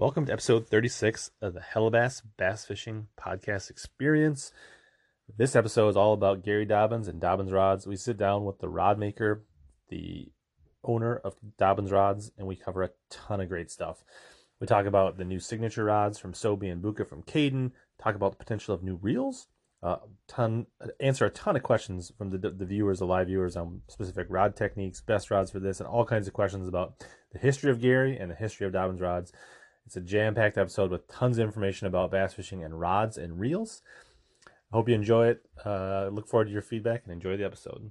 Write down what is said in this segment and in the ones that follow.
Welcome to episode 36 of the Hellabass Bass Fishing Podcast Experience. This episode is all about Gary Dobyns and Dobyns Rods. We sit down with the rod maker, the owner of Dobyns Rods, and we cover a ton of great stuff. We talk about the new signature rods from Sobe and Buka from Kaden, talk about the potential of new reels, uh, ton answer a ton of questions from the, the viewers, the live viewers on specific rod techniques, best rods for this, and all kinds of questions about the history of Gary and the history of Dobyns rods. It's a jam-packed episode with tons of information about bass fishing and rods and reels. I hope you enjoy it. Uh, look forward to your feedback and enjoy the episode.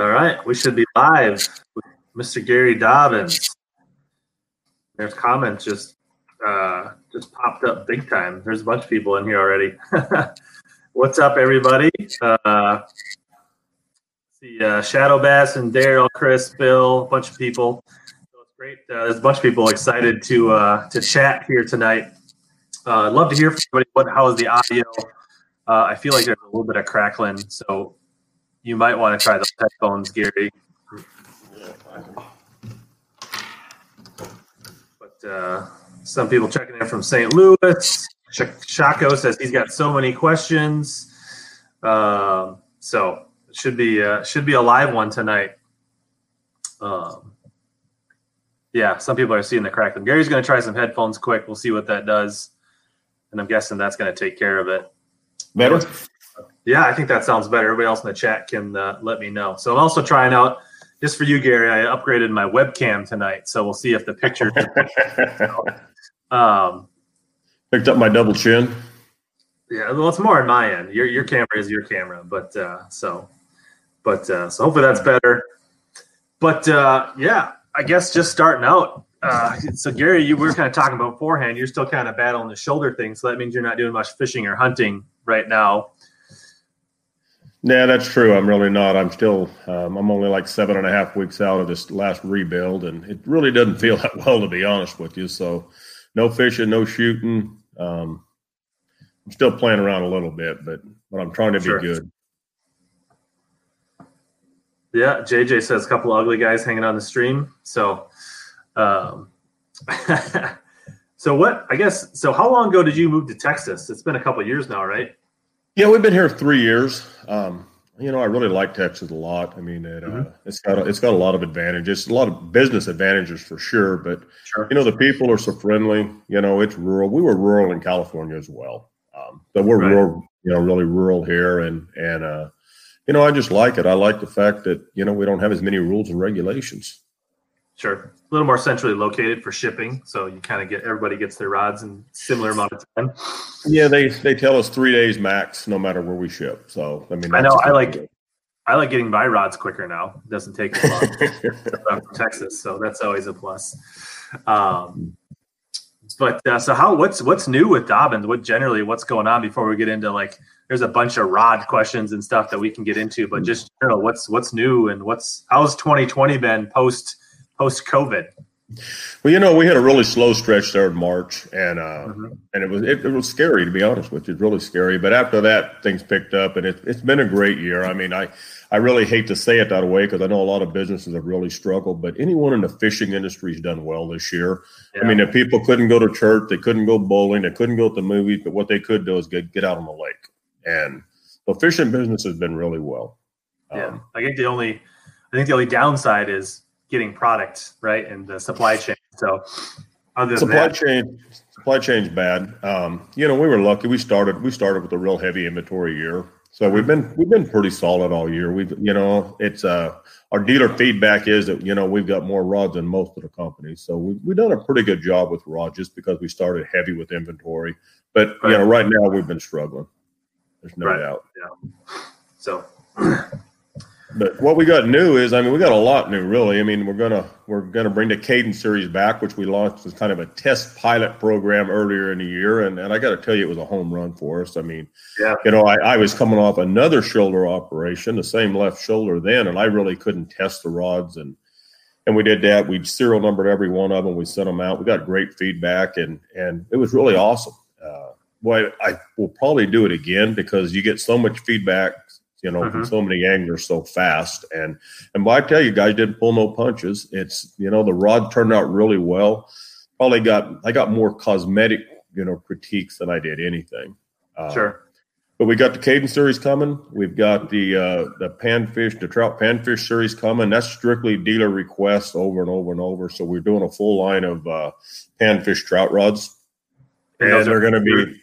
All right, we should be live with Mr. Gary Dobyns. There's comments just uh, just popped up big time. There's a bunch of people in here already. What's up, everybody? Uh, see uh, Shadow Bass and Daryl, Chris, Bill, a bunch of people. So it's great. Uh, there's a bunch of people excited to uh, to chat here tonight. Uh, I'd love to hear from everybody. What how is the audio? Uh, I feel like there's a little bit of crackling, so you might want to try those headphones, Gary. But uh, some people checking in from St. Louis. Ch- Chaco says he's got so many questions. Um, so should be uh, should be a live one tonight. Um, yeah, some people are seeing the crack. Gary's going to try some headphones quick. We'll see what that does, and I'm guessing that's going to take care of it. Better. Yeah, I think that sounds better. Everybody else in the chat can uh, let me know. So I'm also trying out just for you, Gary. I upgraded my webcam tonight, so we'll see if the picture. um, Picked up my double chin. yeah, well, it's more on my end. Your your camera is your camera, but uh, so, but uh, so hopefully that's better. But uh, yeah, I guess just starting out. Uh, so Gary, you we were kind of talking about beforehand. You're still kind of battling the shoulder thing, so that means you're not doing much fishing or hunting right now. Yeah, that's true. I'm really not. I'm still. Um, I'm only like seven and a half weeks out of this last rebuild, and it really doesn't feel that well, to be honest with you. So, no fishing, no shooting. Um, I'm still playing around a little bit, but but I'm trying to Sure. be good. Yeah, JJ says a couple ugly guys hanging on the stream. So, um, so what? I guess so. How long ago did you move to Texas? It's been a couple years now, right? Yeah, we've been here three years. Um, you know, I really like Texas a lot. I mean, it, uh, Mhm. it's got a, it's got a lot of advantages, a lot of business advantages for sure. But Sure. you know, the people are so friendly. You know, it's rural. We were rural in California as well, um, but we're Right. rural. You know, really rural here, and and uh, you know, I just like it. I like the fact that you know we don't have as many rules and regulations. Sure. A little more centrally located for shipping, so you kind of get everybody gets their rods in similar amount of time. Yeah, they they tell us three days max, no matter where we ship. So I mean, I know, I like-. I like getting my rods quicker now. It doesn't take as long. I'm from Texas, so that's always a plus. Um, but uh, so how what's what's new with Dobyns? What generally what's going on before we get into like there's a bunch of rod questions and stuff that we can get into, but just you know, what's what's new and what's how's 2020 been post post COVID? Well, you know, we had a really slow stretch there in March, and uh, Mhm. and it was it, it was scary to be honest with you. It's really scary. But after that, things picked up, and it, it's been a great year. I mean, I I really hate to say it that way because I know a lot of businesses have really struggled, but anyone in the fishing industry has done well this year. I mean, if people couldn't go to church, they couldn't go bowling, they couldn't go to the movies, but what they could do is get get out on the lake, and the fishing business has been really well. Yeah, Um, I think the only, I think the only downside is getting products right and the supply chain. So, other than supply that, chain supply chain's bad. Um, you know we were lucky. We started we started with a real heavy inventory year. So we've been we've been pretty solid all year. We've you know it's uh our dealer feedback is that you know we've got more rods than most of the companies. So we, we've done a pretty good job with rods just because we started heavy with inventory. But you know right now we've been struggling. There's no Right. doubt. So but what we got new is, I mean, we got a lot new, really. I mean, we're gonna we're gonna bring the Cadence series back, which we launched as kind of a test pilot program earlier in the year, and, and I got to tell you, it was a home run for us. I mean, Yeah. you know, I, I was coming off another shoulder operation, the same left shoulder then, and I really couldn't test the rods, and and we did that. We serial numbered every one of them. We sent them out. We got great feedback, and and it was really awesome. Uh, boy, I will probably do it again because you get so much feedback you know, from Mhm. so many anglers so fast. And and boy, I tell you, guys didn't pull no punches. It's you know, the rod turned out really well. Probably got I got more cosmetic, you know, critiques than I did anything. Uh, Sure. But we got the Cadence series coming. We've got the uh, the panfish, the trout panfish series coming. That's strictly dealer requests over and over and over. So we're doing a full line of uh, panfish trout rods, And and, they're going to be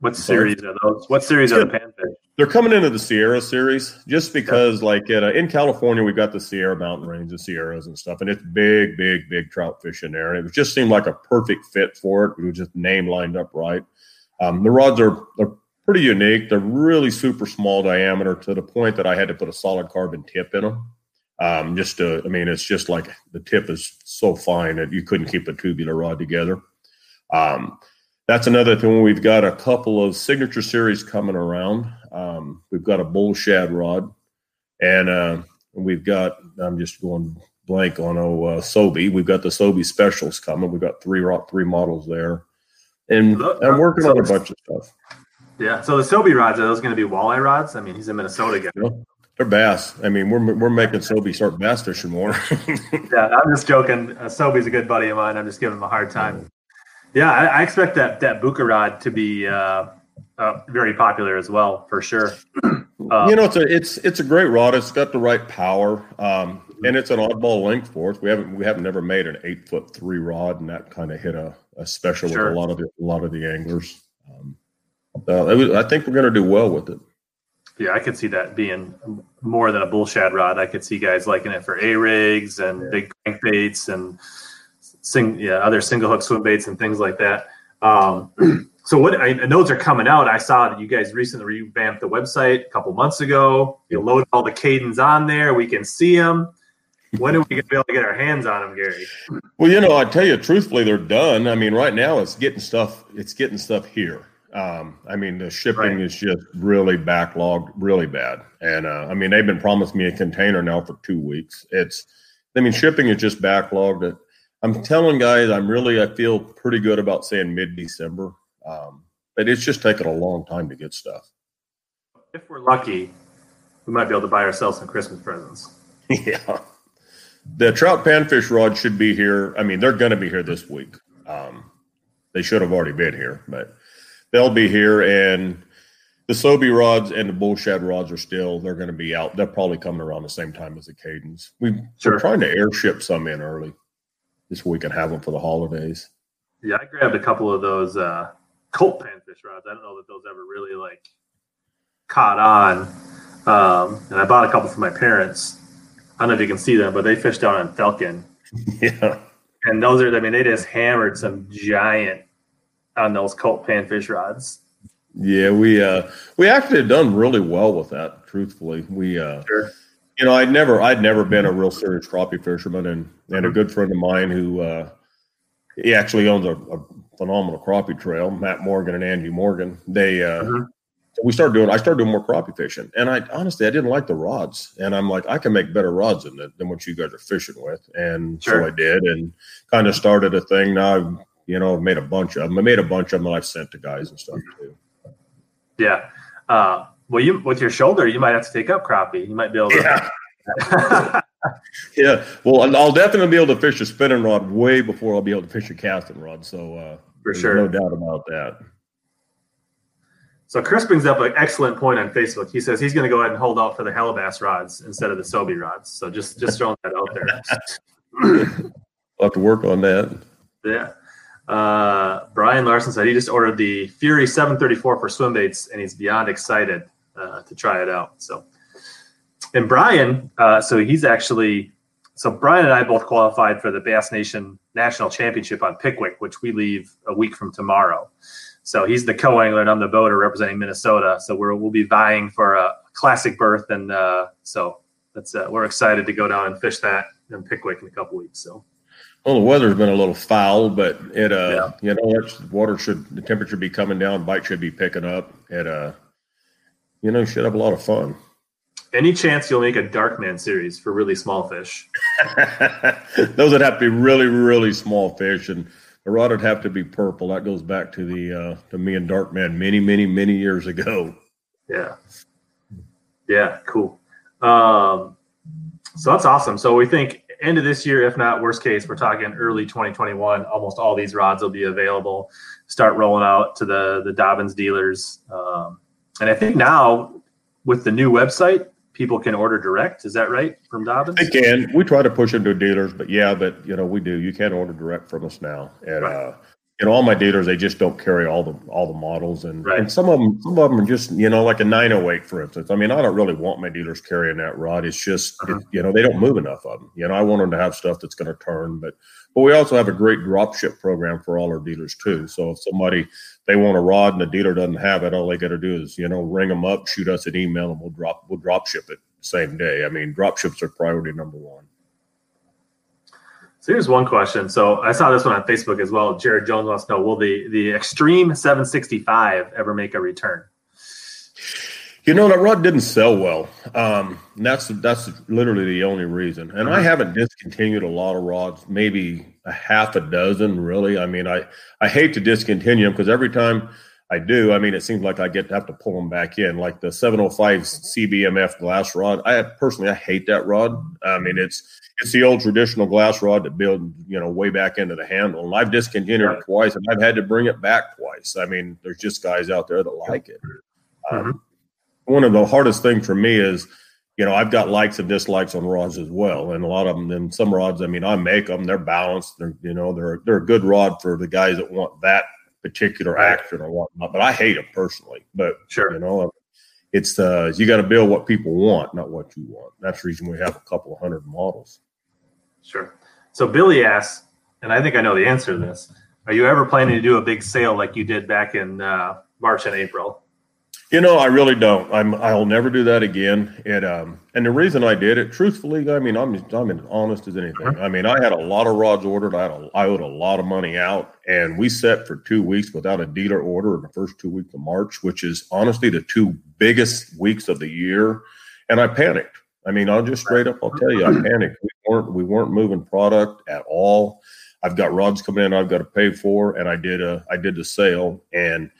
What Sorry? series are those? What series are the panfish? They're coming into the Sierra series just because, like in, uh, in California, we've got the Sierra Mountain Range, the Sierras and stuff, and it's big, big, big trout fish in there, and it just seemed like a perfect fit for it. It was just name lined up right. Um, the rods are they're pretty unique. They're really super small diameter to the point that I had to put a solid carbon tip in them. Um, just to, I mean, it's just like the tip is so fine that you couldn't keep a tubular rod together. Um, that's another thing. We've got a couple of signature series coming around. Um, we've got a bull shad rod, and uh, we've got. I'm just going blank on oh uh, Sobe. We've got the Sobe specials coming. We've got three three models there, and I'm working on a bunch of stuff. Yeah. So the Sobe rods are those going to be walleye rods? I mean, he's in Minnesota guy. You know, they're bass. I mean, we're we're making Sobe start bass fishing more. Yeah, I'm just joking. Uh, Sobe's a good buddy of mine. I'm just giving him a hard time. Yeah, I, I expect that that Buka rod to be uh, uh, very popular as well, for sure. Um, you know, it's a it's it's a great rod. It's got the right power, um, and it's an oddball length for us. We haven't we haven't never made an eight foot three rod, and that kind of hit a, a special Sure. with a lot of the, a lot of the anglers. Um, it was, I think we're going to do well with it. Yeah, I could see that being more than a bull shad rod. I could see guys liking it for A rigs and big crankbaits and sing, yeah, other single hook swim baits and things like that. Um, so what I, those are coming out. I saw that you guys recently revamped the website a couple months ago. You loaded all the cadence on there. We can see them. When are we going to be able to get our hands on them, Gary? Well, you know, I tell you truthfully, they're done. I mean, right now it's getting stuff. It's getting stuff here. Um, I mean, the shipping Right. is just really backlogged, really bad. And uh, I mean, they've been promising me a container now for two weeks. It's, I mean, shipping is just backlogged. I'm telling guys, I'm really, I feel pretty good about saying mid-December. Um, but it's just taken a long time to get stuff. If we're lucky, we might be able to buy ourselves some Christmas presents. yeah. The trout panfish rod should be here. I mean, they're going to be here this week. Um, they should have already been here, but they'll be here. And the Sobe rods and the bull shad rods are still, they're going to be out. They're probably coming around the same time as the cadence. We, Sure. We're trying to airship some in early just so we can have them for the holidays. Yeah, I grabbed a couple of those uh, Colt panfish rods. I don't know that those ever really like caught on. Um, and I bought a couple for my parents. I don't know if you can see them, but they fished down in Falcon. yeah. And those are, I mean, they just hammered some giant on those Colt panfish rods. Yeah, we uh we actually had done really well with that, truthfully. We uh Sure. you know, I'd never I'd never been a real serious crappie fisherman and and a good friend of mine who uh he actually owns a, a phenomenal crappie trail, Matt Morgan and Angie Morgan. They uh Mhm. we started doing I started doing more crappie fishing. And I honestly I didn't like the rods. And I'm like, I can make better rods than that than what you guys are fishing with. And Sure. so I did and kind of started a thing. Now I've you know, made a bunch of them. I made a bunch of them that I've sent to guys and stuff too. Yeah. Uh, well, you with your shoulder, you might have to take up crappie. You might be able to. Yeah. Yeah, well, I'll- I'll definitely be able to fish a spinning rod way before I'll be able to fish a casting rod. So, uh, For there's sure. no doubt about that. So Chris brings up an excellent point on Facebook. He says he's going to go ahead and hold out for the Helibass rods instead of the Sobe rods. So just just throwing that out there. I'll have to work on that. Yeah. Uh, Brian Larson said he just ordered the Fury 734 for swim baits, and he's beyond excited uh, to try it out. So, and Brian, uh, so he's actually, so Brian and I both qualified for the Bass Nation National Championship on Pickwick, which we leave a week from tomorrow. So he's the co-angler, and I'm the boater representing Minnesota. So we're, we'll be vying for a classic berth, and uh, so that's uh, we're excited to go down and fish that in Pickwick in a couple weeks. So. Well, the weather's been a little foul, but it uh, yeah. you know, water should the temperature be coming down, bite should be picking up. It uh, you know, should have a lot of fun. Any chance you'll make a Darkman series for really small fish? Those would have to be really, really small fish, and the rod would have to be purple. That goes back to the uh, to me and Darkman many, many, many years ago. Yeah, yeah, cool. Um, so that's awesome. So we think end of this year, if not worst case, we're talking early 2021. Almost all these rods will be available. Start rolling out to the the Dobyns dealers, um, and I think now with the new website, people can order direct. Is that right from Dobyns? They can. We try to push into dealers, but yeah, but you know we do. You can order direct from us now, and right. uh, you know all my dealers they just don't carry all the all the models, and, right. and some of them some of them are just you know like a 908 for instance. I mean I don't really want my dealers carrying that rod. It's just uh-huh. it, you know they don't move enough of them. You know I want them to have stuff that's going to turn, but but we also have a great drop ship program for all our dealers too. So if somebody they want a rod and the dealer doesn't have it, all they got to do is you know ring them up, shoot us an email, and we'll drop we'll drop ship it same day. I mean, drop ships are priority number one. So here's one question. So I saw this one on Facebook as well. Jared Jones wants to know: Will the the Extreme 765 ever make a return? You know that rod didn't sell well. Um, that's that's literally the only reason. And I uh-huh. haven't discontinued a lot of rods, maybe a half a dozen, really. I mean, I I hate to discontinue them because every time I do, I mean, it seems like I get to have to pull them back in, like the 705 CBMF glass rod. I personally I hate that rod. I mean, it's it's the old traditional glass rod that build you know way back into the handle, and I've discontinued it twice, and I've had to bring it back twice. I mean, there's just guys out there that like it. Mm-hmm. Um, one of the hardest things for me is, you know, I've got likes and dislikes on rods as well, and a lot of them. And some rods, I mean, I make them; they're balanced. They're you know, they're they're a good rod for the guys that want that particular action or whatnot. But I hate them personally. But sure, you know, it's uh, you got to build what people want, not what you want. That's the reason we have a couple of hundred models. Sure. So Billy asks, and I think I know the answer to this. Are you ever planning to do a big sale like you did back in uh, March and April? You know, I really don't. I'm. I'll never do that again. And um, and the reason I did it, truthfully, I mean, I'm I'm as honest as anything. Uh-huh. I mean, I had a lot of rods ordered. I had a, I owed a lot of money out, and we set for two weeks without a dealer order in the first two weeks of March, which is honestly the two biggest weeks of the year. And I panicked. I mean, I'll just straight up, I'll tell you, I panicked. We weren't we weren't moving product at all. I've got rods coming in, I've got to pay for, and I did a I did the sale and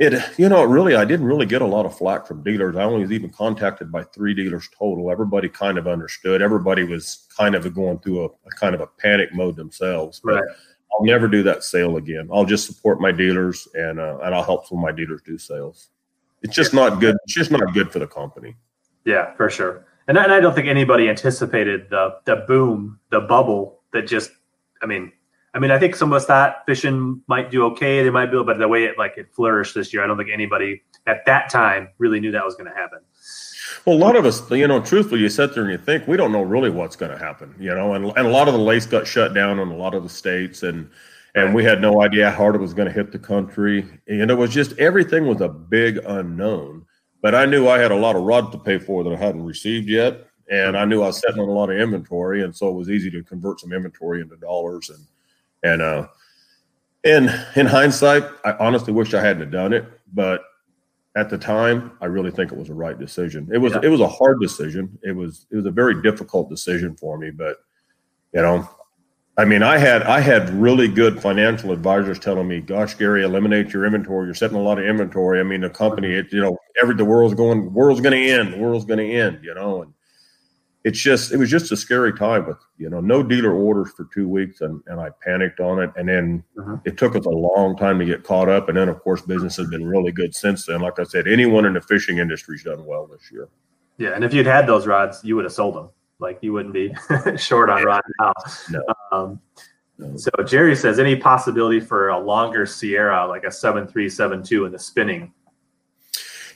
it you know really i didn't really get a lot of flack from dealers. I only was even contacted by three dealers total. Everybody kind of understood. Everybody was kind of going through a, a kind of a panic mode themselves but right. i'll never do that sale again. I'll just support my dealers and uh, and i'll help some of my dealers do sales. It's just not good. It's just not good for the company. Yeah for sure. And I, and I don't think anybody anticipated the the boom the bubble that just i mean I mean, I think some of us thought fishing might do okay. They might be, but the way it like it flourished this year, I don't think anybody at that time really knew that was going to happen. Well, a lot of us, you know, truthfully, you sit there and you think we don't know really what's going to happen, you know, and, and a lot of the lakes got shut down in a lot of the states, and and we had no idea how hard it was going to hit the country, and it was just everything was a big unknown. But I knew I had a lot of rods to pay for that I hadn't received yet, and I knew I was sitting on a lot of inventory, and so it was easy to convert some inventory into dollars and and uh, in in hindsight, I honestly wish I hadn't done it, but at the time, I really think it was a right decision. It was yeah. it was a hard decision. It was it was a very difficult decision for me, but you know, I mean, I had I had really good financial advisors telling me, "Gosh, Gary, eliminate your inventory. You're setting a lot of inventory. I mean, the company, it, you know, every the world's going, the world's going to end. The world's going to end. You know, and it's just it was just a scary time with you know no dealer orders for two weeks and, and I panicked on it and then uh-huh. it took us a long time to get caught up and then of course business has been really good since then. Like I said, anyone in the fishing industry's done well this year. Yeah, and if you'd had those rods, you would have sold them. Like you wouldn't be short on rods now. No. Um, no. So Jerry says, any possibility for a longer Sierra, like a seven three seven two, in the spinning?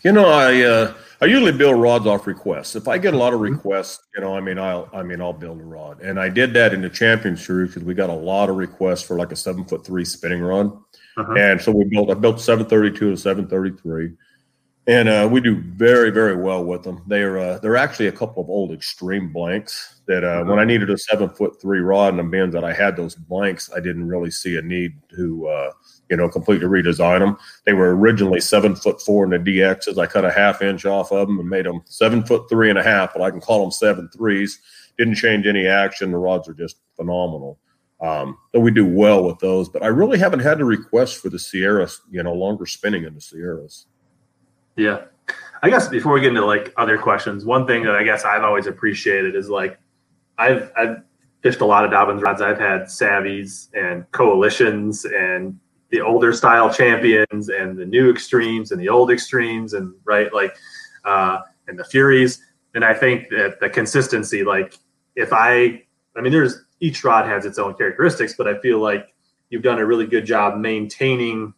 You know, I uh, I usually build rods off requests. If I get a lot of mm-hmm. requests, you know, I mean, I'll, I mean, I'll build a rod, and I did that in the champion series because we got a lot of requests for like a seven foot three spinning rod, uh-huh. and so we built. I built seven thirty two to seven thirty three, and uh, we do very very well with them. They're uh, they're actually a couple of old extreme blanks that uh, when I needed a seven foot three rod and a being that I had those blanks, I didn't really see a need to uh, you know completely redesign them. They were originally seven foot four in the DXs. I cut a half inch off of them and made them seven foot three and a half, but I can call them seven threes. Didn't change any action. The rods are just phenomenal. Um, so we do well with those, but I really haven't had a request for the Sierras, you know, longer spinning in the Sierras. Yeah. I guess before we get into like other questions, one thing that I guess I've always appreciated is like I've I've fished a lot of Dobyns rods. I've had Savvies and coalitions and the older style champions and the new extremes and the old extremes and right like uh, and the Furies. And I think that the consistency, like if I, I mean, there's each rod has its own characteristics, but I feel like you've done a really good job maintaining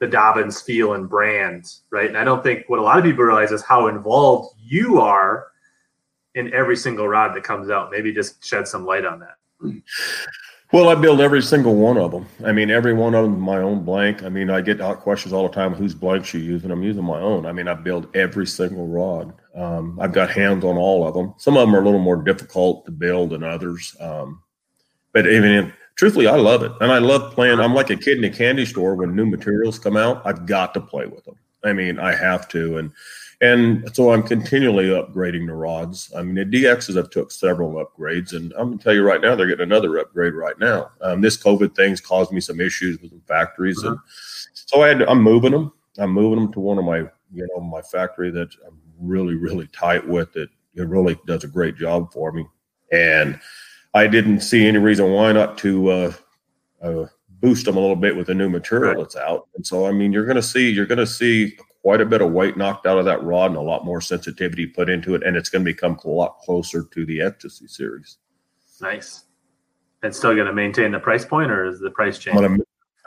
the Dobyns feel and brand, right? And I don't think what a lot of people realize is how involved you are in every single rod that comes out. Maybe just shed some light on that. Well, I build every single one of them. I mean, every one of them my own blank. I mean, I get out questions all the time: whose blanks you using? I'm using my own. I mean, I build every single rod. Um, I've got hands on all of them. Some of them are a little more difficult to build than others. Um, but even truthfully, I love it, and I love playing. I'm like a kid in a candy store when new materials come out. I've got to play with them. I mean, I have to, and and so I'm continually upgrading the rods. I mean, the DXs have took several upgrades, and I'm gonna tell you right now, they're getting another upgrade right now. Um, this COVID thing's caused me some issues with the factories, and so I had to, I'm moving them. I'm moving them to one of my you know my factory that I'm really really tight with. It it really does a great job for me, and I didn't see any reason why not to uh, uh, boost them a little bit with the new material that's out. And so, I mean, you're going to see you're going to see quite a bit of weight knocked out of that rod and a lot more sensitivity put into it, and it's going to become a lot closer to the Xtasy series. Nice. And still going to maintain the price point, or is the price change? I'm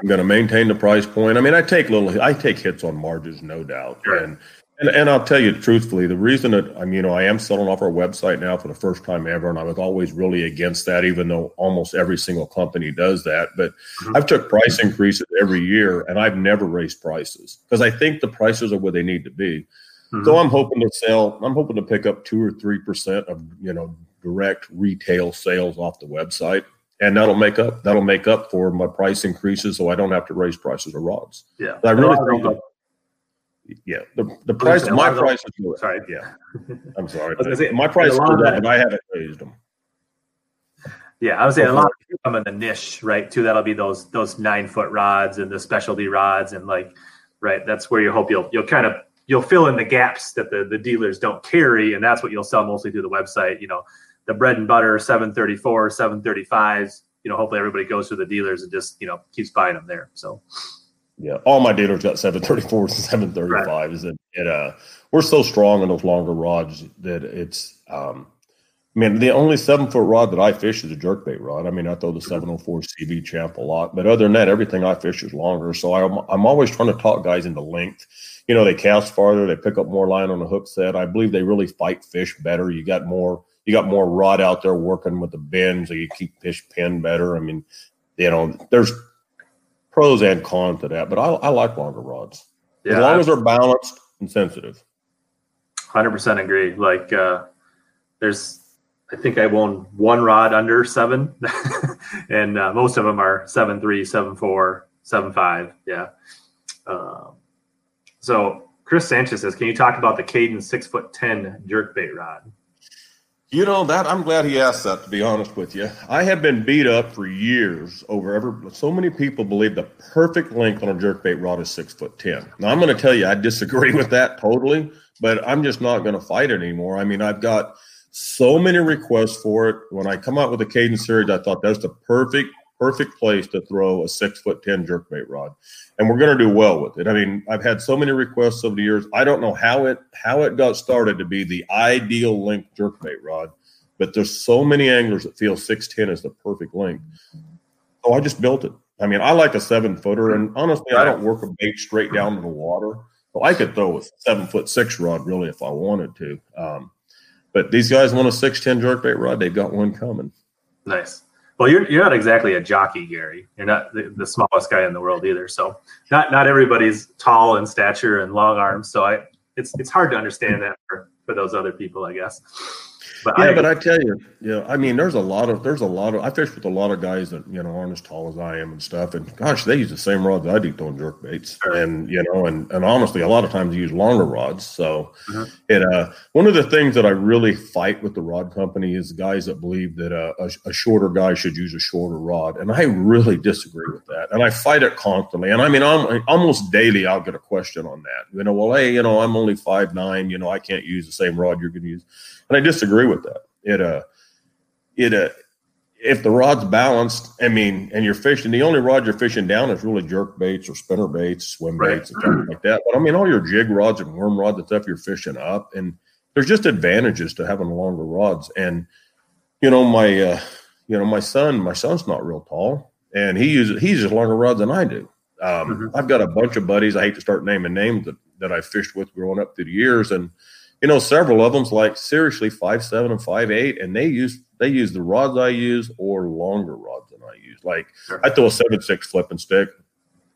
going to maintain the price point. I mean, I take little, I take hits on margins, no doubt, sure. and and, and I'll tell you truthfully, the reason that I'm, you know, I am selling off our website now for the first time ever, and I was always really against that, even though almost every single company does that. But mm-hmm. I've took price increases every year, and I've never raised prices because I think the prices are where they need to be. Mm-hmm. So I'm hoping to sell. I'm hoping to pick up two or three percent of you know direct retail sales off the website, and that'll make up that'll make up for my price increases, so I don't have to raise prices of rods. Yeah, but I really think yeah, the the price, my price is Sorry, yeah, I'm sorry. Say, my price is but I haven't raised them. Yeah, I would say a lot of people come in the niche, right? Too, that'll be those those nine foot rods and the specialty rods, and like, right, that's where you hope you'll you'll kind of you'll fill in the gaps that the the dealers don't carry, and that's what you'll sell mostly through the website. You know, the bread and butter 734, 735s. You know, hopefully everybody goes through the dealers and just you know keeps buying them there. So. Yeah, all my dealers got 734s and 735s, right. and it, uh, we're so strong in those longer rods that it's. Um, I mean, the only seven foot rod that I fish is a jerkbait rod. I mean, I throw the 704 CB champ a lot, but other than that, everything I fish is longer. So I'm, I'm always trying to talk guys into length. You know, they cast farther, they pick up more line on the hook set. I believe they really fight fish better. You got more, you got more rod out there working with the bend, so you keep fish pin better. I mean, you know, there's pros and cons to that, but I, I like longer rods yeah, as long as they're balanced and sensitive. Hundred percent agree. Like uh, there's, I think I own one rod under seven, and uh, most of them are seven three, seven four, seven five. Yeah. Uh, so Chris Sanchez says, "Can you talk about the Kaden six foot ten jerk bait rod?" You know that I'm glad he asked that. To be honest with you, I have been beat up for years over ever. So many people believe the perfect length on a jerkbait rod is six foot ten. Now I'm going to tell you, I disagree with that totally, but I'm just not going to fight it anymore. I mean, I've got so many requests for it. When I come out with the Kaden series, I thought that's the perfect perfect place to throw a six foot ten jerkbait rod, and we're going to do well with it. I mean, I've had so many requests over the years. I don't know how it how it got started to be the ideal length jerkbait rod, but there's so many anglers that feel six ten is the perfect length. So I just built it. I mean, I like a seven footer, and honestly, I don't work a bait straight down to the water. So I could throw a seven foot six rod really if I wanted to. Um, but these guys want a six ten jerkbait rod. They've got one coming. Nice. Well, you're you're not exactly a jockey, Gary. You're not the, the, smallest guy in the world either. So not not everybody's tall in stature and long arms. So I it's it's hard to understand that for, for those other people, I guess. But yeah, I, but I tell you, you know, I mean, there's a lot of there's a lot of I fish with a lot of guys that you know aren't as tall as I am and stuff, and gosh, they use the same rods I do throwing jerk baits, sure. and you know, and and honestly, a lot of times they use longer rods. So, mm-hmm. it uh, one of the things that I really fight with the rod company is guys that believe that uh, a, a shorter guy should use a shorter rod, and I really disagree with that, and I fight it constantly. And I mean, I'm almost daily I'll get a question on that. You know, well, hey, you know, I'm only five nine, you know, I can't use the same rod you're going to use and I disagree with that. It uh, it uh, if the rod's balanced, I mean, and you're fishing, the only rod you're fishing down is really jerk baits or spinner baits, swim baits, right. and stuff like that. But I mean, all your jig rods and worm rods and stuff you're fishing up, and there's just advantages to having longer rods. And you know, my uh, you know, my son, my son's not real tall, and he uses he uses longer rods than I do. Um, mm-hmm. I've got a bunch of buddies. I hate to start naming names that that I fished with growing up through the years, and you know, several of them's like seriously five seven and five eight, and they use they use the rods I use or longer rods than I use. Like sure. I throw a seven six flipping stick.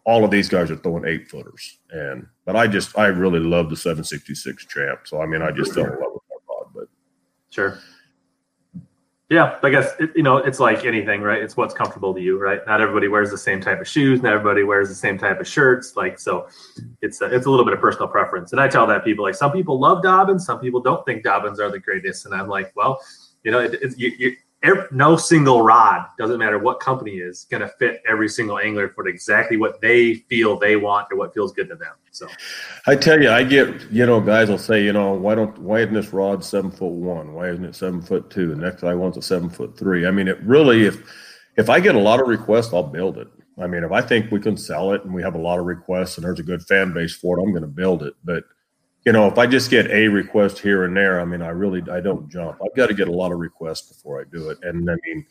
All of these guys are throwing eight footers, and but I just I really love the seven sixty six champ. So I mean, I just fell in love with that rod. But sure, yeah, I guess it, you know it's like anything, right? It's what's comfortable to you, right? Not everybody wears the same type of shoes. Not everybody wears the same type of shirts. Like so, it's a, it's a little bit of personal preference. And I tell that people like some people love Dobyns, some people don't think Dobyns are the greatest. And I'm like, well, you know, it, it, you, you, every, no single rod, doesn't matter what company is, going to fit every single angler for exactly what they feel they want or what feels good to them. So, I tell you, I get you know guys will say, you know, why don't why isn't this rod seven foot one? Why isn't it seven foot two? The next guy wants a seven foot three. I mean, it really if if I get a lot of requests, I'll build it. I mean, if I think we can sell it and we have a lot of requests and there's a good fan base for it, I'm going to build it. But you know, if I just get a request here and there, I mean, I really I don't jump. I've got to get a lot of requests before I do it. And I mean,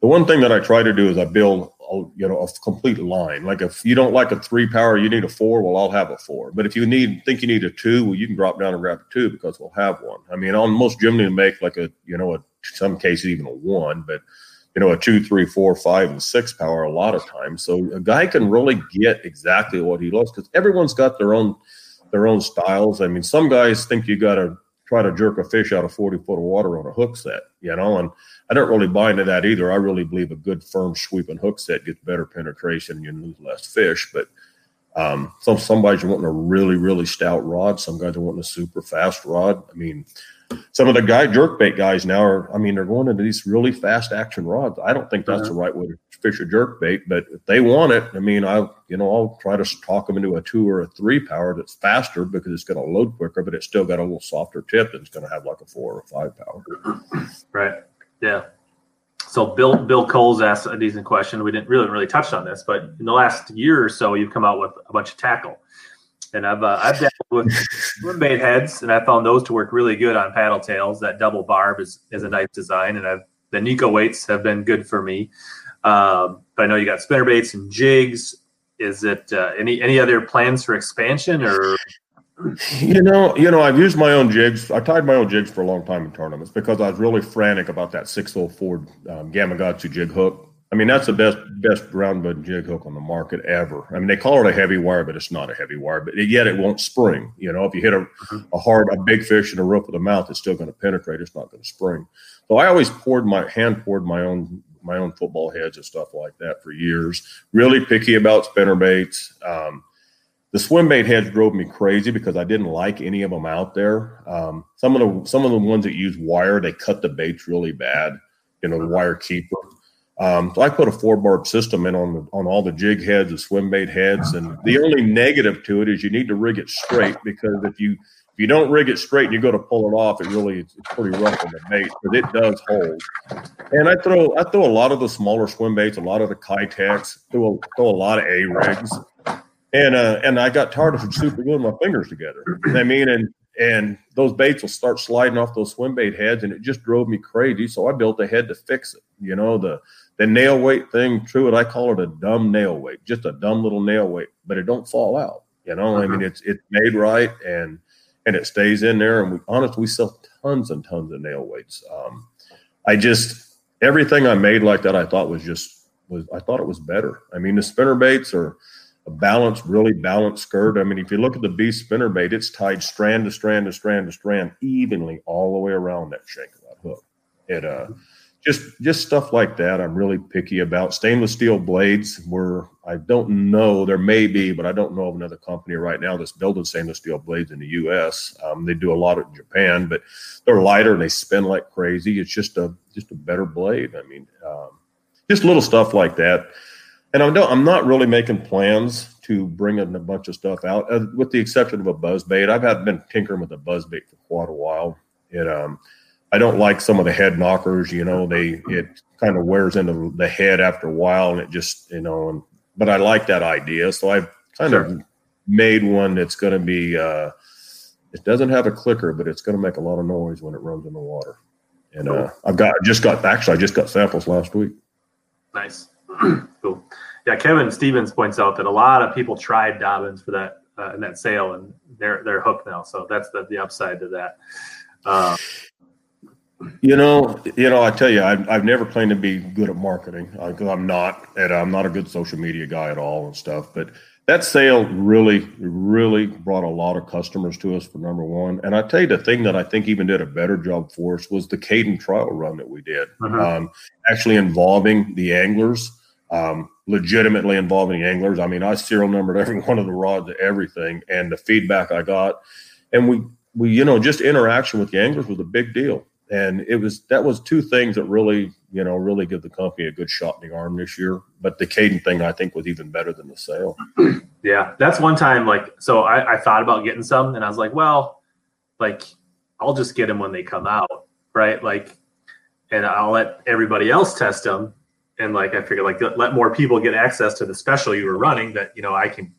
the one thing that I try to do is I build a, you know a complete line. Like if you don't like a three power, you need a four. Well, I'll have a four. But if you need think you need a two, well, you can drop down and grab a two because we'll have one. I mean, on most generally make like a you know a some cases even a one, but you know a two, three, four, five, and six power a lot of times. So a guy can really get exactly what he loves because everyone's got their own their own styles. I mean, some guys think you got to try to jerk a fish out of 40 foot of water on a hook set, you know, and I don't really buy into that either. I really believe a good firm sweeping hook set gets better penetration and you lose less fish. But um, some some guys are wanting a really, really stout rod. Some guys are wanting a super fast rod. I mean, some of the guy jerkbait guys now are, I mean, they're going into these really fast action rods. I don't think that's uh-huh. the right way to fish a jerkbait, but if they want it, I mean, I, you know, I'll try to talk them into a two or a three power that's faster because it's going to load quicker, but it's still got a little softer tip and it's going to have like a four or a five power. Right. Yeah. So Bill Bill Coles asked a decent question. We didn't really really touch on this, but in the last year or so, you've come out with a bunch of tackle and I've uh, I've dabbled with bait heads, and I found those to work really good on paddle tails. That double barb is, is a nice design, and I've the Nico weights have been good for me. Um, but I know you got spinner baits and jigs. Is it uh, any any other plans for expansion or? You know, you know, I've used my own jigs. I tied my own jigs for a long time in tournaments because I was really frantic about that 604 um, Gamakatsu jig hook I mean, that's the best best round bud jig hook on the market ever. I mean, they call it a heavy wire, but it's not a heavy wire. But yet, it won't spring. You know, if you hit a, a hard, a big fish in the roof of the mouth, it's still going to penetrate. It's not going to spring. So I always poured my hand poured my own my own football heads and stuff like that for years. Really picky about spinner baits. Um, the swim bait heads drove me crazy because I didn't like any of them out there. Um, some of the some of the ones that use wire, they cut the baits really bad. You know, the wire keeper. Um, so I put a four barb system in on the, on all the jig heads and swim bait heads, and the only negative to it is you need to rig it straight because if you if you don't rig it straight and you go to pull it off, it really it's pretty rough on the bait, but it does hold. And I throw I throw a lot of the smaller swim baits, a lot of the Keitechs, throw a, throw a lot of A rigs, and uh, and I got tired of super gluing my fingers together. I mean, and and those baits will start sliding off those swim bait heads, and it just drove me crazy. So I built a head to fix it. You know the the nail weight thing, true it, I call it a dumb nail weight, just a dumb little nail weight, but it don't fall out. You know. I mean, uh-huh. it's it's made right and and it stays in there. And we honestly, we sell tons and tons of nail weights. Um, I just everything I made like that, I thought was just was I thought it was better. I mean, the spinner baits are a balanced, really balanced skirt. I mean, if you look at the beast spinner bait, it's tied strand to strand to strand to strand evenly all the way around that shank of that hook. It uh just just stuff like that I'm really picky about. Stainless steel blades were I don't know there may be, but I don't know of another company right now that's building stainless steel blades in the U.S. Um, they do a lot in Japan, but they're lighter and they spin like crazy. It's just a just a better blade. I mean, um, just little stuff like that. And I don't, I'm not really making plans to bring in a bunch of stuff out, uh, with the exception of a buzz bait. I've had been tinkering with a buzz bait for quite a while. It um I don't like some of the head knockers. You know, they it kind of wears into the head after a while, and it just you know. And but I like that idea, so I've kind sure. of made one that's going to be. Uh, it doesn't have a clicker, but it's going to make a lot of noise when it runs in the water. And uh, I've got just got actually I just got samples last week. Nice, cool. Yeah, Kevin Stevens points out that a lot of people tried Dobyns for that uh, in that sale, and they're they're hooked now. So that's the the upside to that. Uh, you know, you know, I tell you, I've, I've never claimed to be good at marketing because I'm not, and I'm not a good social media guy at all and stuff. But that sale really, really brought a lot of customers to us for number one. And I tell you, the thing that I think even did a better job for us was the Kaden trial run that we did, uh-huh. um, actually involving the anglers, um, legitimately involving the anglers. I mean, I serial numbered every one of the rods, everything, and the feedback I got, and we, we, you know, just interaction with the anglers was a big deal and it was that was two things that really you know really give the company a good shot in the arm this year. But the Kaden thing i think was even better than the sale. Yeah that's one time like so I, I thought about getting some and i was like well like i'll just get them when they come out right? Like and i'll let everybody else test them. And like i figured like let more people get access to the special you were running that you know i can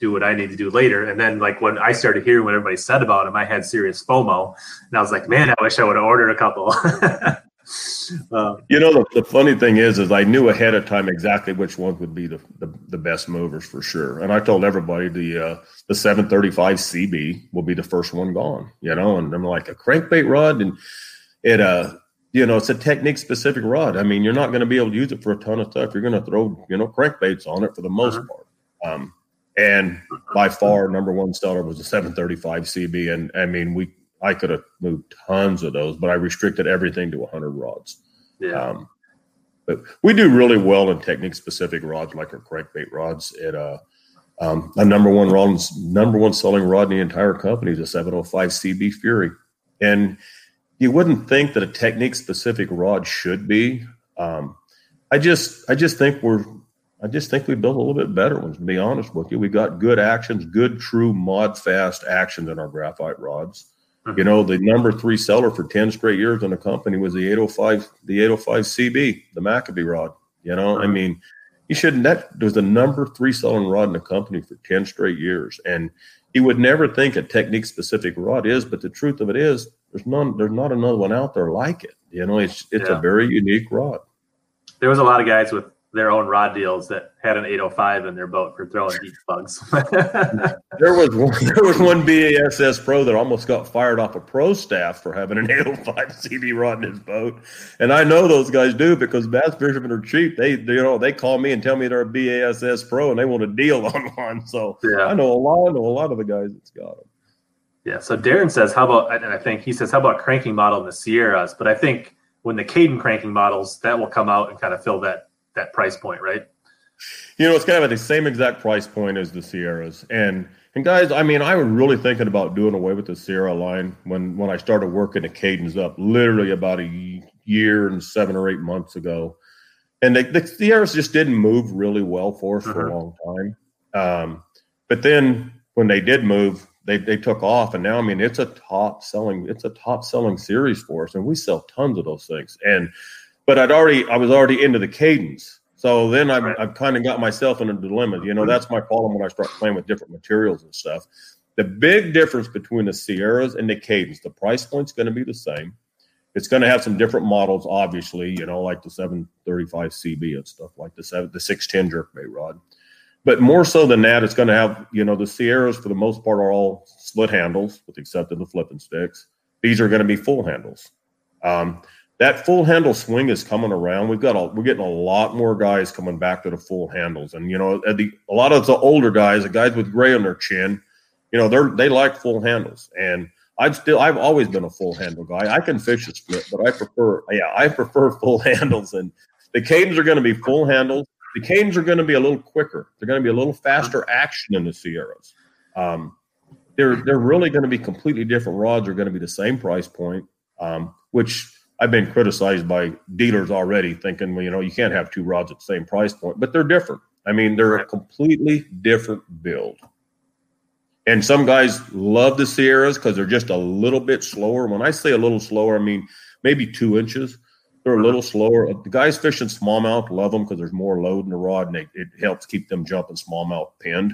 do what I need to do later. And then like when I started hearing what everybody said about him, I had serious FOMO, and I was like, man, I wish I would have ordered a couple. uh, you know, the, the, funny thing is, is I knew ahead of time exactly which ones would be the, the, the best movers for sure. And I told everybody the uh, the 735 CB will be the first one gone. You know, and I'm like a crankbait rod, and it uh you know, it's a technique specific rod. I mean, you're not going to be able to use it for a ton of stuff. You're going to throw, you know, crankbaits on it for the most uh-huh. part. Um, and by far number one seller was a 735 CB. And I mean, we I could have moved tons of those, but I restricted everything to 100 rods. Yeah. Um, but we do really well in technique specific rods like our crankbait rods. It uh, um, a number one rod, number one selling rod in the entire company is a 705 CB Fury, and you wouldn't think that a technique specific rod should be. Um, I just I just think we're I just think we built a little bit better ones, to be honest with you. We got good actions, good, true mod fast actions in our graphite rods. Mm-hmm. You know, the number three seller for 10 straight years in the company was the 805, the 805 CB, the Maccabee rod. You know, mm-hmm. I mean, you shouldn't that was the number three selling rod in the company for 10 straight years. And you would never think a technique specific rod is, but the truth of it is there's none, there's not another one out there like it. You know, it's it's yeah. a very unique rod. There was a lot of guys with their own rod deals that had an 805 in their boat for throwing deep bugs. there was one, there was one BASS pro that almost got fired off a pro staff for having an 805 CB rod in his boat, and I know those guys do because bass fishermen are cheap. They, they you know they call me and tell me they're a BASS pro and they want a deal on one. So yeah. I know a lot. I know a lot of the guys that's got them. Yeah. So Darren says, how about? And I think he says, how about cranking model in the Sierras? But I think when the Kaden cranking models that will come out and kind of fill that that price point, right? You know, it's kind of at the same exact price point as the Sierras. And and guys, I mean, I was really thinking about doing away with the Sierra line when when I started working the Cadence up, literally about a year and seven or eight months ago. And the, the Sierras just didn't move really well for us uh-huh. for a mm-hmm. long time. Um, but then when they did move, they they took off, and now I mean, it's a top selling, it's a top selling series for us, and we sell tons of those things. And but I'd already I was already into the cadence. So then I've, right. I've kind of got myself in a dilemma. You know, that's my problem when I start playing with different materials and stuff. The big difference between the Sierras and the Cadence, the price point's going to be the same. It's going to have some different models, obviously, you know, like the 735 CB and stuff like the seven, the 610 jerkbait rod. But more so than that, it's going to have, you know, the Sierras for the most part are all slit handles, with the exception of the flipping sticks. These are going to be full handles. Um, that full handle swing is coming around. We've got a, we're getting a lot more guys coming back to the full handles, and you know, the, a lot of the older guys, the guys with gray on their chin, you know, they're they like full handles, and I've still I've always been a full handle guy. I can fish a split, but I prefer yeah I prefer full handles, and the cadence are going to be full handles. The cadence are going to be a little quicker. They're going to be a little faster action in the Sierras. Um, they're they're really going to be completely different rods. Are going to be the same price point, um, which I've been criticized by dealers already, thinking, well, you know, you can't have two rods at the same price point, but they're different. I mean, they're a completely different build. And some guys love the Sierras because they're just a little bit slower. When I say a little slower, I mean maybe two inches. They're a little slower. The guys fishing smallmouth love them because there's more load in the rod and they, it helps keep them jumping smallmouth pinned.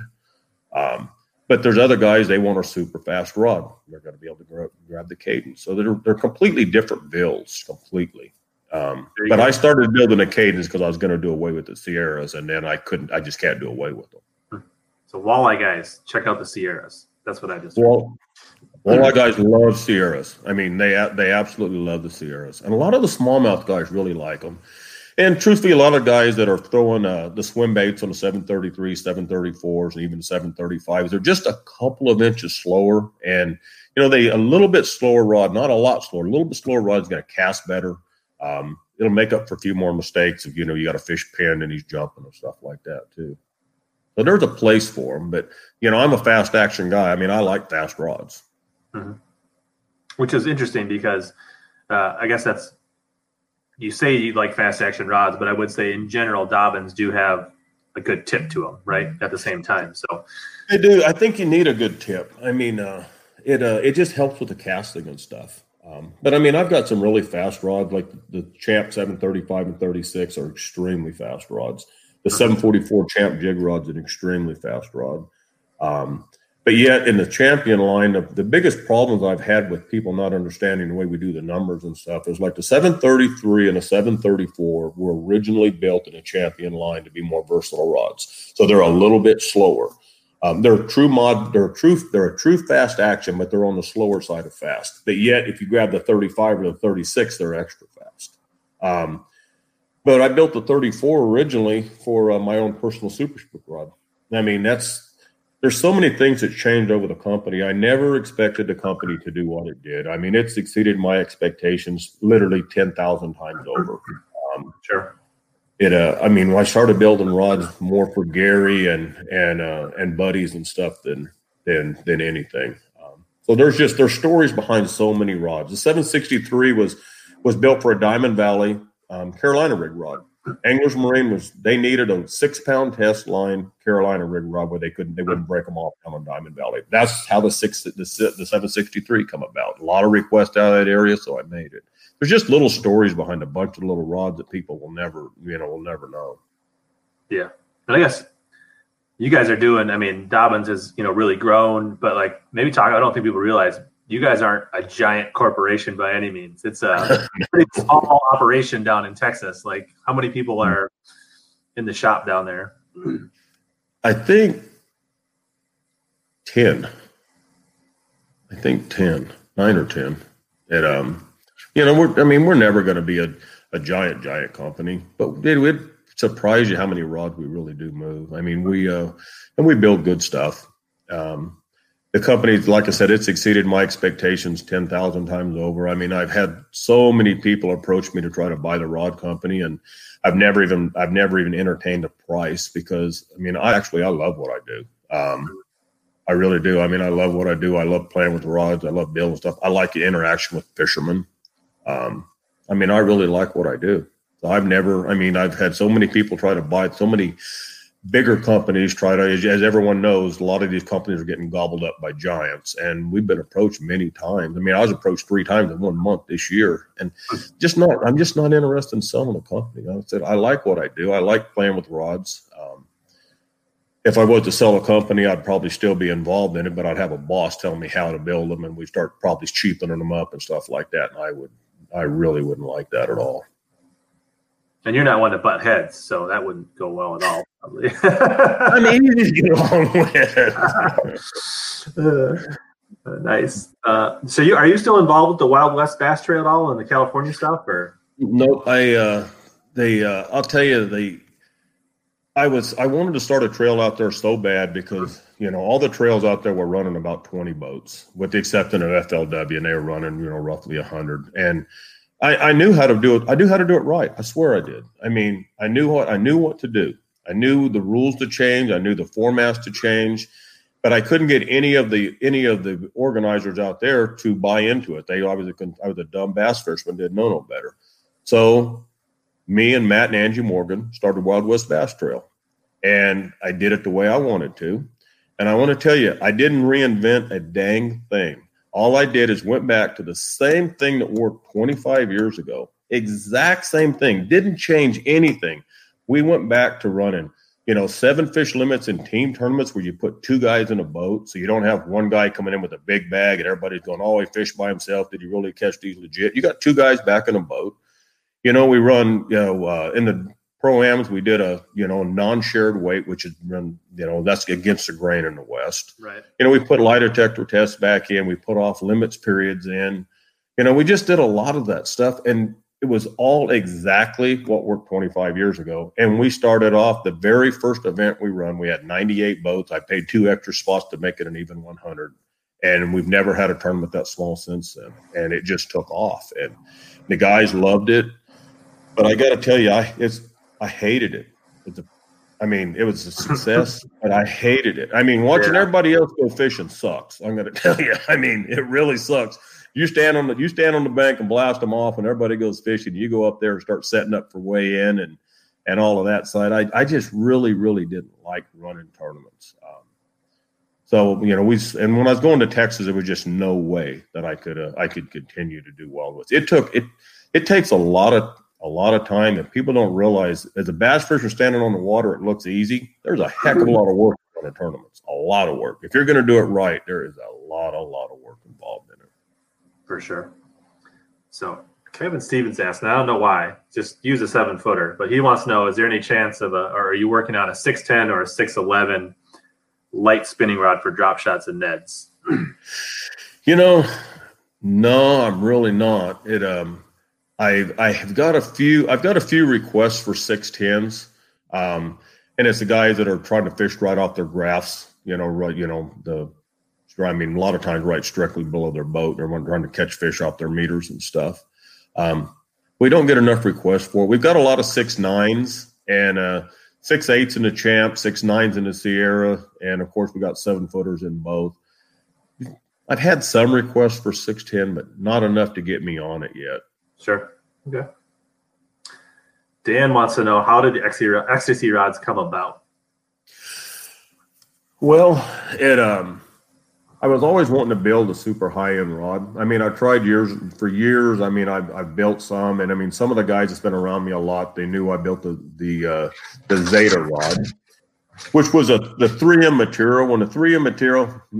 Um, but there's other guys they want a super fast rod. They're going to be able to grab, grab the Kadens. So they're they're completely different builds, completely. Um, but go. I started building a Kadens because I was going to do away with the Sierras, and then I couldn't. I just can't do away with them. So walleye guys, check out the Sierras. That's what I just. Well, walleye guys love Sierras. I mean, they they absolutely love the Sierras, and a lot of the smallmouth guys really like them. And truthfully, a lot of guys that are throwing uh, the swim baits on the 733, 734s, and even 735s, they're just a couple of inches slower. And, you know, they a little bit slower rod, not a lot slower, a little bit slower rod is going to cast better. Um, it'll make up for a few more mistakes if, you know, you got a fish pinned and he's jumping and stuff like that, too. So there's a place for them. But, you know, I'm a fast action guy. I mean, I like fast rods. Mm-hmm. Which is interesting because uh, I guess that's you say you like fast action rods, but I would say in general, Dobyns do have a good tip to them, right? At the same time, so they do. I think you need a good tip. I mean, uh, it uh, it just helps with the casting and stuff. Um, but I mean, I've got some really fast rods, like the Champ 735 and 36 are extremely fast rods. The 744 Champ jig rod's an extremely fast rod. Um, but yet, in the champion line, the, the biggest problems I've had with people not understanding the way we do the numbers and stuff is like the 733 and the 734 were originally built in a champion line to be more versatile rods. So they're a little bit slower. Um, they're true mod. They're true. They're a true fast action, but they're on the slower side of fast. But yet, if you grab the 35 or the 36, they're extra fast. Um, but I built the 34 originally for uh, my own personal super rod. I mean, that's there's so many things that changed over the company. I never expected the company to do what it did. I mean, it's exceeded my expectations literally 10,000 times over. Um, sure. It, uh, I mean, I started building rods more for Gary and, and, uh, and buddies and stuff than, than, than anything. Um, so there's just, there's stories behind so many rods. The 763 was, was built for a Diamond Valley, um, Carolina rig rod. Anglers Marine was they needed a six pound test line Carolina rig rod where they couldn't they wouldn't break them off down on Diamond Valley. That's how the six the, the seven sixty three come about. A lot of requests out of that area, so I made it. There's just little stories behind a bunch of little rods that people will never you know will never know. Yeah, and I guess you guys are doing. I mean, Dobyns has you know really grown, but like maybe talk. I don't think people realize you guys aren't a giant corporation by any means. It's a pretty small operation down in Texas. Like, how many people hmm. are in the shop down there? I think 10. I think 10, nine or 10. And, um, you know, we're, I mean, we're never going to be a, a giant, giant company, but it would surprise you how many rods we really do move. I mean, we, uh, and we build good stuff. Um, the company, like I said, it's exceeded my expectations 10,000 times over. I mean, I've had so many people approach me to try to buy the rod company and I've never even, I've never even entertained a price because I mean, I actually, I love what I do. Um, I really do. I mean, I love what I do. I love playing with rods. I love building stuff. I like the interaction with fishermen. Um, I mean, I really like what I do. So I've never, I mean, I've had so many people try to buy so many bigger companies try to, as everyone knows, a lot of these companies are getting gobbled up by giants. And we've been approached many times. I mean, I was approached three times in one month this year, and just not. I'm just not interested in selling a company. I said I like what I do. I like playing with rods. Um, if I was to sell a company, I'd probably still be involved in it, but I'd have a boss telling me how to build them, and we start probably cheapening them up and stuff like that. And I would, I really wouldn't like that at all. And you're not one to butt heads, so that wouldn't go well at all. I mean, you just get along with. uh, Uh, nice. Uh, so, you are you still involved with the Wild West Bass Trail at all and the California stuff, or? Nope. I uh, they uh, I'll tell you they. I was I wanted to start a trail out there so bad because you know all the trails out there were running about twenty boats, with the exception of FLW, and they were running you know roughly hundred. And I, I knew how to do it. I knew how to do it right. I swear I did. I mean, I knew what I knew what to do. I knew the rules to change. I knew the formats to change but I couldn't get any of the any of the organizers out there to buy into it. They obviously. I was a dumb bass fisherman, didn't know no better. So, me and Matt and Angie Morgan started Wild West Bass Trail, and I did it the way I wanted to. And I want to tell you, I didn't reinvent a dang thing. All I did is went back to the same thing that worked 25 years ago. Exact same thing. Didn't change anything. We went back to running you know, seven fish limits in team tournaments where you put two guys in a boat. So you don't have one guy coming in with a big bag and everybody's going, oh, he fished by himself. Did you really catch these legit? You got two guys back in a boat. You know, we run, you know, uh, in the pro-ams, we did a, you know, non-shared weight, which is run, you know, that's against the grain in the West. Right. You know, we put lie detector tests back in. We put off limits periods in. You know, we just did a lot of that stuff. And it was all exactly what worked 25 years ago. And we started off the very first event we run. We had 98 boats. I paid two extra spots to make it an even 100. And we've never had a tournament that small since then. And it just took off. And the guys loved it. But I got to tell you, I it's I hated it. It's a, I mean, it was a success, but I hated it. I mean, watching yeah. everybody else go fishing sucks. I'm going to tell you. I mean, it really sucks you stand on the you stand on the bank and blast them off, and everybody goes fishing. You go up there and start setting up for weigh in and and all of that side. I I just really really didn't like running tournaments. Um, so you know we and when I was going to Texas, there was just no way that I could uh, I could continue to do well with it. Took it it takes a lot of a lot of time, and people don't realize as a bass fisher standing on the water, it looks easy. There's a heck of a lot of work on the tournaments, a lot of work. If you're going to do it right, there is a lot, a lot of work for sure. So Kevin Stevens asked, and I don't know why, just use a seven footer, but he wants to know: Is there any chance of a, or are you working on a six ten or a six eleven light spinning rod for drop shots and neds? you know, no, I'm really not. It um, I I have got a few. I've got a few requests for six tens, um, and it's the guys that are trying to fish right off their graphs. You know, right. You know the I mean, a lot of times right directly below their boat. They're trying to catch fish off their meters and stuff. Um, we don't get enough requests for it. We've got a lot of six nines and uh, six eights in the champ, six nines in the Sierra, and of course we got seven footers in both. I've had some requests for six ten, but not enough to get me on it yet. Sure. Okay. Dan wants to know how did the Xtasy rods come about? Well, it um I was always wanting to build a super high end rod. I mean, I tried years for years. I mean, I've, I've built some, and I mean, some of the guys that's been around me a lot, they knew I built the the uh, the Zeta rod, which was a the 3M material. When the 3M material,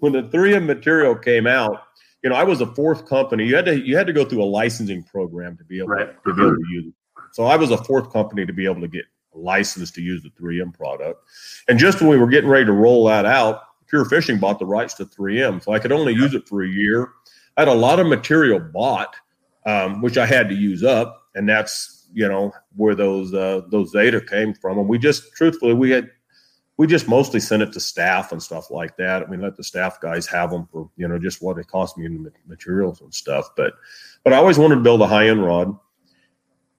when the 3M material came out, you know, I was a fourth company. You had to you had to go through a licensing program to be able right. to be able to use it. So I was a fourth company to be able to get license to use the 3M product. And just when we were getting ready to roll that out, Pure Fishing bought the rights to 3M. So I could only use it for a year. I had a lot of material bought, um, which I had to use up. And that's, you know, where those uh, those Zeta came from. And we just truthfully we had we just mostly sent it to staff and stuff like that. I mean, let the staff guys have them for, you know, just what it cost me in materials and stuff. But but I always wanted to build a high end rod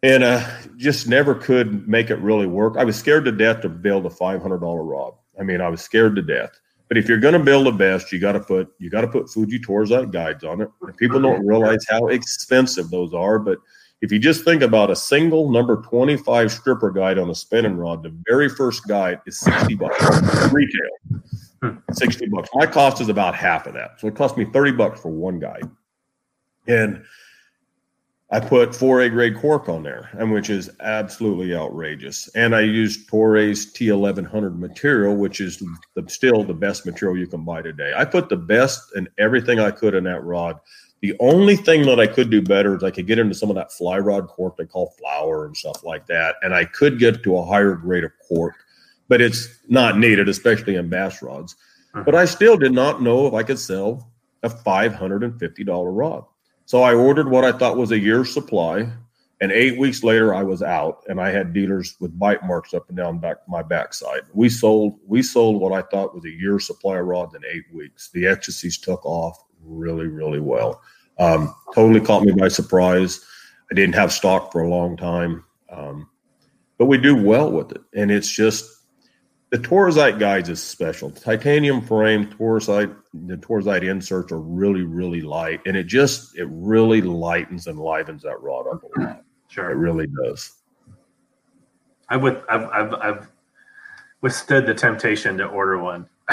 and uh, just never could make it really work. I was scared to death to build a five hundred dollar rod. I mean, I was scared to death. But if you're going to build the best, you got to put you got to put Fuji Torzite guides on it. And people don't realize how expensive those are. But if you just think about a single number 25 stripper guide on a spinning rod, the very first guide is 60 bucks retail. Hmm. 60 bucks. My cost is about half of that. So it cost me 30 bucks for one guide. And I put 4A grade cork on there, and which is absolutely outrageous. And I used Toray's T1100 material, which is the, still the best material you can buy today. I put the best and everything I could in that rod. The only thing that I could do better is I could get into some of that fly rod cork they call flour and stuff like that, and I could get to a higher grade of cork, but it's not needed, especially in bass rods. Mhm. but I still did not know if I could sell a $550 rod. So I ordered what I thought was a year's supply. And eight weeks later, I was out, and I had dealers with bite marks up and down back my backside. We sold we sold what I thought was a year's supply of rods in eight weeks. The Xtasys took off really, really well. Um, totally caught me by surprise. I didn't have stock for a long time, um, but we do well with it, and it's just the Torzite guides is special. Titanium frame Torzite, the Torzite inserts are really, really light, and it just it really lightens and livens that rod up a lot. It really does. I would. I've, I've, I've withstood the temptation to order one.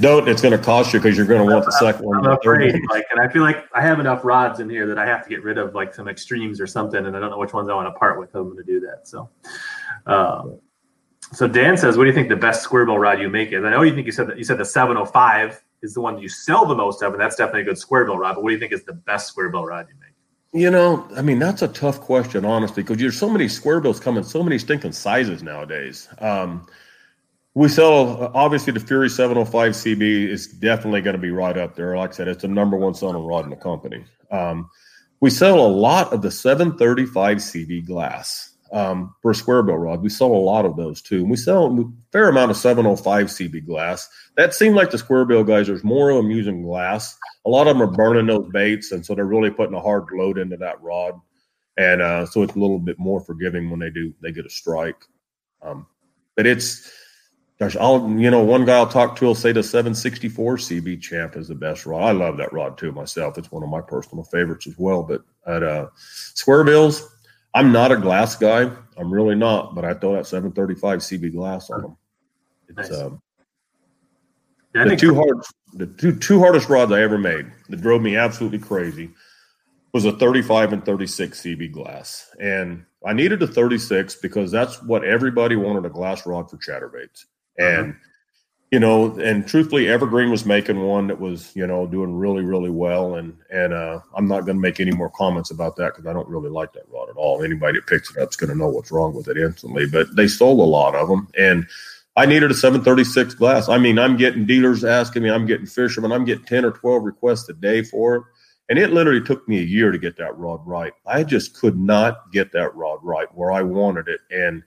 Don't. It's going to cost you because you're going to want the second one. I'm and the third afraid, like, and I feel like I have enough rods in here that I have to get rid of, like some extremes or something, and I don't know which ones I want to part with. I'm going to do that. So, um, so Dan says, "What do you think the best square bill rod you make is?" I know you think you said that you said the 705 is the one you sell the most of, and that's definitely a good square bill rod. But what do you think is the best square bill rod you make? You know, I mean, that's a tough question, honestly, because there's so many square bills coming, so many stinking sizes nowadays. Um, we sell obviously the Fury 705 CB is definitely going to be right up there. Like I said, it's the number one selling rod in the company. Um, we sell a lot of the 735 CB glass um, for a square bill rod. We sell a lot of those too. And we sell a fair amount of 705 CB glass. That seemed like the square bill guys, there's more of them using glass. A lot of them are burning those baits, and so they're really putting a hard load into that rod. And uh, so it's a little bit more forgiving when they do they get a strike. Um, but it's gosh, I'll you know one guy I'll talk to will say the 764 CB Champ is the best rod. I love that rod too myself. It's one of my personal favorites as well. But at uh, square bills, I'm not a glass guy. I'm really not. But I throw that 735 CB glass on them. It's Nice. um, the two hard the two two hardest rods I ever made that drove me absolutely crazy was a 35 and 36 CB glass. And I needed a 36 because that's what everybody wanted a glass rod for chatterbaits. And you know, and truthfully, Evergreen was making one that was, you know, doing really, really well. And and uh, I'm not going to make any more comments about that because I don't really like that rod at all. Anybody that picks it up is going to know what's wrong with it instantly. But they sold a lot of them, and I needed a 736 glass. I mean, I'm getting dealers asking me, I'm getting fishermen, I'm getting 10 or 12 requests a day for it. And it literally took me a year to get that rod right. I just could not get that rod right where I wanted it. And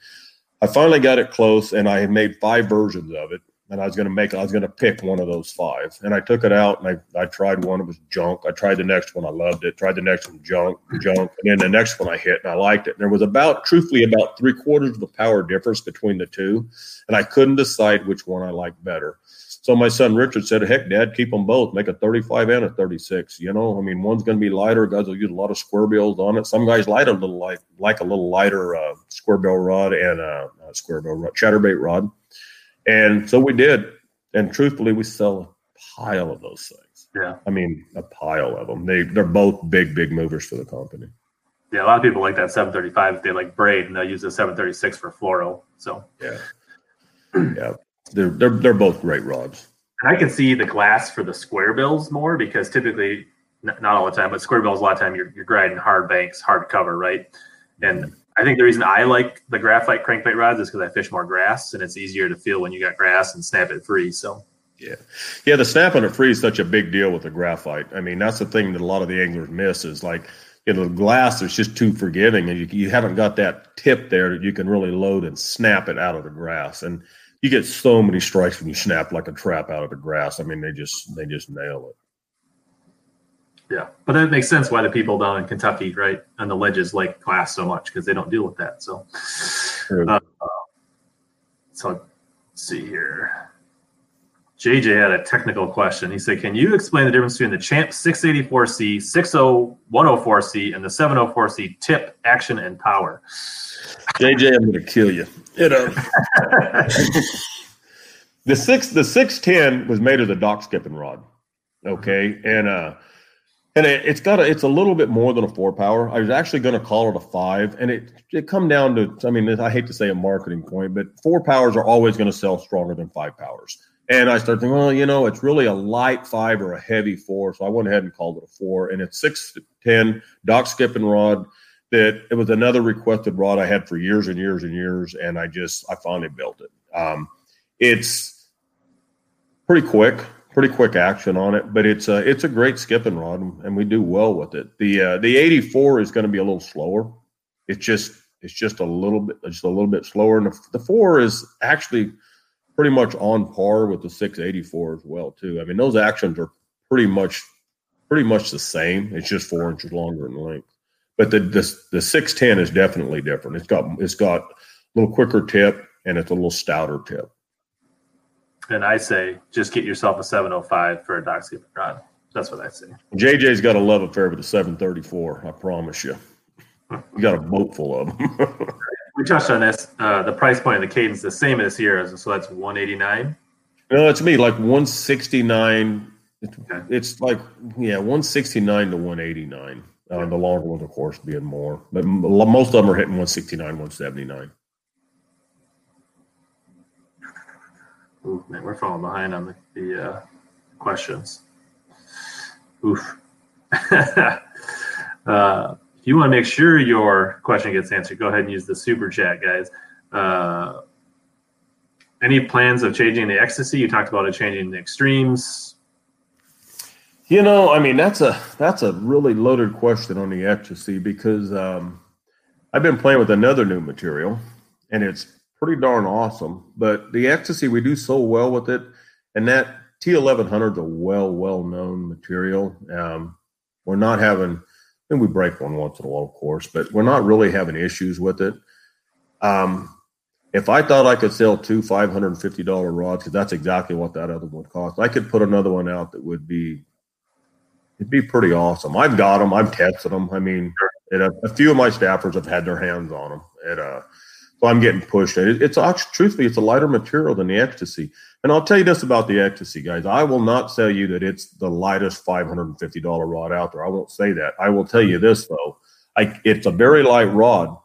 I finally got it close and I had made five versions of it. And I was going to make, I was going to pick one of those five. And I took it out and I, I tried one, it was junk. I tried the next one, I loved it. Tried the next one, junk, junk. And then the next one I hit and I liked it. And there was about, truthfully, about three quarters of the power difference between the two. And I couldn't decide which one I liked better. So my son Richard said, "Heck, Dad, keep them both. Make a 35 and a 36. You know, I mean, one's going to be lighter. Guys will use a lot of square bills on it. Some guys like a little like like a little lighter uh, square bill rod and a, a square bill rod, chatterbait rod. And so we did. And truthfully, we sell a pile of those things. Yeah. I mean, a pile of them. They they're both big big movers for the company. Yeah, a lot of people like that 735 they like braid, and they'll use the 736 for fluoro. So, Yeah, yeah. They're they're they're both great rods. and I can see the glass for the square bills more because typically, not all the time, but square bills a lot of time you're you're grinding hard banks, hard cover, right? And mm-hmm. I think the reason I like the graphite crankbait rods is because I fish more grass, and it's easier to feel when you got grass and snap it free. So, Yeah, yeah. The snapping it free is such a big deal with the graphite. I mean, that's the thing that a lot of the anglers miss is like, you know, the glass is just too forgiving, and you, you haven't got that tip there that you can really load and snap it out of the grass. And you get so many strikes when you snap like a trap out of the grass. I mean, they just they just nail it. Yeah, but that makes sense why the people down in Kentucky, right, on the ledges like glass so much because they don't deal with that. So, Uh, So let's see here. JJ had a technical question. He said, Can you explain the difference between the Champ 684C, 60104C, and the 704C tip, action, and power? JJ, I'm going to kill you. You know, the six the six ten was made of the dock skipping rod. Okay, and uh, and it, it's got a it's a little bit more than a four power. I was actually going to call it a five, and it it come down to I mean I hate to say a marketing point, but four powers are always going to sell stronger than five powers. And I started thinking, well, you know, it's really a light five or a heavy four, so I went ahead and called it a four, and it's six ten dock skipping rod. That it was another requested rod I had for years and years and years, and I just I finally built it. Um, it's pretty quick, pretty quick action on it. But it's a it's a great skipping rod, and we do well with it. The uh, the 84 is going to be a little slower. It's just it's just a little bit just a little bit slower, and the, the four is actually pretty much on par with the 684 as well too. I mean, those actions are pretty much pretty much the same. It's just four inches longer in length. But the the, the 610 is definitely different. It's got it's got a little quicker tip and it's a little stouter tip. And I say just get yourself a 705 for a dock skipping rod. That's what I say. JJ's got a love affair with a 734. I promise you. You got a boat full of them. we touched on this. Uh, the price point and the Kaden's the same as here, so that's 189. No, it's me like 169. Okay. It's like yeah, 169 to 189. Uh, the longer ones, of course, being more, but most of them are hitting 169, 179. We're falling behind on the, the uh, questions. Oof. uh, if you want to make sure your question gets answered, go ahead and use the super chat, guys. Uh, any plans of changing the Xtasy? You talked about it changing the extremes. You know, I mean, that's a that's a really loaded question on the Xtasy because um, I've been playing with another new material, and it's pretty darn awesome. But the Xtasy, we do so well with it, and that T1100 is a well well known material. Um, we're not having and we break one once in a while, of course, but we're not really having issues with it. Um, if I thought I could sell two five hundred and fifty dollar rods, because that's exactly what that other one cost, I could put another one out that would be it'd be pretty awesome. I've got them, I've tested them. I mean, it, a, a, few of my staffers have had their hands on them. It, uh, so I'm getting pushed. It, it's actually, truthfully, it's a lighter material than the Xtasy. And I'll tell you this about the Xtasy, guys. I will not tell you that it's the lightest $550 rod out there. I won't say that. I will tell you this though. I, it's a very light rod,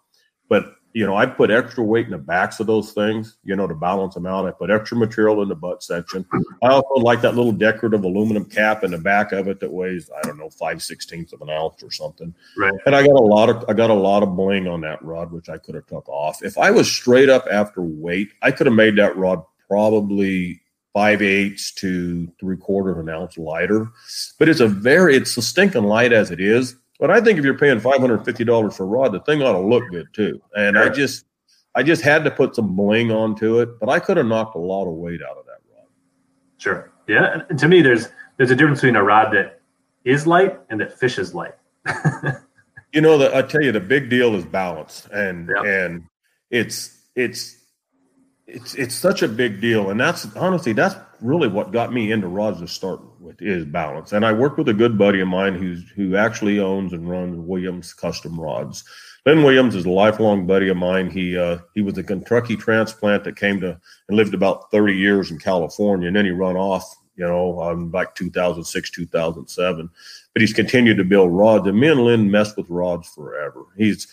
but you know, I put extra weight in the backs of those things, you know, to balance them out. I put extra material in the butt section. I also like that little decorative aluminum cap in the back of it that weighs, I don't know, five sixteenths of an ounce or something. Right. And I got a lot of I got a lot of bling on that rod, which I could have took off. If I was straight up after weight, I could have made that rod probably five eighths to three quarter of an ounce lighter. But it's a very it's a stinking light as it is but I think if you're paying five hundred fifty dollars for a rod, the thing ought to look good too. And I just, I just had to put some bling onto it, but I could have knocked a lot of weight out of that rod. Sure. Yeah. And to me, there's there's a difference between a rod that is light and that fishes light. you know, the, I tell you, the big deal is balance, and yep. and it's it's it's it's such a big deal, and that's honestly that's really what got me into rods to start with is balance. And I work with a good buddy of mine who's who actually owns and runs Williams Custom Rods. Lynn Williams is a lifelong buddy of mine. He uh, he was a Kentucky transplant that came to and lived about 30 years in California, and then he run off, you know, um, like 2006, 2007. But he's continued to build rods, and me and Lynn messed with rods forever. He's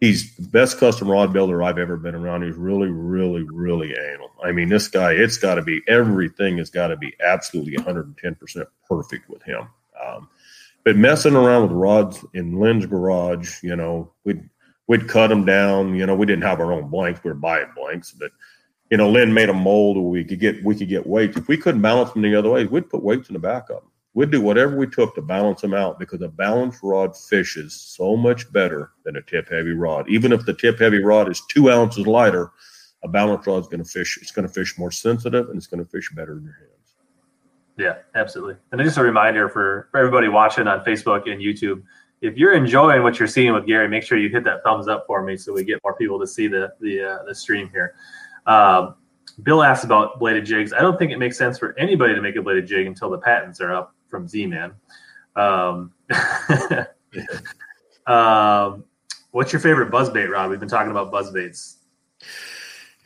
he's the best custom rod builder I've ever been around. He's really, really, really anal. I mean, this guy, it's got to be everything has got to be absolutely 110 percent perfect with him. Um, but messing around with rods in Lynn's garage, you know, we'd we'd cut them down. You know, we didn't have our own blanks; we were buying blanks, but you know, Lynn made a mold where we could get we could get weights. If we couldn't balance them the other way, we'd put weights in the back of them we'd do whatever we took to balance them out because a balanced rod fishes so much better than a tip heavy rod. Even if the tip heavy rod is two ounces lighter, a balanced rod is going to fish. It's going to fish more sensitive and it's going to fish better in your hands. Yeah, absolutely. And just a reminder for, for everybody watching on Facebook and YouTube, if you're enjoying what you're seeing with Gary, make sure you hit that thumbs up for me so we get more people to see the the uh, the stream here. Um, Bill asked about bladed jigs. I don't think it makes sense for anybody to make a bladed jig until the patents are up from Z-Man. Um, um, what's your favorite buzz bait, Rob? We've been talking about buzz baits.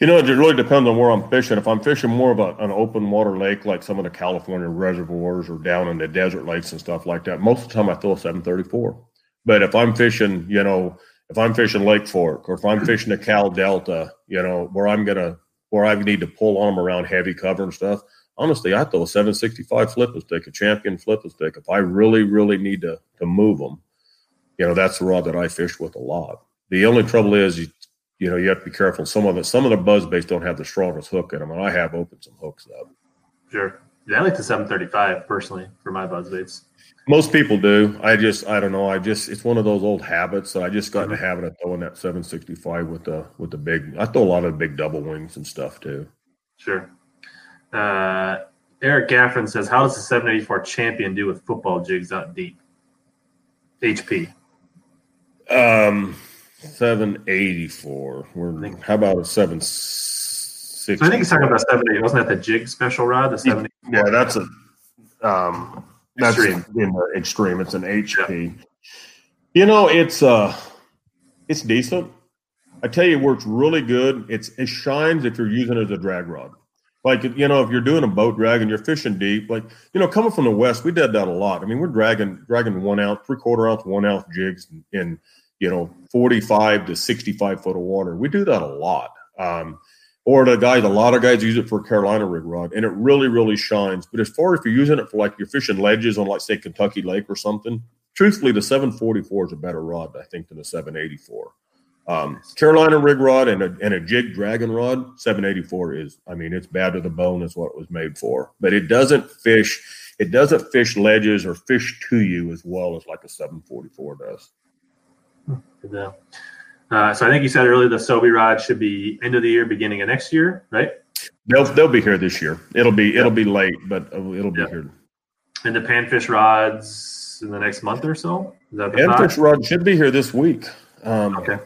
You know, it really depends on where I'm fishing. If I'm fishing more of a, an open water lake, like some of the California reservoirs or down in the desert lakes and stuff like that, most of the time I throw a 734. But if I'm fishing, you know, if I'm fishing Lake Fork or if I'm fishing the Cal Delta, you know, where I'm gonna where I need to pull on them around heavy cover and stuff, honestly, I throw a 765 flipping stick, a champion flipping stick. If I really, really need to to move them, you know, that's the rod that I fish with a lot. The only trouble is, you, you know, you have to be careful. Some of the some of the buzz baits don't have the strongest hook in them, and I have opened some hooks up. Sure. Yeah, I like the 735 personally for my buzz baits. Most people do. I just, I don't know. I just, it's one of those old habits. So I just got in the mm-hmm. habit of throwing that 765 with the with the big. I throw a lot of big double wings and stuff too. Sure. Uh, Eric Gaffron says, "How does the 784 champion do with football jigs out deep?" HP. Um, 784. We're how about a 760? So I think he's talking about 70. Wasn't that the jig special rod? The 70. Yeah, that's a um that's Extreme. in the extreme. It's an HP. You know, it's uh it's decent. I tell you it works really good. It's it shines if you're using it as a drag rod. Like you know, if you're doing a boat drag and you're fishing deep, like you know, coming from the west, we did that a lot. I mean, we're dragging dragging one ounce, three quarter ounce, one ounce jigs in, you know 45 to 65 foot of water. We do that a lot. Um, or the guys, a lot of guys use it for Carolina rig rod, and it really, really shines. But as far as you're using it for like you're fishing ledges on, like say Kentucky Lake or something, truthfully, the 744 is a better rod, I think, than the 784. Um, Carolina rig rod and a, and a jig dragon rod, 784 is, I mean, it's bad to the bone, is what it was made for. But it doesn't fish, it doesn't fish ledges or fish to you as well as like a 744 does. Good know. Uh, so I think you said earlier the Sobe rod should be end of the year, beginning of next year, right? They'll they'll be here this year. It'll be it'll be late, but uh, it'll be here. And the panfish rods in the next month or so. Is that thought? Panfish rod should be here this week. Um, Okay.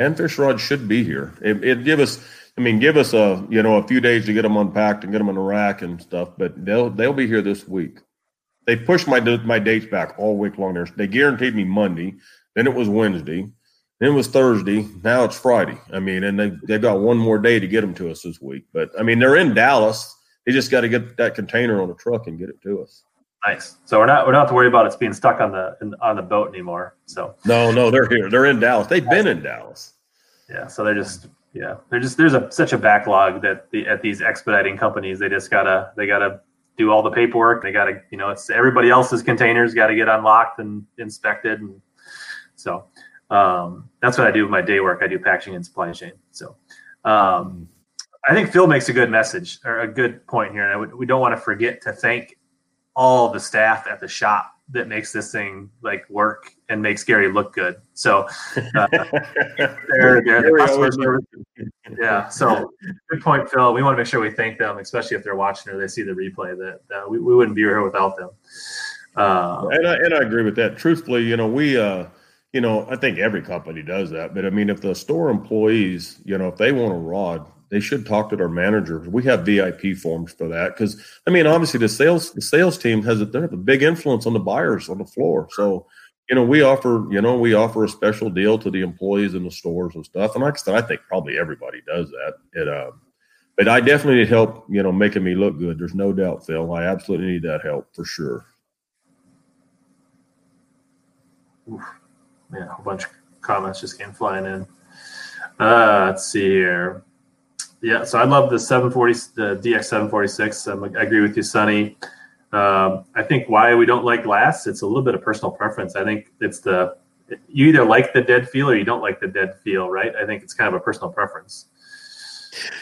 Panfish rod should be here. It, it give us, I mean, give us a you know a few days to get them unpacked and get them in the rack and stuff. But they'll they'll be here this week. They pushed my my dates back all week long. There, they guaranteed me Monday. Then it was Wednesday. Then it was Thursday. Now it's Friday. I mean, and they they've got one more day to get them to us this week. But I mean, they're in Dallas. They just got to get that container on a truck and get it to us. Nice. So we're not we're not to worry about it's being stuck on the in, on the boat anymore. So No, no, they're here. They're in Dallas. They've been in Dallas. yeah, so they're just yeah, they're just there's a such a backlog that the at these expediting companies they just gotta they gotta do all the paperwork. They gotta you know it's everybody else's containers got to get unlocked and inspected and so um, that's what I do with my day work. I do packaging and supply chain. So um, I think Phil makes a good message or a good point here, and I would, we don't want to forget to thank all the staff at the shop that makes this thing like work and makes Gary look good. So uh, they're, they're the customer service. Yeah. So good point, Phil. We want to make sure we thank them, especially if they're watching or they see the replay. That uh, we, we wouldn't be here without them. Uh, and I, and I agree with that. Truthfully, you know, we, uh, you know, I think every company does that. But I mean, if the store employees, you know, if they want a rod, they should talk to their managers. We have VIP forms for that because I mean, obviously, the sales the sales team has a, they have a big influence on the buyers on the floor. So, you know, we offer you know we offer a special deal to the employees in the stores and stuff. And like I said, I think probably everybody does that. It, uh, but I definitely need help. You know, making me look good. There's no doubt, Phil. I absolutely need that help for sure. yeah, a whole bunch of comments just came flying in. Uh, let's see here. Yeah, so I love the 740, the DX 746. Um, I agree with you, Sonny. Um, I think why we don't like glass, it's a little bit of personal preference. I think it's the you either like the dead feel or you don't like the dead feel, right? I think it's kind of a personal preference.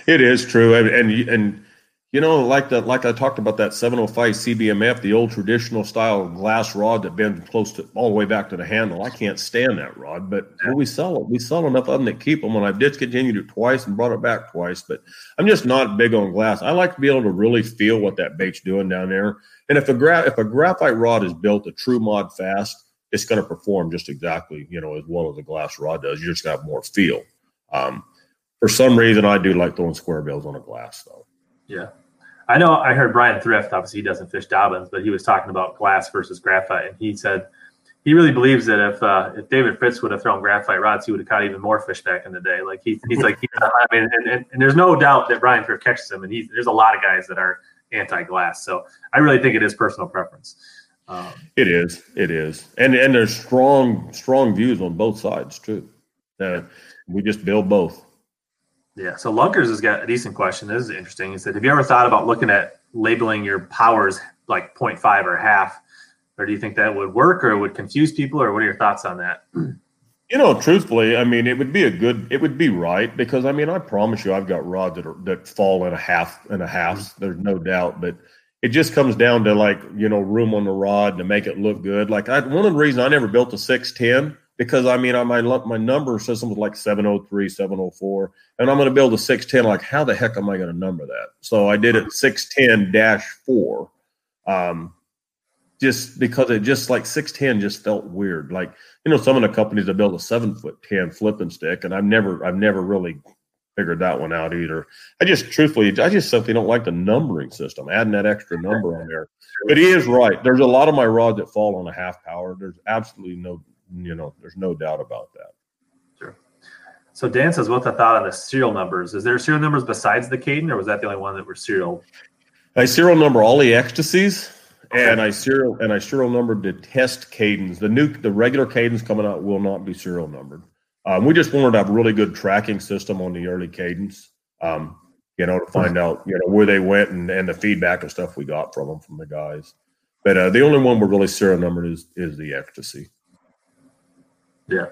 It is true, and and, and you know, like the like I talked about that 705 CBMF, the old traditional style glass rod that bends close to all the way back to the handle. I can't stand that rod, but we sell it. We sell enough of them that keep them. And I've discontinued it twice and brought it back twice. But I'm just not big on glass. I like to be able to really feel what that bait's doing down there. And if a gra- if a graphite rod is built a true mod fast, it's going to perform just exactly you know as well as a glass rod does. You just got more feel. Um, for some reason, I do like throwing square bills on a glass though. Yeah. I know I heard Bryan Thrift, obviously he doesn't fish Dobyns, but he was talking about glass versus graphite. And he said he really believes that if uh, if David Fritts would have thrown graphite rods, he would have caught even more fish back in the day. Like he, he's like, he, I mean, and, and, and there's no doubt that Bryan Thrift catches them. And he's, there's a lot of guys that are anti glass. So I really think it is personal preference. Um, It is. It is. And and there's strong strong views on both sides too. Uh, we just build both. Yeah. So Lunkers has got a decent question. This is interesting. He said, "Have you ever thought about looking at labeling your powers like 0.5 or half, or do you think that would work, or would confuse people, or what are your thoughts on that?" You know, truthfully, I mean, it would be a good, it would be right because I mean, I promise you, I've got rods that are that fall in a half and a half. There's no doubt, but it just comes down to like you know room on the rod to make it look good. Like I, one of the reasons I never built a six ten because I mean I my my number system was like 703, 704, and I'm going to build a six ten. Like how the heck am I going to number that? So I did it six ten dash four, um, just because it just like six ten just felt weird. Like you know some of the companies that build a seven foot ten flipping stick, and I've never I've never really figured that one out either. I just truthfully, I just simply don't like the numbering system, adding that extra number on there. But he is right. There's a lot of my rods that fall on a half power. There's absolutely no, you know, there's no doubt about that. Sure. So Dan says, what's the thought on the serial numbers? Is there serial numbers besides the Kaden, or was that the only one that were serial? I serial number all the Xtasys. Okay. And I serial and I serial numbered the test Kadens. The new the regular Kadens coming out will not be serial numbered. Um, we just wanted to have a really good tracking system on the early Kadens, um, you know, to find out, you know, where they went and, and the feedback and stuff we got from them, from the guys. But uh, the only one we're really serial numbered is, is the Xtasy. Yeah.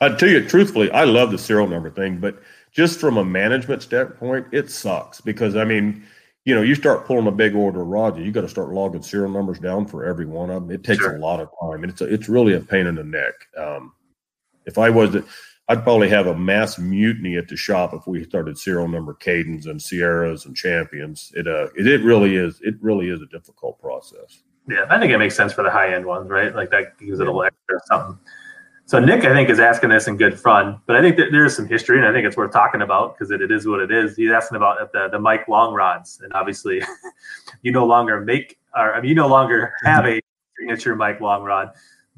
I'd tell you truthfully, I love the serial number thing, but just from a management standpoint, it sucks because I mean, you know, you start pulling a big order of rods, you got to start logging serial numbers down for every one of them. It takes sure. a lot of time, and it's a, it's really a pain in the neck. Um, if I was, I'd probably have a mass mutiny at the shop if we started serial number Kadens and Sierras and champions. It uh, it, it really is. It really is a difficult process. Yeah, I think it makes sense for the high end ones, right? Like that gives it a little extra something. So Nick, I think, is asking this in good fun, but I think that there is some history, and I think it's worth talking about because it, it is what it is. He's asking about the the Mike Long rods, and obviously, you no longer make, or I mean, you no longer have a signature Mike Long rod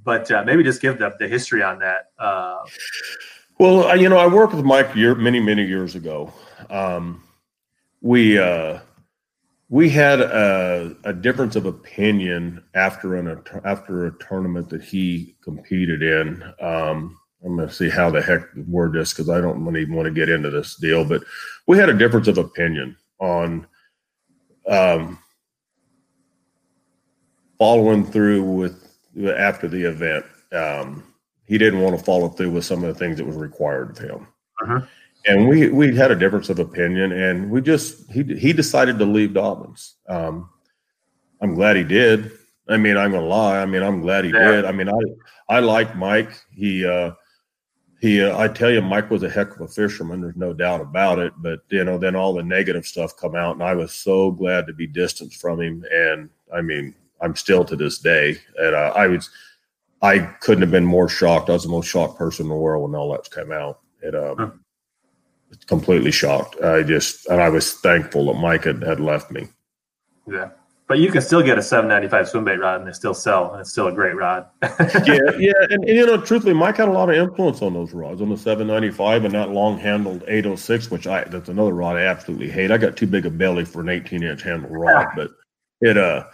but uh, maybe just give the, the history on that. Uh, well, you know, I worked with Mike year, many, many years ago. Um, we uh, we had a, a, difference of opinion after an after a tournament that he competed in. Um, I'm going to see how the heck word this because I don't even want to get into this deal, but we had a difference of opinion on um, following through with after the event. Um, he didn't want to follow through with some of the things that was required of him. Uh-huh. And we we had a difference of opinion, and we just he he decided to leave Dobyns. Um, I'm glad he did. I mean, I'm gonna lie. I mean, I'm glad he yeah. did. I mean, I I like Mike. He uh, he uh, I tell you, Mike was a heck of a fisherman. There's no doubt about it. But you know, then all the negative stuff come out, and I was so glad to be distanced from him. And I mean, I'm still to this day. And uh, I was, I couldn't have been more shocked. I was the most shocked person in the world when all that came out. It, um. Completely shocked. I just, and I was thankful that Mike had, had left me. Yeah. But you can still get a 795 swim bait rod and they still sell, and it's still a great rod. yeah, yeah, and, and, you know, truthfully, Mike had a lot of influence on those rods, on the 795 and that long handled 806, which I that's another rod I absolutely hate. I got too big a belly for an 18 inch handle rod, but it uh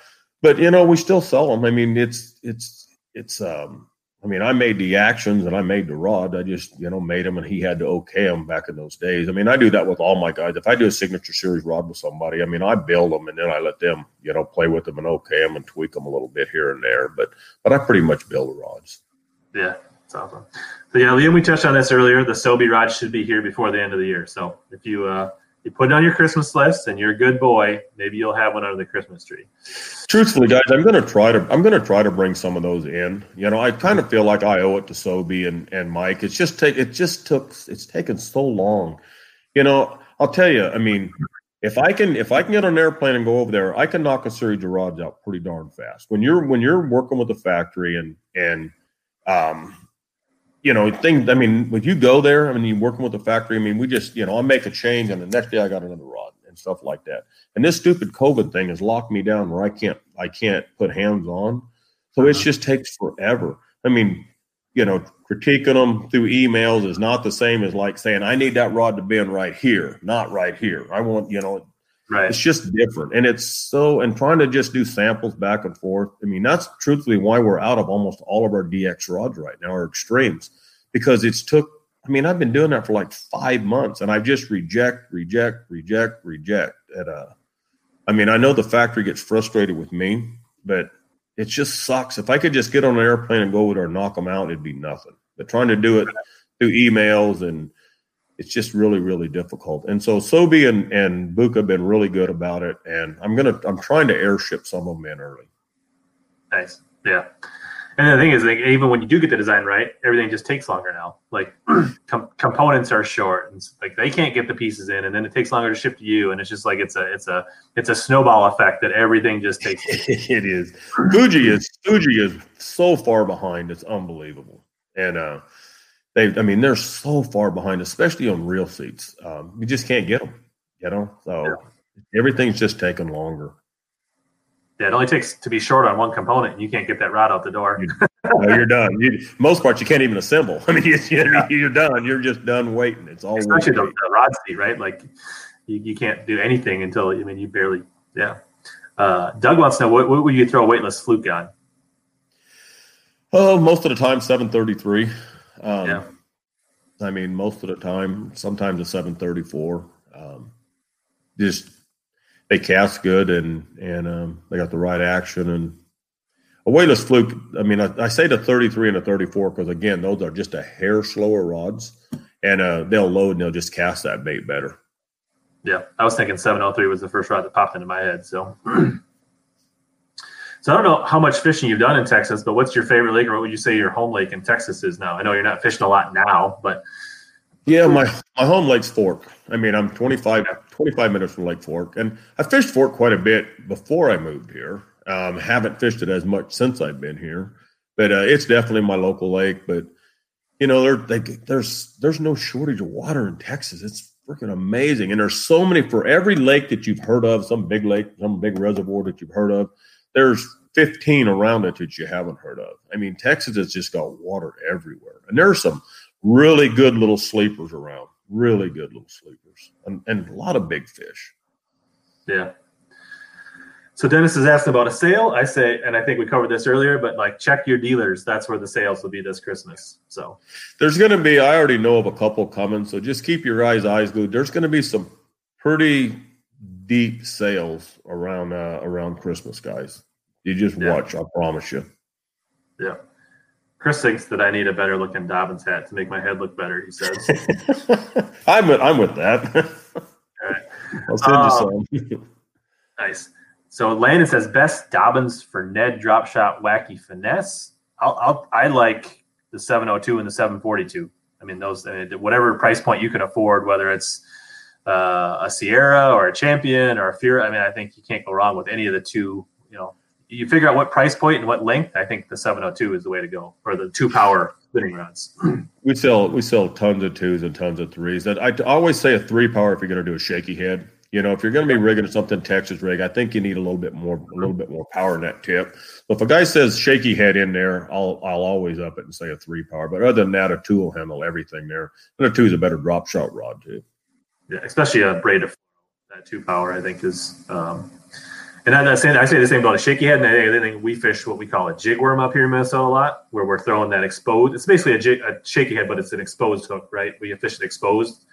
but you know we still sell them i mean it's it's it's um i mean i made the actions and i made the rod. I just you know made them and he had to okay them back in those days. I mean i do that with all my guys. If i do a signature series rod with somebody i mean i build them and then i let them you know play with them and okay them and tweak them a little bit here and there. But but i pretty much build the rods. Yeah it's awesome. So yeah liam we touched on this earlier. The sobe rod should be here before the end of the year. So if you uh you put it on your Christmas list and you're a good boy, maybe you'll have one under the Christmas tree. Truthfully, guys, I'm gonna try to I'm gonna try to bring some of those in. You know, I kind of feel like I owe it to Sobe and, and Mike. It's just take it just took it's taken so long. You know, I'll tell you, I mean, if I can if I can get on an airplane and go over there, I can knock a series of rods out pretty darn fast. When you're when you're working with the factory and and um you know, things. I mean, when you go there, I mean, you're working with the factory. I mean, we just, you know, I make a change, and the next day I got another rod and stuff like that. And this stupid COVID thing has locked me down where I can't, I can't put hands on. So uh-huh. it just takes forever. I mean, you know, critiquing them through emails is not the same as like saying, I need that rod to bend right here, not right here. I want, you know, Right. It's just different. And it's so, and trying to just do samples back and forth. I mean, that's truthfully why we're out of almost all of our DX rods right now, our extremes, because it's took, I mean, I've been doing that for like five months and I've just reject, reject, reject, reject. At, uh, I mean, I know the factory gets frustrated with me, but it just sucks. If I could just get on an airplane and go over there and knock them out, it'd be nothing. But trying to do it through emails and, it's just really really difficult. And so Sobe and and Buka have been really good about it, and I'm gonna I'm trying to airship some of them in early. Nice, yeah. And the thing is, like, even when you do get the design right, everything just takes longer now. Like com- components are short, and like they can't get the pieces in, and then it takes longer to ship to you. And it's just like it's a it's a it's a snowball effect that everything just takes. it is. Fuji is Fuji is so far behind. It's unbelievable, and uh, they I mean they're so far behind, especially on reel seats. Um, you just can't get them. You know, so yeah. everything's just taking longer. Yeah, it only takes to be short on one component, and you can't get that rod out the door. no, you're done. You, most parts you can't even assemble. I mean, you, are done. You're just done waiting. It's all especially the, the, rod seat, right? Like you, you can't do anything until I mean you barely. Yeah. Uh, Doug wants to know what, what would you throw a weightless fluke on? Oh, most of the time, seven thirty three. Um, yeah. I mean, most of the time, sometimes a seven thirty four. Um, just they cast good and and um, they got the right action and a weightless fluke. I mean, I, I say the 33 and the 34 because again, those are just a hair slower rods, and uh, they'll load and they'll just cast that bait better. Yeah, I was thinking 703 was the first rod that popped into my head. So, so I don't know how much fishing you've done in Texas, but what's your favorite lake, or what would you say your home lake in Texas is now? I know you're not fishing a lot now, but yeah, my my home lake's Fork. I mean, I'm 25, 25 minutes from Lake Fork, and I fished Fork quite a bit before I moved here. Um, haven't fished it as much since I've been here, but uh, it's definitely my local lake. But you know, there they, there's there's no shortage of water in Texas. It's freaking amazing, and there's so many for every lake that you've heard of, some big lake, some big reservoir that you've heard of. There's 15 around it that you haven't heard of. I mean, Texas has just got water everywhere, and there's some really good little sleepers around. Really good little sleepers, and, and a lot of big fish. Yeah. So Dennis is asking about a sale. I say, and I think we covered this earlier, but like check your dealers. That's where the sales will be this Christmas. So there's going to be. I already know of a couple coming. So just keep your eyes eyes glued. There's going to be some pretty deep sales around uh, around Christmas, guys. You just yeah. watch. I promise you. Yeah. Chris thinks that I need a better looking Dobyns hat to make my head look better. He says. I'm with, I'm with that. Right. I'll send um, you some. nice. So Landon says best Dobyns for Ned drop shot wacky finesse. I'll, I'll I like the 702 and the 742. I mean those whatever price point you can afford, whether it's uh, a Sierra or a Champion or a Fury. I mean I think you can't go wrong with any of the two. You know you figure out what price point and what length, I think the 702 is the way to go, or the two power spinning rods. we sell we sell tons of twos and tons of threes. That I always say a three power if you're going to do a shaky head. You know, if you're going to be rigging something Texas rig, I think you need a little bit more a little bit more power in that tip. So if a guy says shaky head in there, I'll I'll always up it and say a three power. But other than that, a two will handle everything there. And a two is a better drop shot rod too. Especially a braid of that two power, I think is. Um, and saying I say the same about a shaky head. And I think we fish what we call a jig worm up here in Minnesota a lot, where we're throwing that exposed. It's basically a, jig, a shaky head, but it's an exposed hook, right? We fish it exposed,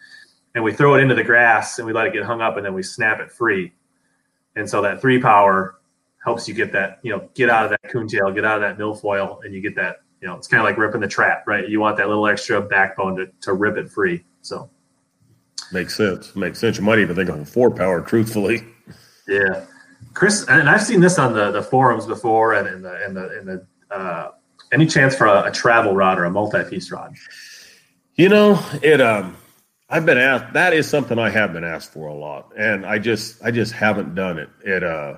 and we throw it into the grass and we let it get hung up, and then we snap it free. And so that three power helps you get that, you know, get out of that coontail, get out of that milfoil, and you get that, you know, it's kind of like ripping the trap, right? You want that little extra backbone to, to rip it free. So makes sense. Makes sense. You might even think of a four power, truthfully. Yeah. Chris, and I've seen this on the, the forums before, and in the in the in the uh, any chance for a, a travel rod or a multi piece rod? You know, it. Um, I've been asked. That is something I have been asked for a lot, and I just I just haven't done it. It. Uh,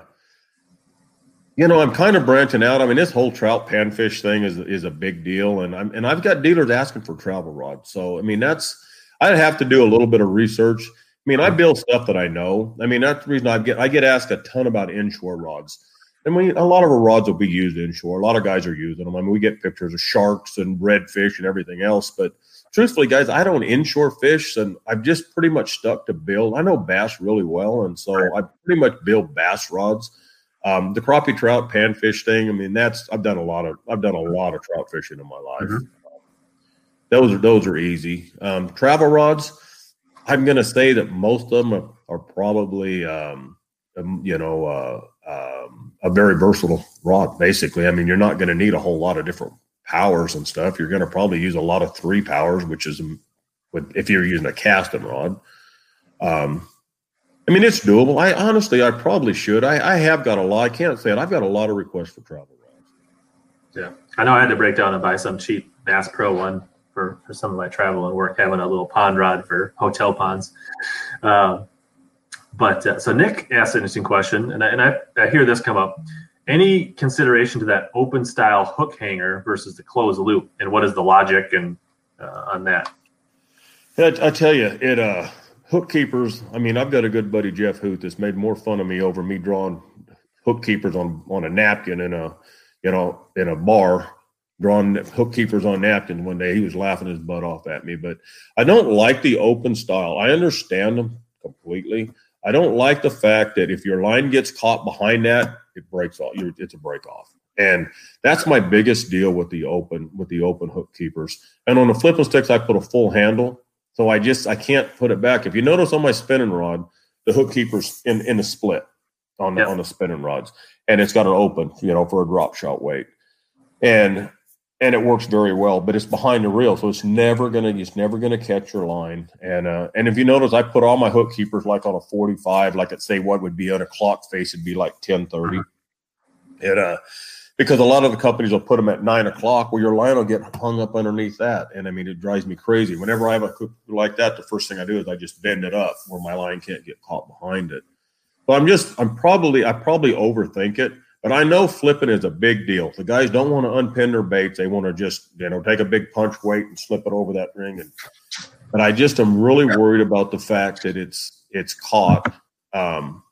you know, I'm kind of branching out. I mean, this whole trout panfish thing is is a big deal, and I'm and I've got dealers asking for travel rods. So I mean, that's I'd have to do a little bit of research. I mean, I build stuff that I know. I mean, that's the reason I get I get asked a ton about inshore rods. And we a lot of our rods will be used inshore. A lot of guys are using them. I mean, we get pictures of sharks and redfish and everything else. But truthfully, guys, I don't inshore fish, and I've just pretty much stuck to build. I know bass really well, and so I pretty much build bass rods. Um, the crappie trout panfish thing. I mean, that's I've done a lot of I've done a lot of trout fishing in my life. Mm-hmm. Those are those are easy. Um, travel rods. I'm going to say that most of them are, are probably, um, um, you know, uh, um, a very versatile rod. Basically, I mean, you're not going to need a whole lot of different powers and stuff. You're going to probably use a lot of three powers, which is with if you're using a casting rod. Um, I mean, it's doable. I honestly, I probably should. I, I have got a lot. I can't say it. I've got a lot of requests for travel rods. Yeah, I know. I had to break down and buy some cheap Bass Pro one for for some of my travel and work, having a little pond rod for hotel ponds. Um, but uh, so Nick asked an interesting question, and I, and I, I hear this come up. Any consideration to that open style hook hanger versus the closed loop, and what is the logic and uh, on that? I, I tell you, it uh, hook keepers. I mean, I've got a good buddy Jeff Hoot that's made more fun of me over me drawing hook keepers on on a napkin in a you know in a bar drawing hook keepers on napkins one day. He was laughing his butt off at me, but I don't like the open style. I understand them completely. I don't like the fact that if your line gets caught behind that, it breaks off. It's a break off. And that's my biggest deal with the open with the open hook keepers. And on the flipping sticks, I put a full handle, so I just I can't put it back. If you notice on my spinning rod, the hook keepers in in the split on the, on the spinning rods, and it's got an open, you know, for a drop shot weight, and and it works very well. But it's behind the reel, so it's never gonna it's never gonna catch your line. And uh, and if you notice, I put all my hook keepers like on a forty five, like at say what would be on a clock face, it'd be like ten thirty. And uh, because a lot of the companies will put them at nine o'clock, well, your line will get hung up underneath that, and I mean it drives me crazy. Whenever I have a hook like that, the first thing I do is I just bend it up where my line can't get caught behind it. But I'm just I'm probably I probably overthink it, but I know flipping is a big deal. The guys don't want to unpin their baits; they want to just you know take a big punch weight and slip it over that ring. And but I just am really worried about the fact that it's it's caught. Um,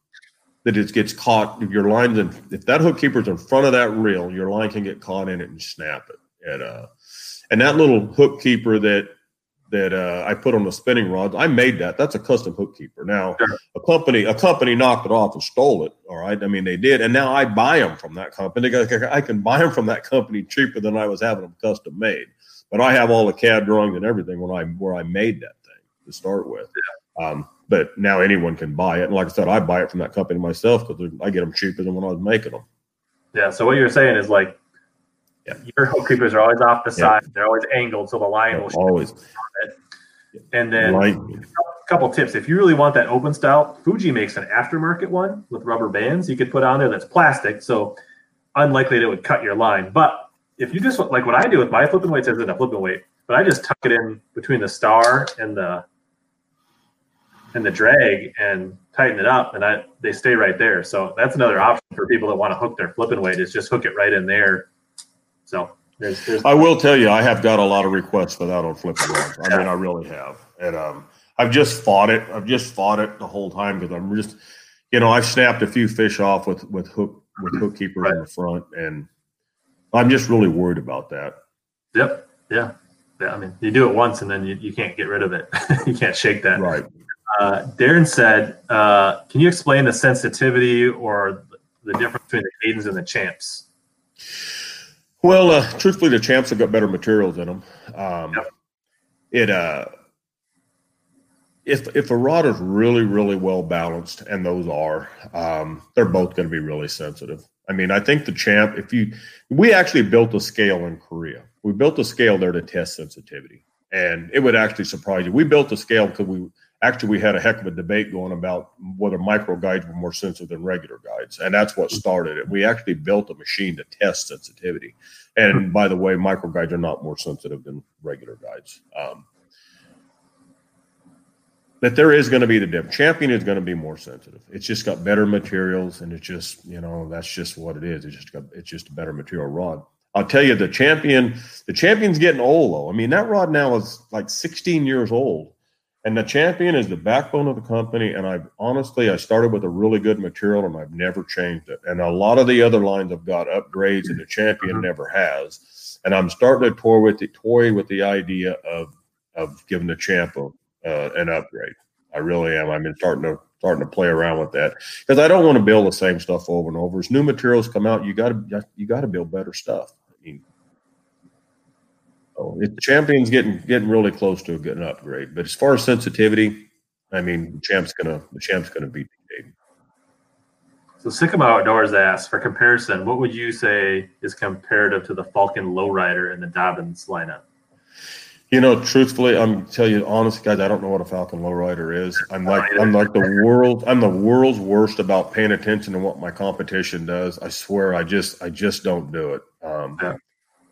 that it gets caught if your line's in if that hook keeper's in front of that reel, your line can get caught in it and snap it. And uh and that little hook keeper that that uh, I put on the spinning rods, I made that. That's a custom hook keeper. Now Sure. a company a company knocked it off and stole it. All right, I mean they did, and now I buy them from that company. I can buy them from that company cheaper than I was having them custom made. But I have all the CAD drawings and everything when I where I made that thing to start with. Um, but now anyone can buy it. And like I said, I buy it from that company myself because I get them cheaper than when I was making them. Yeah. So what you're saying is like Yeah. your hook keepers are always off the side; they're always angled, so the line will. Always. And then Right. a couple tips: if you really want that open style, Fuji makes an aftermarket one with rubber bands you could put on there that's plastic, so unlikely that it would cut your line. But if you just like what I do with my flipping weights isn't a flipping weight, but I just tuck it in between the star and the and the drag and tighten it up, and I they stay right there. So that's another option for people that want to hook their flipping weight is just hook it right in there. So there's there's I will tell you, I have got a lot of requests for that on flipping rods. I mean, I really have, and um, I've just fought it. I've just fought it the whole time because I'm just, you know, I've snapped a few fish off with with hook with hook keepers in the front, and I'm just really worried about that. Yep. Yeah. Yeah. I mean, you do it once and then you, you can't get rid of it. you can't shake that. Right. Uh, Darren said, uh, can you explain the sensitivity or the difference between the Kadens and the champs? Well, uh, truthfully, the champs have got better materials in them. Um, Yep. It uh, if if a rod is really really well balanced, and those are, um, they're both going to be really sensitive. I mean, I think the champ. If you, we actually built a scale in Korea. We built a scale there to test sensitivity, and it would actually surprise you. We built a scale because we actually we had a heck of a debate going about whether micro guides were more sensitive than regular guides, and that's what started it. We actually built a machine to test sensitivity. And by the way, micro guides are not more sensitive than regular guides. Um, but there is going to be the difference. Champion is going to be more sensitive. It's just got better materials, and it's just you know that's just what it is. It's just got it's just a better material rod. I'll tell you, the champion, the champion's getting old though. I mean, that rod now is like 16 years old, and the champion is the backbone of the company. And I've honestly, I started with a really good material, and I've never changed it. And a lot of the other lines have got upgrades, and the champion never has. And I'm starting to toy with the toy with the idea of of giving the champ a, uh, an upgrade. I really am. I've been starting to starting to play around with that because I don't want to build the same stuff over and over. As new materials come out, you got to you got to build better stuff. So it, champion's getting getting really close to getting an upgrade. But as far as sensitivity, I mean, the champ's gonna the champ's gonna beat the game. So Sycamore Outdoors asks, for comparison, what would you say is comparative to the Falcon Lowrider in the Dobyns lineup? You know, truthfully, I'm tell you honest, guys. I don't know what a Falcon lowrider is. I'm like I'm like the world. I'm the world's worst about paying attention to what my competition does. I swear, I just I just don't do it. Um, Yeah.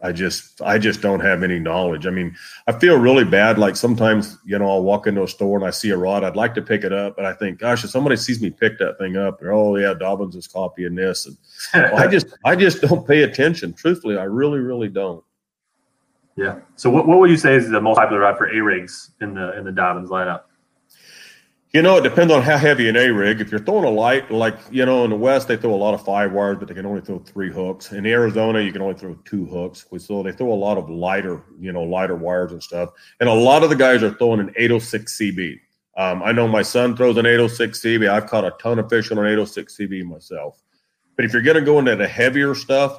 I just I just don't have any knowledge. I mean, I feel really bad. Like sometimes, you know, I'll walk into a store and I see a rod. I'd like to pick it up, but I think, gosh, if somebody sees me pick that thing up, they're oh yeah, Dobyns is copying this, and well, I just I just don't pay attention. Truthfully, I really really don't. yeah. So what, what would you say is the most popular rod for A rigs in the in the Dobyns lineup? You know, it depends on how heavy an A rig. If you're throwing a light, like you know, in the West they throw a lot of five wires, but they can only throw three hooks. In Arizona, you can only throw two hooks. So they throw a lot of lighter, you know, lighter wires and stuff. And a lot of the guys are throwing an 806 CB. Um, I know my son throws an 806 CB. I've caught a ton of fish on an 806 CB myself. But if you're going to go into the heavier stuff,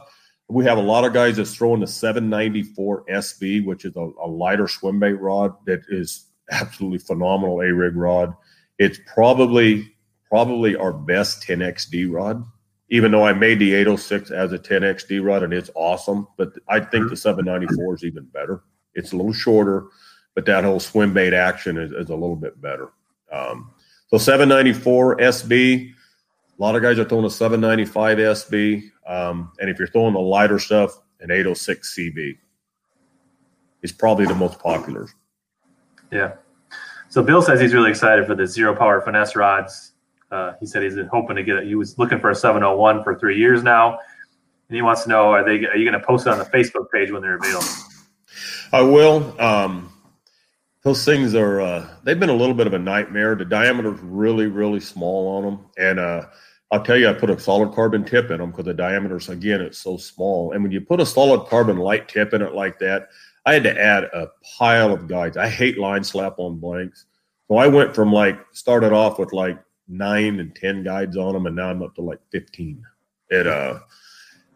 we have a lot of guys that's throwing the 794 SB, which is a, a lighter swim bait rod that is absolutely phenomenal A rig rod. It's probably probably our best 10XD rod, even though I made the 806 as a 10XD rod and it's awesome. But I think the 794 is even better. It's a little shorter, but that whole swim bait action is, is a little bit better. Um, so 794 SB, a lot of guys are throwing a 795 SB. Um, and if you're throwing the lighter stuff, an 806 CB is probably the most popular. Yeah. So Bill says he's really excited for the zero power finesse rods. Uh, he said he's hoping to get it. He was looking for a 701 for three years now, and he wants to know: Are they? Are you going to post it on the Facebook page when they're available? I will. Um, those things are uh, they've been a little bit of a nightmare. The diameter's really, really small on them, and uh, I'll tell you, I put a solid carbon tip in them because the diameter's again it's so small. And when you put a solid carbon light tip in it like that, I had to add a pile of guides. I hate line slap on blanks, so I went from like started off with like nine and ten guides on them, and now I'm up to like fifteen. It uh,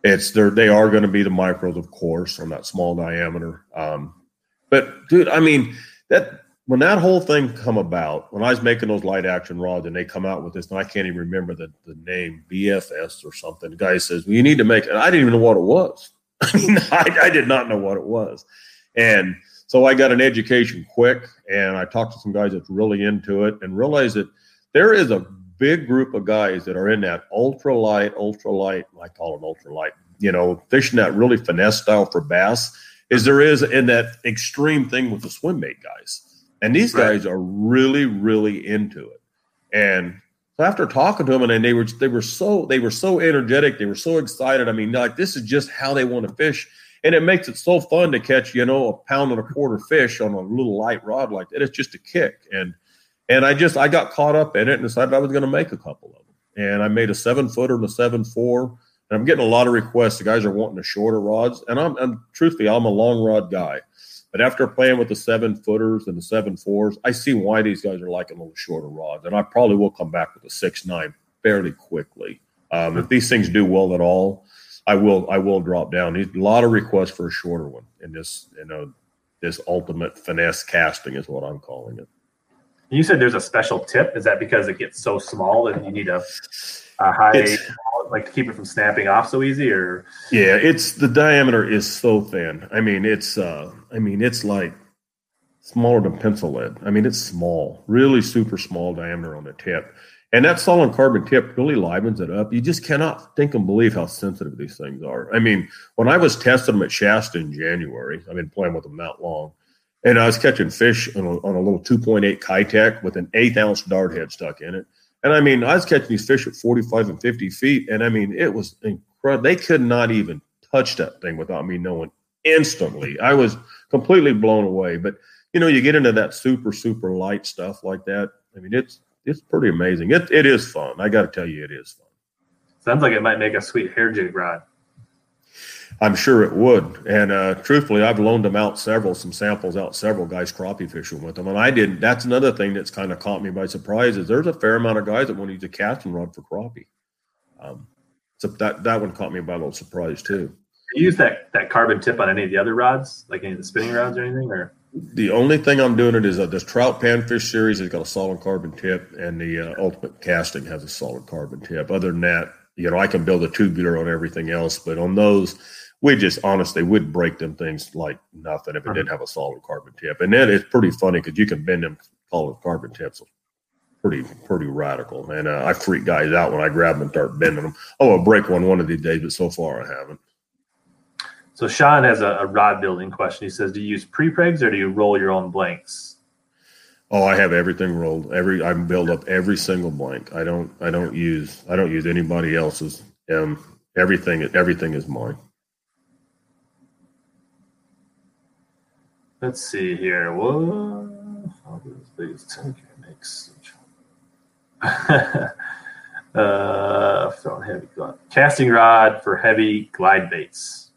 it's they're they are going to be the micros, of course, on that small diameter. Um, but dude, I mean that when that whole thing come about, when I was making those light action rods and they come out with this, and I can't even remember the, the name BFS or something. The guy says, "Well, you need to make it." I didn't even know what it was. I mean, I, I did not know what it was, and so I got an education quick, and I talked to some guys that's really into it, and realized that there is a big group of guys that are in that ultra light, ultra light. I call it ultra light. You know, fishing that really finesse style for bass. Is there is in that extreme thing with the swim bait guys. And these Right. guys are really, really into it. And so after talking to them, and they were they were so they were so energetic, they were so excited. I mean, like this is just how they want to fish, and it makes it so fun to catch, you know, a pound and a quarter fish on a little light rod like that. It's just a kick, and and I just I got caught up in it and decided I was going to make a couple of them, and I made a seven footer and a seven four. And I'm getting a lot of requests. The guys are wanting the shorter rods, and I'm, truthfully, I'm a long rod guy. But after playing with the seven footers and the seven fours, I see why these guys are liking a little shorter rods, and I probably will come back with a six nine fairly quickly. Um, if these things do well at all, I will I will drop down. A lot of requests for a shorter one in this you know this ultimate finesse casting is what I'm calling it. You said there's a special tip. Is that because it gets so small that you need a, a high, It's- like to keep it from snapping off so easy? Or Yeah, it's the diameter is so thin. I mean, it's uh I mean, it's like smaller than pencil lead. I mean, it's small, really super small diameter on the tip. And that solid carbon tip really livens it up. You just cannot think and believe how sensitive these things are. I mean, when I was testing them at Shasta in January, I've been playing with them that long, and I was catching fish on a, on a little 2.8 Keitech with an eighth ounce dart head stuck in it. And I mean, I was catching these fish at 45 and 50 feet, and I mean, it was incredible. They could not even touch that thing without me knowing instantly. I was completely blown away. But you know, you get into that super, super light stuff like that. I mean, it's it's pretty amazing. It it is fun. I got to tell you, it is fun. sounds like it might make a sweet hair jig rod. I'm sure it would. And uh, truthfully, I've loaned them out several, some samples out, several guys crappie fishing with them. And I didn't. That's another thing that's kind of caught me by surprise is there's a fair amount of guys that want to use a casting rod for crappie. Um, so that that one caught me by a little surprise too. Do you use that that carbon tip on any of the other rods, like any of the spinning rods or anything? Or The only thing I'm doing it is uh, this trout panfish series has got a solid carbon tip, and the uh, ultimate casting has a solid carbon tip. Other than that, you know, I can build a tubular on everything else, but on those, we just honestly would break them things like nothing if it didn't have a solid carbon tip. And then it's pretty funny because you can bend them solid carbon tips pretty pretty radical. And uh, I freak guys out when I grab them and start bending them. Oh, I'll break one one of these days, but so far I haven't. So Sean has a, a rod building question. He says, "Do you use prepregs or do you roll your own blanks?" Oh, I have everything rolled. Every I build up every single blank. I don't I don't use I don't use anybody else's. Um, everything everything is mine. Let's see here. What? uh, heavy casting rod for heavy glide baits.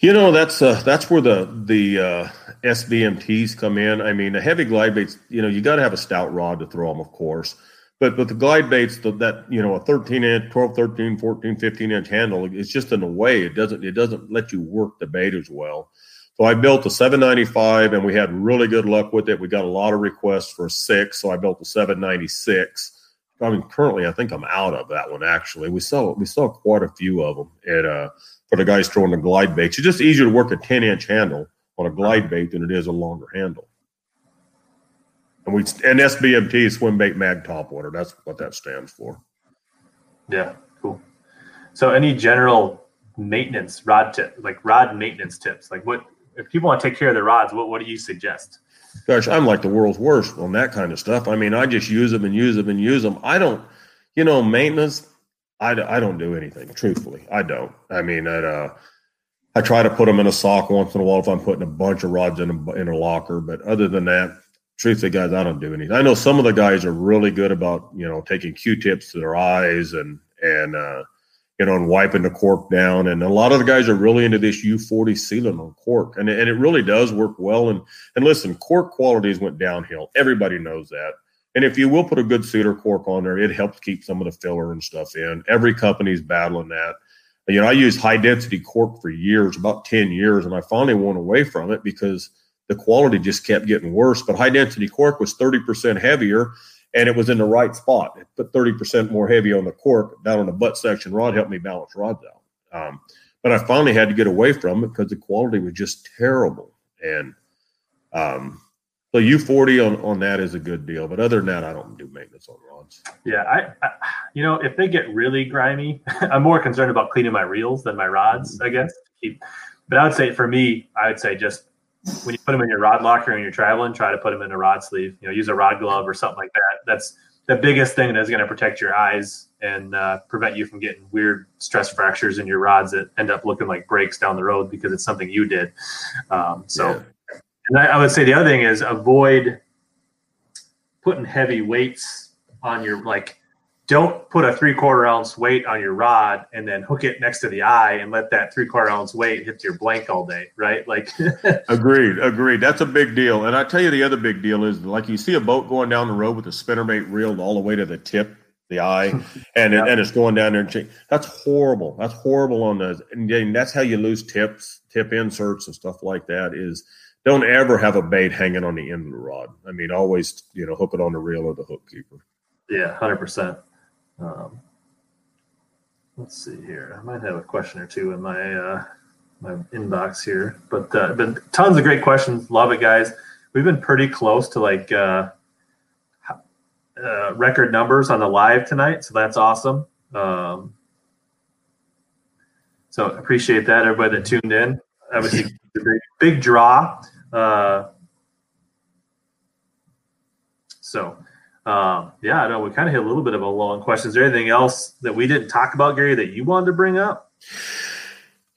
You know that's uh, that's where the the uh, SBMTs come in. I mean, the heavy glide baits. You know, you got to have a stout rod to throw them, of course. But but the glide baits, the, that you know, a 13 inch, 12, 13, 14, 15 inch handle, it's just in a way it doesn't it doesn't let you work the bait as well. So I built a 795 and we had really good luck with it. We got a lot of requests for a six. So I built a 796. I mean, currently, I think I'm out of that one. Actually, we saw we saw quite a few of them at uh, for the guys throwing the glide baits. It's just easier to work a 10 inch handle on a glide bait than it is a longer handle. And we and SBMT swim bait mag top water. That's what that stands for. Yeah, cool. So, any general maintenance rod tip, like rod maintenance tips, like what if people want to take care of their rods, what, what do you suggest? Gosh, I'm like the world's worst on that kind of stuff. I mean, I just use them and use them and use them. I don't, you know, maintenance. I, I don't do anything. Truthfully, I don't. I mean, I, uh, I try to put them in a sock once in a while if I'm putting a bunch of rods in a, in a locker. But other than that, truthfully, guys, I don't do anything. I know some of the guys are really good about you know taking Q-tips to their eyes and and uh, you know, and wiping the cork down. And a lot of the guys are really into this U40 sealant on cork, and, and it really does work well. And and listen, cork qualities went downhill. Everybody knows that. And if you will put a good cedar cork on there, it helps keep some of the filler and stuff in. Every company's battling that. You know, I used high density cork for years, about 10 years, and I finally went away from it because the quality just kept getting worse. But high density cork was 30% heavier and it was in the right spot. It put 30% more heavy on the cork down on the butt section rod, helped me balance rods out. Um, but I finally had to get away from it because the quality was just terrible. And um, so U40 on, on that is a good deal. But other than that, I don't do maintenance on rods. Yeah. I, I you know, if they get really grimy, I'm more concerned about cleaning my reels than my rods, I guess. But I would say for me, I would say just when you put them in your rod locker and you're traveling, try to put them in a rod sleeve. You know, use a rod glove or something like that. That's the biggest thing that's going to protect your eyes and uh, prevent you from getting weird stress fractures in your rods that end up looking like breaks down the road because it's something you did. Um, so, yeah. And I, I would say the other thing is avoid putting heavy weights on your like don't put a three quarter ounce weight on your rod and then hook it next to the eye and let that three quarter ounce weight hit your blank all day, right? Like, agreed, agreed. That's a big deal. And I tell you, the other big deal is like you see a boat going down the road with a spinnerbait reeled all the way to the tip, the eye, and it, and it's going down there. And that's horrible. That's horrible on those. And that's how you lose tips, tip inserts, and stuff like that. Is don't ever have a bait hanging on the end of the rod. I mean, always you know hook it on the reel or the hook keeper. Yeah, hundred percent. Um, let's see here. I might have a question or two in my uh, my inbox here, but uh, been tons of great questions. Love it, guys. We've been pretty close to like uh, uh, record numbers on the live tonight, so that's awesome. Um, so appreciate that, everybody that tuned in. Obviously, big, big draw. Uh, so um, yeah, I know we kind of hit a little bit of a long question. Is there anything else that we didn't talk about, Gary, that you wanted to bring up?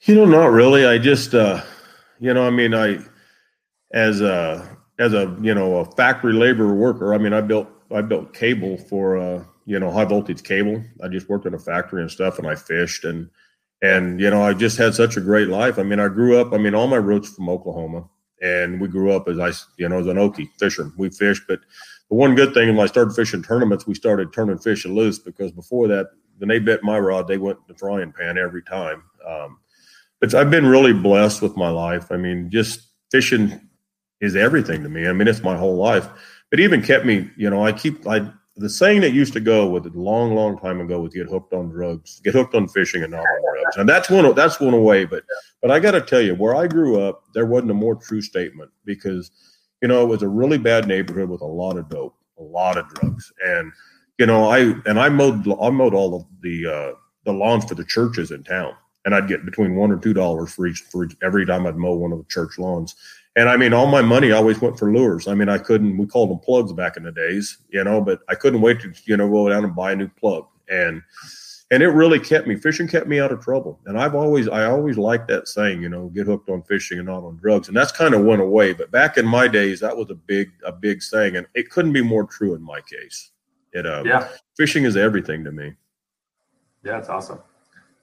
You know, not really. I just, uh, you know, I mean, I, as a, as a, you know, a factory labor worker, I mean, I built, I built cable for, uh, you know, high voltage cable. I just worked in a factory and stuff and I fished and, and, you know, I just had such a great life. I mean, I grew up, I mean, all my roots from Oklahoma and we grew up as I, you know, as an Okie fisherman. We fished, but, the one good thing when I started fishing tournaments, we started turning fish loose because before that, when they bit my rod, they went to the frying pan every time. Um, but I've been really blessed with my life. I mean, just fishing is everything to me. I mean, it's my whole life. But even kept me, you know, I keep I the saying that used to go with a long, long time ago was get hooked on drugs, get hooked on fishing and not on drugs. And that's one that's one away. But but I got to tell you, where I grew up, there wasn't a more true statement because you know it was a really bad neighborhood with a lot of dope, a lot of drugs, and you know I and I mowed I mowed all of the uh, the lawns for the churches in town, and I'd get between one or two dollars for each for each, every time I'd mow one of the church lawns. And I mean, all my money always went for lures. I mean, I couldn't, we called them plugs back in the days, you know, but I couldn't wait to, you know, go down and buy a new plug. And, and it really kept me, fishing kept me out of trouble. And I've always, I always liked that saying, you know, get hooked on fishing and not on drugs. And that's kind of went away. But back in my days, that was a big, a big saying. And it couldn't be more true in my case. It, um, yeah. fishing is everything to me. Yeah, it's awesome.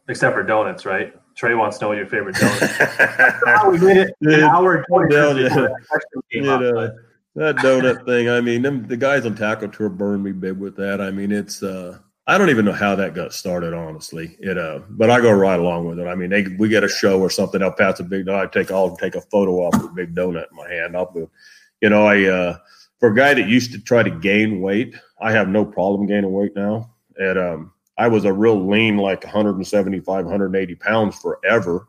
Except for donuts, right? Trey wants to know what your favorite donut. oh, we made it an hour twenty. Yeah. that donut thing. I mean, them, the guys on Tackle Tour burned me big with that. I mean, it's. uh I don't even know how that got started, honestly. It, uh, but I go right along with it. I mean, they, we get a show or something. I'll pass a big. I take. I'll take a photo off with a big donut in my hand. I'll, you know, I uh, for a guy that used to try to gain weight, I have no problem gaining weight now. And um, I was a real lean, like 175, 180 pounds forever.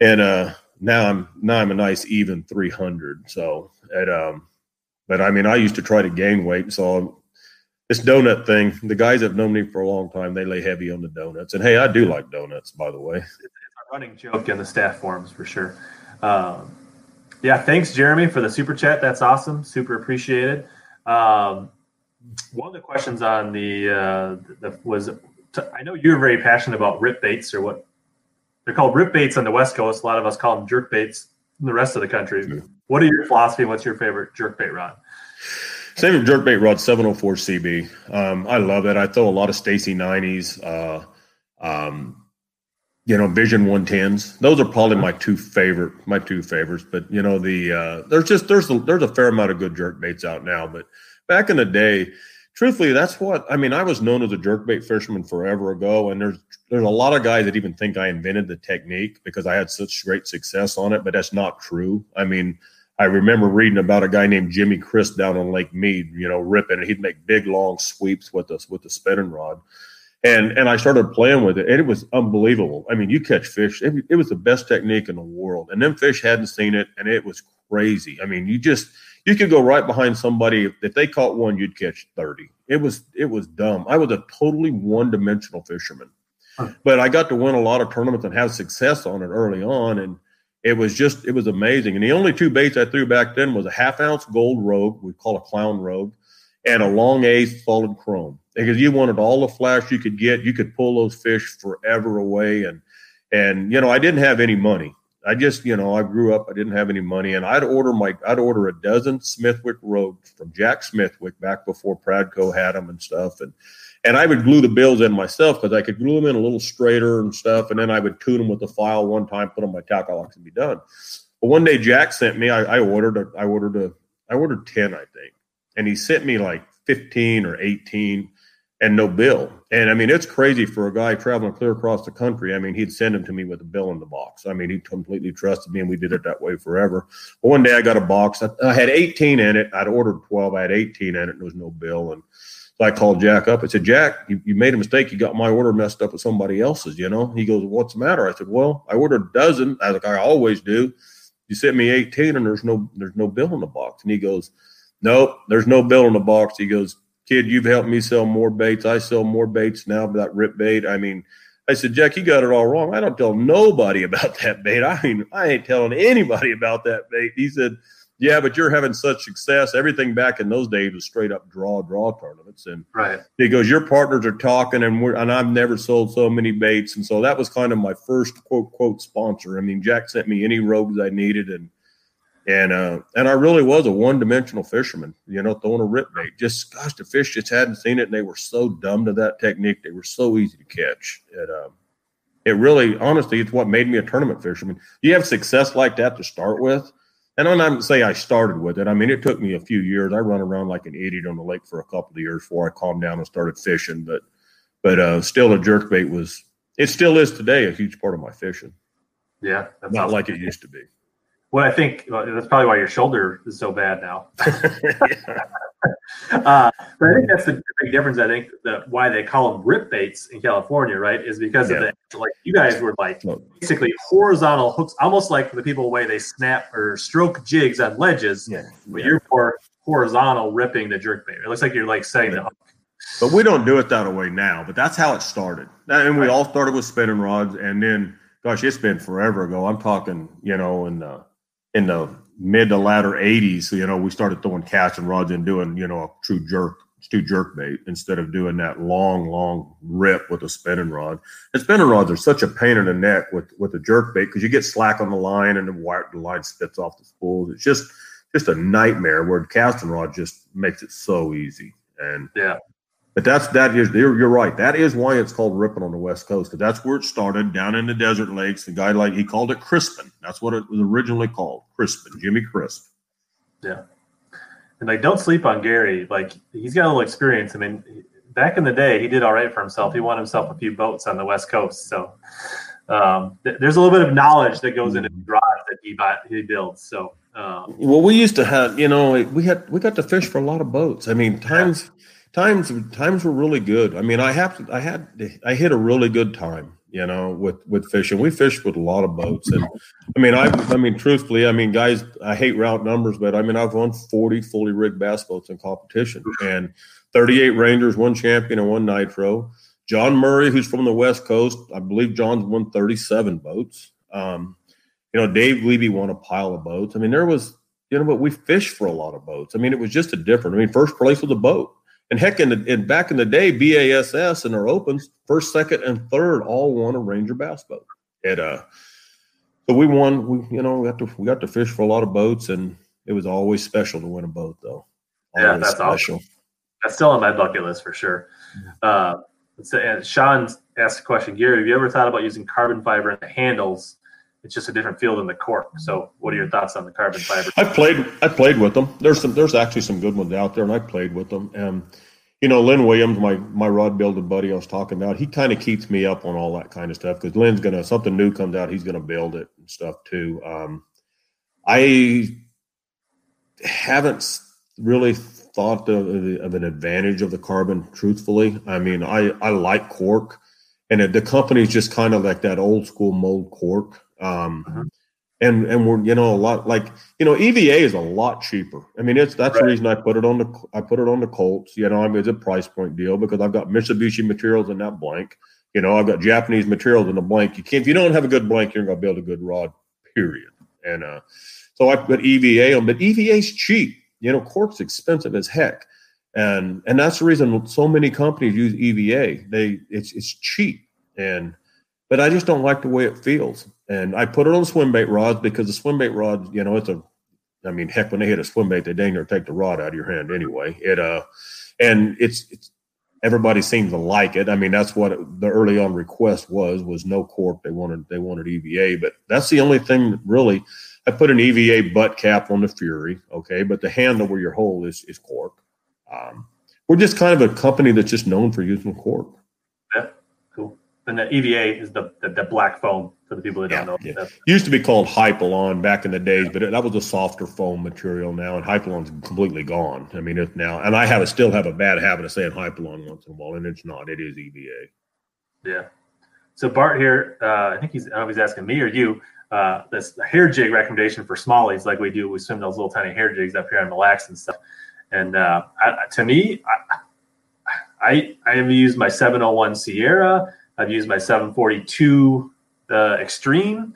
And uh, now I'm now I'm a nice even 300. So at um, but I mean I used to try to gain weight. So this donut thing, the guys have known me for a long time, they lay heavy on the donuts. And hey, I do like donuts, by the way. It's a running joke in the staff forums for sure. Um, yeah, thanks, Jeremy, for the super chat. That's awesome. Super appreciated. Um, one of the questions on the, uh, the was I know you're very passionate about rip baits or what they're called rip baits on the West Coast. A lot of us call them jerk baits in the rest of the country. Yeah. What are your philosophy? What's your favorite jerk bait rod? Same jerk bait rod 704 CB. Um, I love it. I throw a lot of Staysee 90s. Uh, um, you know, Vision 110s. Those are probably my two favorite, my two favorites. But you know, the uh, there's just there's a, there's a fair amount of good jerk baits out now. But back in the day, truthfully, that's what I mean. I was known as a jerkbait fisherman forever ago, and there's there's a lot of guys that even think I invented the technique because I had such great success on it, but that's not true. I mean, I remember reading about a guy named Jimmy Crisp down on Lake Mead, you know, ripping it. He'd make big long sweeps with us with the spinning rod. And and I started playing with it, and it was unbelievable. I mean, you catch fish; it, it was the best technique in the world. And them fish hadn't seen it, and it was crazy. I mean, you just you could go right behind somebody. If they caught one, you'd catch 30. It was it was dumb. I was a totally one-dimensional fisherman. But I got to win a lot of tournaments and have success on it early on. And it was just it was amazing. And the only two baits I threw back then was a half ounce gold rogue, we call a clown rogue, and a long A solid chrome. Because you wanted all the flash you could get. You could pull those fish forever away. And and you know, I didn't have any money. I just, you know, I grew up, I didn't have any money, and I'd order my, I'd order a dozen Smithwick rogues from Jack Smithwick back before Pradco had them and stuff, and and I would glue the bills in myself because I could glue them in a little straighter and stuff, and then I would tune them with the file one time, put on my locks, and be done. But one day Jack sent me, I, I ordered a, I ordered a, I ordered ten, I think, and he sent me like fifteen or eighteen and no bill. And I mean, it's crazy for a guy traveling clear across the country. I mean, he'd send them to me with a bill in the box. I mean, he completely trusted me, and we did it that way forever. But one day I got a box. I, I had 18 in it. I'd ordered 12. I had 18 in it, and there was no bill. And so I called Jack up. I said, Jack, you, you made a mistake. You got my order messed up with somebody else's, you know? He goes, What's the matter? I said, Well, I ordered a dozen, as I always do. You sent me 18 and there's no there's no bill in the box. And he goes, Nope, there's no bill in the box. He goes, kid, you've helped me sell more baits. I sell more baits now, but that rip bait. I mean, I said, Jack, you got it all wrong. I don't tell nobody about that bait. I mean, I ain't telling anybody about that bait. He said, Yeah, but you're having such success. Everything back in those days was straight up draw, draw tournaments. And right. he goes, Your partners are talking, and we're and I've never sold so many baits. And so that was kind of my first quote quote sponsor. I mean, Jack sent me any rogues I needed and and uh, and I really was a one dimensional fisherman, you know, throwing a rip bait. Just gosh, the fish just hadn't seen it, and they were so dumb to that technique. They were so easy to catch. It um, it really, honestly, it's what made me a tournament fisherman. You have success like that to start with, and I'm not say I started with it. I mean, it took me a few years. I run around like an idiot on the lake for a couple of years before I calmed down and started fishing. But but uh, still, a jerk bait was it still is today a huge part of my fishing. Yeah, not like it used to be. Well, I think well, that's probably why your shoulder is so bad now. uh, but I think that's the big difference. I think that why they call them rip baits in California, right, is because Yeah. of the like you guys were like basically horizontal hooks, almost like the people way they snap or stroke jigs on ledges. Yeah. But you're more horizontal ripping the jerk bait. It looks like you're like setting the hook. But we don't do it that way now. But that's how it started. And we all started with spinning rods, and then, gosh, it's been forever ago. I'm talking, you know, in the in the mid to latter '80s. You know, we started throwing casting rods and doing, you know, a true jerk, true jerk bait instead of doing that long, long rip with a spinning rod. And spinning rods are such a pain in the neck with with a jerk bait because you get slack on the line and the wire the line spits off the spools. It's just just a nightmare. Where casting rod just makes it so easy. And Yeah. But that's that is you're, you're right. That is why it's called ripping on the west coast because that's where it started down in the desert lakes. The guy like he called it crispin. That's what it was originally called, crispin. Jimmy Crisp. Yeah, and like, don't sleep on Gary. Like, he's got a little experience. I mean, back in the day, he did all right for himself. He won himself a few boats on the West Coast. So um, th- there's a little bit of knowledge that goes into the rods that he bought, he builds. So um, Well, we used to have, you know, we had we got to fish for a lot of boats. I mean, times times times were really good. I mean, I have to, I had I hit a really good time, you know, with with fishing. We fished with a lot of boats, and I mean, I I mean, truthfully, I mean, guys, I hate route numbers, but I mean, I've won forty fully rigged bass boats in competition, and thirty eight Rangers, one champion, and one Nitro. John Murray, who's from the West Coast, I believe John's won thirty seven boats. Um, you know, Dave Levy won a pile of boats. I mean, there was, you know, but we fished for a lot of boats. I mean, it was just a different. I mean, first place was a boat, and heck, in, the, in back in the day, BASS and our opens, first, second, and third all won a Ranger bass boat. It uh, so we won. We you know we got to we got to fish for a lot of boats, and it was always special to win a boat, though. Yeah, Always that's awesome. that's still on my bucket list for sure. Uh, let's and Sean asked a question, Gary, have you ever thought about using carbon fiber in the handles? It's just a different feel than the cork. So what are your thoughts on the carbon fiber? I played. I played with them. There's some. There's actually some good ones out there, and I played with them. And you know, Lynn Williams, my my rod building buddy, I was talking about. He kind of keeps me up on all that kind of stuff because Lynn's gonna something new comes out. He's gonna build it and stuff too. Um, I haven't really thought of, of an advantage of the carbon. Truthfully, I mean, I I like cork, and the company's just kind of like that old school mold cork. Um, Mhm. and and we're you know a lot like you know EVA is a lot cheaper. I mean it's that's the reason I put it on the I put it on the Colts. You know I mean it's a price point deal because I've got Mitsubishi materials in that blank. You know I've got Japanese materials in the blank. You can't if you don't have a good blank you're gonna build a good rod. Period. And uh, so I put EVA on, but EVA's cheap. You know cork's expensive as heck. And and that's the reason so many companies use EVA. They it's it's cheap and but I just don't like the way it feels. And I put it on swim bait rods because the swim bait rods, you know, it's a, I mean, heck, when they hit a swim bait, they dang near take the rod out of your hand anyway. It, uh, and it's, it's, everybody seems to like it. I mean, that's what it, the early on request was, was no cork. They wanted, they wanted EVA, but that's the only thing really, I put an EVA butt cap on the Fury. Okay. But the handle where your hole is, is cork. Um, we're just kind of a company that's just known for using cork. And the EVA is the, the, the black foam for the people that don't know. Yeah, yeah. Used to be called Hypalon back in the days, but it, that was a softer foam material now, and Hypalon's completely gone. I mean, it's now, and I have a, still have a bad habit of saying Hypalon once in a while, and it's not. It is EVA. Yeah. So Bart here, uh, I think he's, I don't know if he's asking me or you, uh, this hair jig recommendation for smallies, like we do. We swim those little tiny hair jigs up here on Mille Lacs and stuff. And uh, I, to me, I, I I have used my 701 Sierra. I've used my 742 uh, Extreme.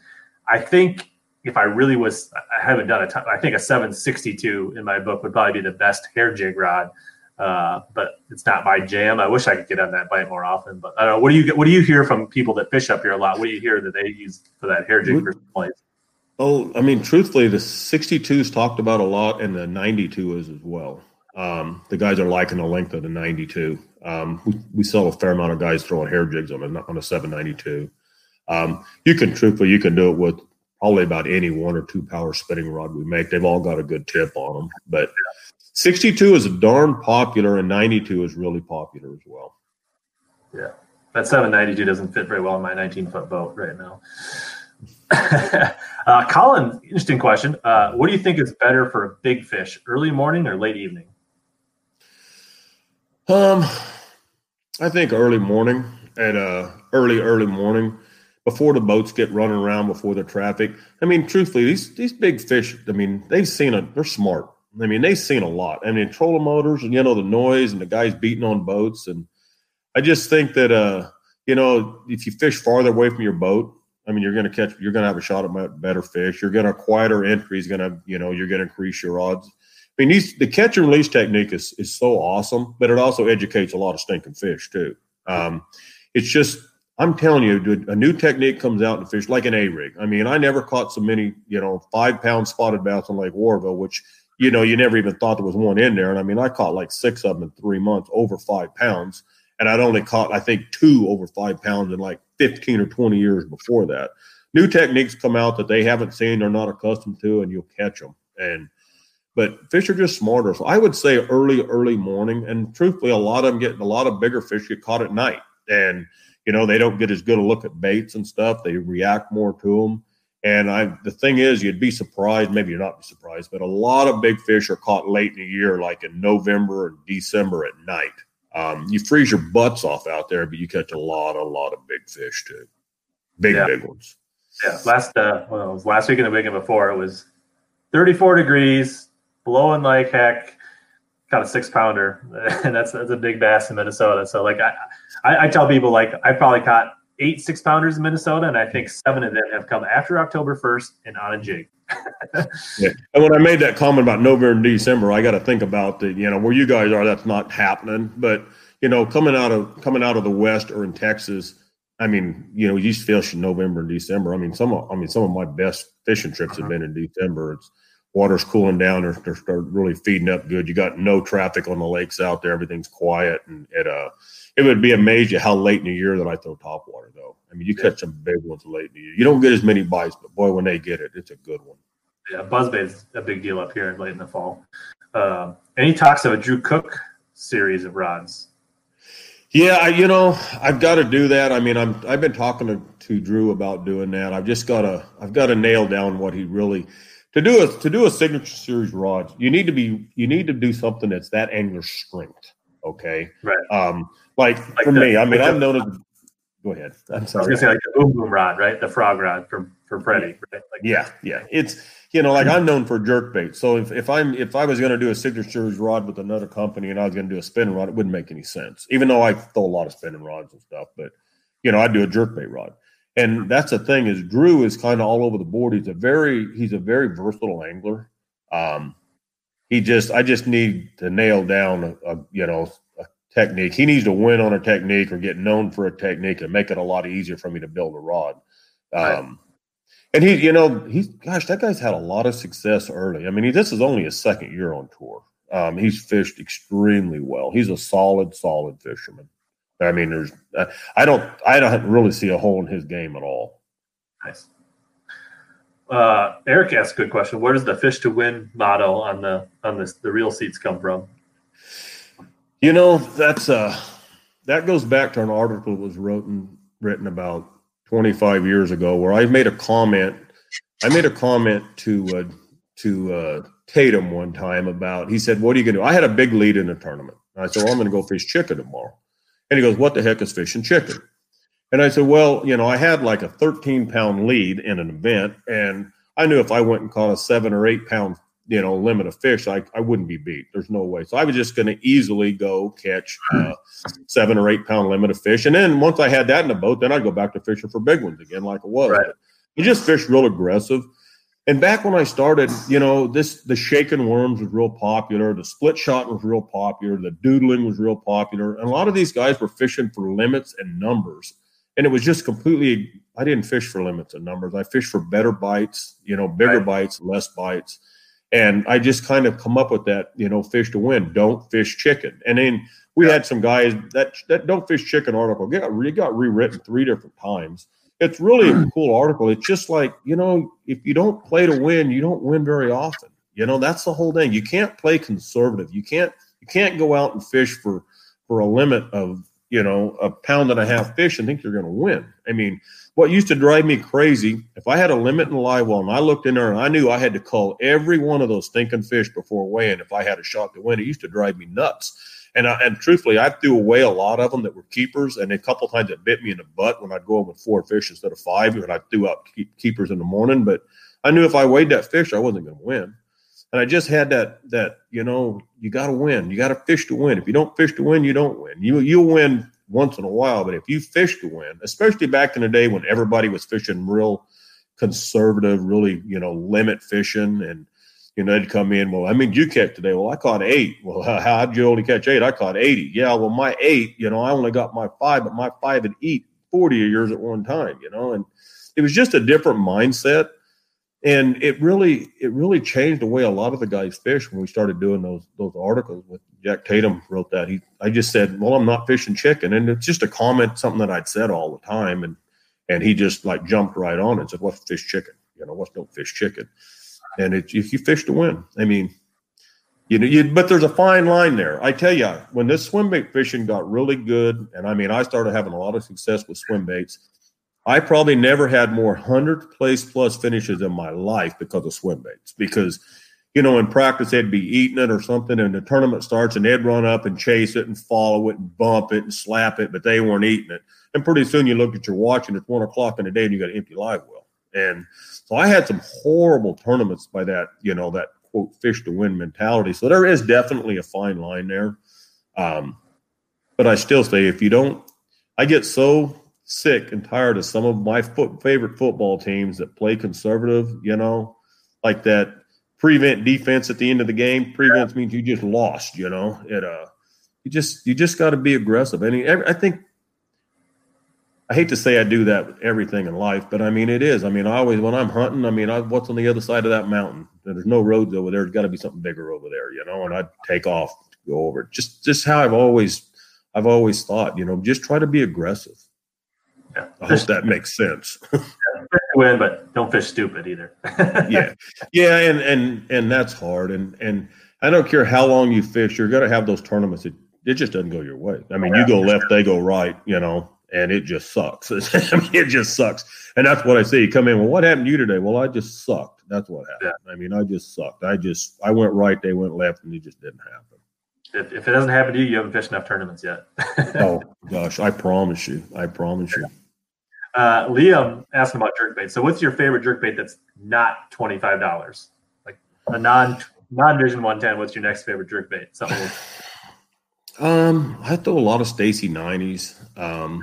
I think if I really was, I haven't done a ton. I think a 762 in my book would probably be the best hair jig rod. Uh, but it's not my jam. I wish I could get on that bite more often. But I don't know. What do you get? What do you hear from people that fish up here a lot? What do you hear that they use for that hair jig for plays? Oh, I mean, truthfully, the 62 is talked about a lot, and the 92 is as well. Um, the guys are liking the length of the 92. Um, we, we a fair amount of guys throwing hair jigs on a, on a 792. Um, you can, truthfully, you can do it with probably about any one or two power spinning rod we make. They've all got a good tip on them. But 62 is a darn popular, and 92 is really popular as well. Yeah, that 792 doesn't fit very well in my 19 foot boat right now. uh, Colin, interesting question. Uh, what do you think is better for a big fish, early morning or late evening? Um, I think early morning at uh early early morning before the boats get running around before the traffic. I mean, truthfully, these these big fish. I mean, they've seen a. They're smart. I mean, they've seen a lot. I mean, trolling motors and you know the noise and the guys beating on boats and I just think that uh you know if you fish farther away from your boat, I mean, you're going to catch. You're going to have a shot at better fish. You're going to quieter entry is going to you know you're going to increase your odds. I mean, these, the catch and release technique is is so awesome, but it also educates a lot of stinking fish too. Um, it's just I'm telling you, a new technique comes out in fish like an A rig. I mean, I never caught so many, you know, five pound spotted bass on Lake Oroville, which, you know, you never even thought there was one in there. And I mean, I caught like six of them in three months over five pounds. And I'd only caught, I think, two over five pounds in like 15 or 20 years before that. New techniques come out that they haven't seen, they're not accustomed to, and you'll catch them. And, but fish are just smarter. So I would say early, early morning. And truthfully, a lot of them get, a lot of bigger fish get caught at night. And, you know, they don't get as good a look at baits and stuff. They react more to them. And I, the thing is, you'd be surprised. Maybe you're not surprised, but a lot of big fish are caught late in the year, like in November and December at night. Um, you freeze your butts off out there, but you catch a lot, a lot of big fish too, big, yeah. big ones. Yeah, last uh, well, it was last week and the weekend before, it was 34 degrees, blowing like heck caught a six pounder, and that's that's a big bass in Minnesota. So like I, I, I tell people like I probably caught eight six pounders in Minnesota, and I think seven of them have come after October first and on a jig. yeah. And when I made that comment about November and December, I got to think about the you know where you guys are. That's not happening, but you know coming out of coming out of the West or in Texas. I mean, you know, you fish in November and December. I mean, some of I mean some of my best fishing trips uh-huh. have been in December. It's water's cooling down. They're, they're, they're, really feeding up good. You got no traffic on the lakes out there. Everything's quiet. And it, uh, it would be amazing how late in the year that I throw top water, though. I mean, you catch some big ones late in the year. You don't get as many bites, but boy, when they get it, it's a good one. Yeah, buzzbait's a big deal up here late in the fall. Uh, any talks of a Drew Cook series of rods? Yeah, I, you know, I've got to do that. I mean, I'm I've been talking to, to Drew about doing that. I've just got to I've got to nail down what he really to do a to do a signature series rod, you need to be you need to do something that's that angler strength. Okay, right. Um, like, like for the, me, I mean, like I'm known as. Go ahead. I'm sorry. I was gonna say like the boom boom rod, right? The frog rod for for Freddie, right? Like yeah, yeah. It's you know, like I'm known for jerk bait. So if, if I'm if I was going to do a signature series rod with another company and I was going to do a spinning rod, it wouldn't make any sense. Even though I throw a lot of spinning rods and stuff, but you know, I'd do a jerk bait rod. And that's the thing is Drew is kind of all over the board. He's a very he's a very versatile angler. Um, he just I just need to nail down a, a, you know a technique. He needs to win on a technique or get known for a technique and make it a lot easier for me to build a rod. Um, right. And he, you know, he's gosh, that guy's had a lot of success early. I mean, he, this is only his second year on tour. Um, he's fished extremely well. He's a solid, solid fisherman. I mean, there's I don't I don't really see a hole in his game at all. Nice. Uh, Eric asked a good question. Where does the fish to win motto on the on this the real seats come from? You know, that's uh that goes back to an article that was written written about 25 years ago where I made a comment. I made a comment to uh, to uh, Tatum one time about he said, "What are you gonna do?" I had a big lead in the tournament. I said, "Well, I'm going to go fish chicken tomorrow." And he goes, What the heck is fish and chicken? And I said, Well, you know, I had like a 13 pound lead in an event, and I knew if I went and caught a seven or eight pound, you know, limit of fish, I, I wouldn't be beat. There's no way. So I was just going to easily go catch uh, seven or eight pound limit of fish. And then once I had that in the boat, then I'd go back to fishing for big ones again, like it was. Right. You just fish real aggressive. And back when I started, you know, this the shaking worms was real popular, the split shot was real popular, the doodling was real popular, and a lot of these guys were fishing for limits and numbers. And it was just completely I didn't fish for limits and numbers. I fished for better bites, you know, bigger right. bites, less bites. And I just kind of come up with that, you know, fish to win. Don't fish chicken. And then we yeah. had some guys that that don't fish chicken article it got rewritten three different times it's really a hmm. cool article. It's just like, you know, if you don't play to win, you don't win very often. You know, that's the whole thing. You can't play conservative. You can't you can't go out and fish for for a limit of, you know, a pound and a half fish and think you're going to win. I mean, what used to drive me crazy, if I had a limit in the live well and I looked in there and I knew I had to call every one of those stinking fish before weighing if I had a shot to win, it used to drive me nuts. And I, and truthfully, I threw away a lot of them that were keepers, and a couple times it bit me in the butt when I'd go in with four fish instead of five, and I threw out keepers in the morning. But I knew if I weighed that fish, I wasn't going to win. And I just had that that you know you got to win. You got to fish to win. If you don't fish to win, you don't win. You you'll win once in a while, but if you fish to win, especially back in the day when everybody was fishing real conservative, really you know limit fishing, and you know they'd come in. Well, I mean, you catch today. Well, I caught eight. Well, how'd you only catch eight? I caught eighty. Yeah, well, my eight. You know, I only got my five, but my five had eat forty of yours at one time. You know, and it was just a different mindset and it really it really changed the way a lot of the guys fish when we started doing those those articles with Jack Tatum wrote that he I just said well I'm not fishing chicken and it's just a comment something that I'd said all the time and and he just like jumped right on and said what's fish chicken you know what's don't fish chicken and it if you fish to win I mean you know you but there's a fine line there I tell you when this swim bait fishing got really good and I mean I started having a lot of success with swim baits I probably never had more 100 place plus finishes in my life because of swim baits. Because, you know, in practice, they'd be eating it or something, and the tournament starts, and they'd run up and chase it and follow it and bump it and slap it, but they weren't eating it. And pretty soon you look at your watch, and it's one o'clock in the day, and you got an empty live well. And so I had some horrible tournaments by that, you know, that quote fish to win mentality. So there is definitely a fine line there. Um, but I still say if you don't, I get so sick and tired of some of my foot, favorite football teams that play conservative, you know, like that prevent defense at the end of the game. Prevents means you just lost, you know. It uh you just you just got to be aggressive. Mean, I think I hate to say I do that with everything in life, but I mean it is. I mean, I always when I'm hunting, I mean, I, what's on the other side of that mountain? There's no roads over there. There's got to be something bigger over there, you know. And I'd take off, go over. Just just how I've always I've always thought, you know, just try to be aggressive. Yeah. I hope that makes sense. yeah, win, but don't fish stupid either. yeah, yeah, and and and that's hard. And and I don't care how long you fish, you're going to have those tournaments. It, it just doesn't go your way. I mean, yeah, you go left, sure. they go right. You know, and it just sucks. I mean, it just sucks. And that's what I say. You come in. Well, what happened to you today? Well, I just sucked. That's what happened. Yeah. I mean, I just sucked. I just I went right, they went left, and it just didn't happen. If, if it doesn't happen to you, you haven't fished enough tournaments yet. oh gosh, I promise you. I promise you. Uh, Liam asked about jerkbait. So, what's your favorite jerkbait that's not twenty five dollars? Like a non non Vision one ten. What's your next favorite jerkbait? Something. um, I throw a lot of Staysee nineties. Um,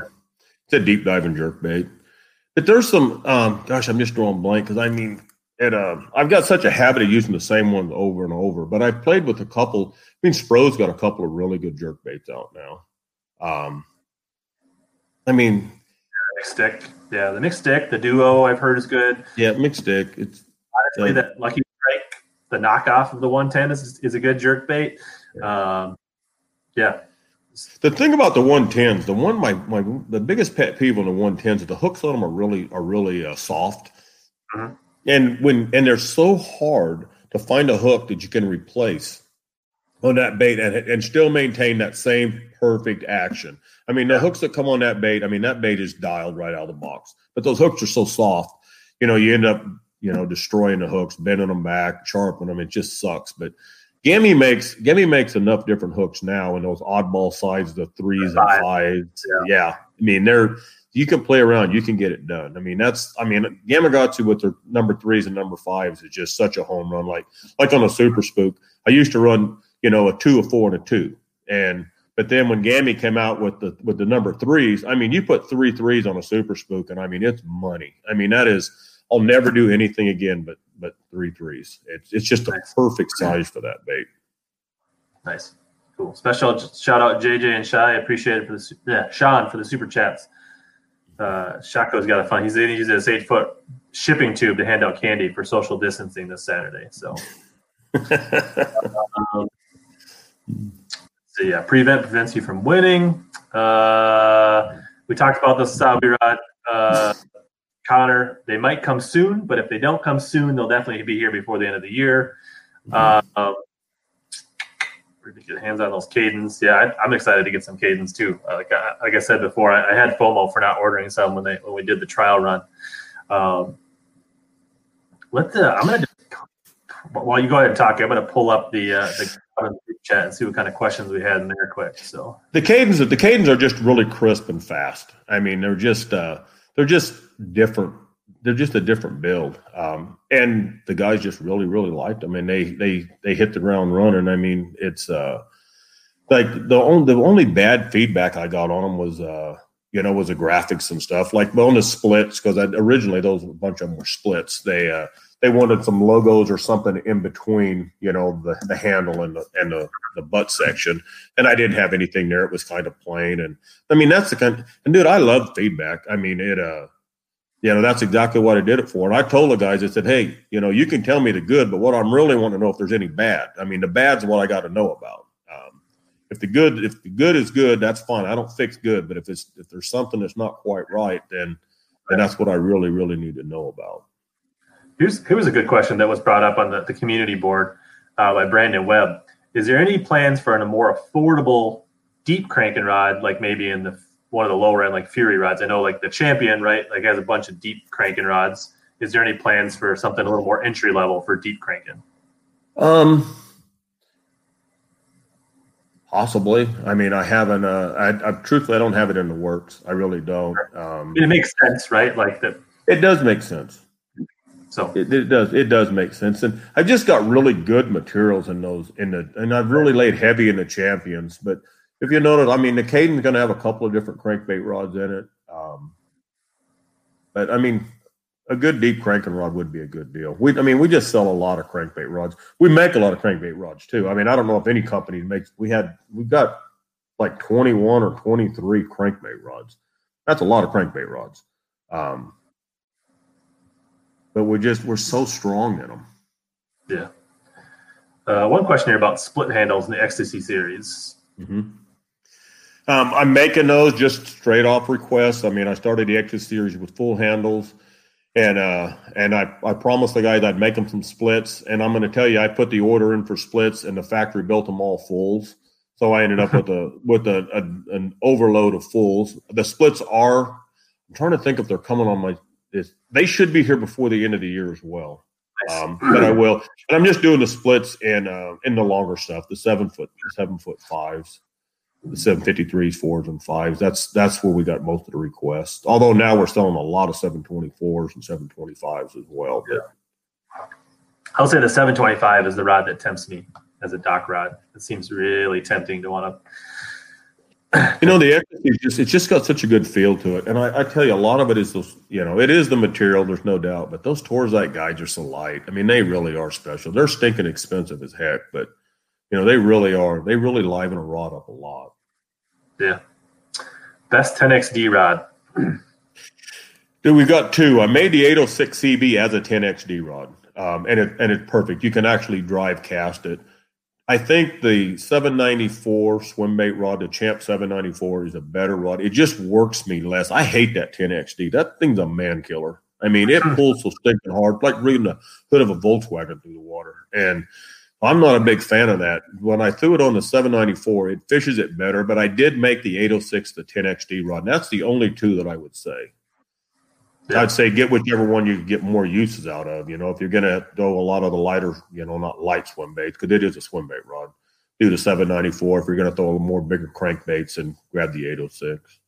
deep diving jerk bait, But there's some. Um, gosh, I'm just drawing blank because I mean, it. Uh, I've got such a habit of using the same ones over and over. But I've played with a couple. I mean, Spro's got a couple of really good jerk baits out now. Um, I mean, McStick. Yeah, the McStick, the duo I've heard is good. Yeah, McStick. It's honestly uh, that lucky strike, the knockoff of the 110 is, is a good jerk bait. Um, yeah. The thing about the 110s, the one my my the biggest pet peeve on the 110s is the hooks on them are really are really uh, soft, mm-hmm. and when and they're so hard to find a hook that you can replace on that bait and, and still maintain that same perfect action. I mean, the hooks that come on that bait, I mean, that bait is dialed right out of the box. But those hooks are so soft, you know, you end up, you know, destroying the hooks, bending them back, sharpening them. It just sucks. But Gammy makes Gammy makes enough different hooks now in those oddball sides, the threes and fives. Yeah. yeah. I mean, they're you can play around, you can get it done. I mean, that's I mean, Gamakatsu with their number threes and number fives is just such a home run. Like like on a super spook. I used to run you know, a two, a four, and a two. And but then when Gammy came out with the with the number threes, I mean, you put three threes on a super spook, and I mean, it's money. I mean, that is, I'll never do anything again but but three threes. It's it's just a nice. perfect size for that bait. Nice, cool. Special shout out JJ and Shy. Appreciate it for the yeah Sean for the super chats. Uh, Shaco's got a fun. He's using his eight foot shipping tube to hand out candy for social distancing this Saturday. So. um, so yeah, prevent prevents you from winning. Uh, we talked about the Sabi Rod. Uh, Connor, they might come soon, but if they don't come soon, they'll definitely be here before the end of the year. Mm-hmm. Um, get hands on those Kadens. Yeah, I, am excited to get some Kadens too. Uh, like, I, like I said before, I, I, had FOMO for not ordering some when they when we did the trial run. Um, let the I'm gonna just, while you go ahead and talk, I'm gonna pull up the uh, the chat and see what kind of questions we had in there quick. So the Kadens, the Kadens are just really crisp and fast. I mean, they're just uh, they're just different. They're just a different build, um, and the guys just really, really liked them. And they they they hit the ground running. I mean, it's uh, like the only the only bad feedback I got on them was uh, you know was the graphics and stuff. Like on the splits because originally those a bunch of them were splits. They uh, they wanted some logos or something in between, you know, the, the handle and the and the, the butt section. And I didn't have anything there. It was kind of plain. And I mean, that's the kind. And dude, I love feedback. I mean, it. uh you know, that's exactly what I did it for. And I told the guys, I said, hey, you know, you can tell me the good, but what I'm really wanting to know if there's any bad. I mean, the bad's what I got to know about. Um, if the good, if the good is good, that's fine. I don't fix good, but if it's if there's something that's not quite right, then then that's what I really, really need to know about. Here's here's a good question that was brought up on the, the community board uh, by Brandon Webb. Is there any plans for a more affordable deep cranking rod, like maybe in the one of the lower end, like Fury rods? I know like the Champion, right? Like has a bunch of deep cranking rods. Is there any plans for something a little more entry level for deep cranking? Um, possibly. I mean, I haven't. Uh, I, I truthfully, I don't have it in the works. I really don't. Um, it makes sense, right? Like that. It does make sense. So it, it, does it does make sense, and I've just got really good materials in those in the, and I've really laid heavy in the champions. But if you notice, I mean, the Kaden's going to have a couple of different crankbait rods in it. Um, but I mean, a good deep cranking rod would be a good deal. We, I mean, we just sell a lot of crankbait rods. We make a lot of crankbait rods too. I mean, I don't know if any company makes. We had we've got like twenty one or twenty three crankbait rods. That's a lot of crankbait rods. Um, but we're just we're so strong in them. Yeah. Uh, one question here about split handles in the Xtasy series. Mm-hmm. Um, I'm making those just straight off requests. I mean, I started the Xtasy series with full handles, and uh, and I I promised the guys I'd make them some splits, and I'm going to tell you, I put the order in for splits, and the factory built them all fulls. So I ended up with a with a, a, an overload of fulls. The splits are. I'm trying to think if they're coming on my is they should be here before the end of the year as well. Um, but I will, and I'm just doing the splits and uh, in the longer stuff, the seven foot, seven foot fives, the seven fifty threes, fours, and fives. That's that's where we got most of the requests. Although now we're selling a lot of seven twenty fours and seven twenty fives as well. Yeah. I'll say the seven twenty five is the rod that tempts me as a dock rod. It seems really tempting to want to you know, the Xtasy just it's just got such a good feel to it. And I, I, tell you, a lot of it is those, you know, it is the material, there's no doubt, but those Torzite guides are so light. I mean, they really are special. They're stinking expensive as heck, but you know, they really are. They really liven a rod up a lot. Yeah. Best 10XD rod. Dude, we've got two. I made the 806 CB as a 10XD rod. Um, and it and it's perfect. You can actually drive cast it. I think the 794 swim bait rod, the Champ 794, is a better rod. It just works me less. I hate that 10XD. That thing's a man killer. I mean, it hmm. pulls so stinking hard, like reading the hood of a Volkswagen through the water. And I'm not a big fan of that. When I threw it on the 794, it fishes it better, but I did make the 806 the 10XD rod. And that's the only two that I would say. Yeah. I'd say get whichever one you get more uses out of. You know, if you're going to throw a lot of the lighter, you know, not light swim baits, because it is a swim bait rod, do the 794. If you're going to throw a more bigger crankbaits, and grab the 806.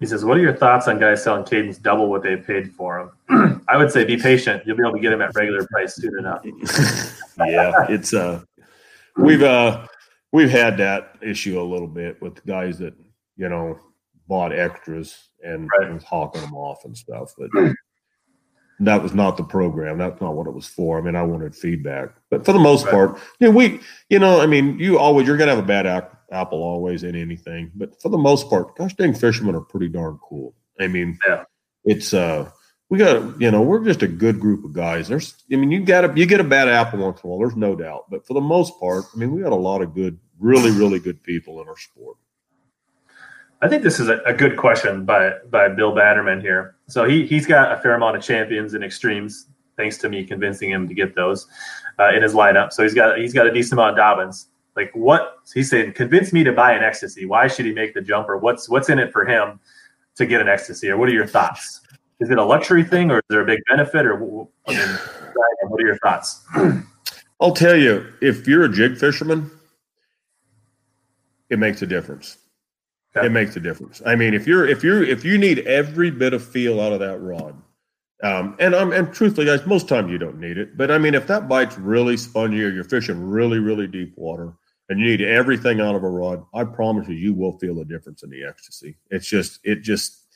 He says, "What are your thoughts on guys selling Kadens double what they paid for them?" I would say be patient. You'll be able to get them at regular price soon enough. yeah, it's uh, we've uh, we've had that issue a little bit with guys that you know bought extras and, right. was hawking them off and stuff. But that was not the program. That's not what it was for. I mean, I wanted feedback, but for the most right. part, you know, we, you know, I mean, you always you're gonna have a bad apple always in anything, but for the most part, gosh dang, fishermen are pretty darn cool. I mean, yeah. it's uh, we got you know, we're just a good group of guys. There's, I mean, you got a you get a bad apple once in a while. There's no doubt, but for the most part, I mean, we got a lot of good, really, really good people in our sport. I think this is a, a, good question by by Bill Batterman here. So he he's got a fair amount of champions and extremes, thanks to me convincing him to get those uh, in his lineup. So he's got he's got a decent amount of Dobyns. Like what he's saying, convince me to buy an Xtasy. Why should he make the jump? Or what's what's in it for him to get an Xtasy? Or what are your thoughts? Is it a luxury thing, or is there a big benefit? Or I mean, what are your thoughts? I'll tell you, if you're a jig fisherman, it makes a difference. Okay. It makes a difference. I mean, if you're if you're if you need every bit of feel out of that rod, um, and I'm and truthfully, guys, most times you don't need it. But I mean, if that bite's really spongy or you're fishing really really deep water and you need everything out of a rod, I promise you, you will feel a difference in the Xtasy. It's just it just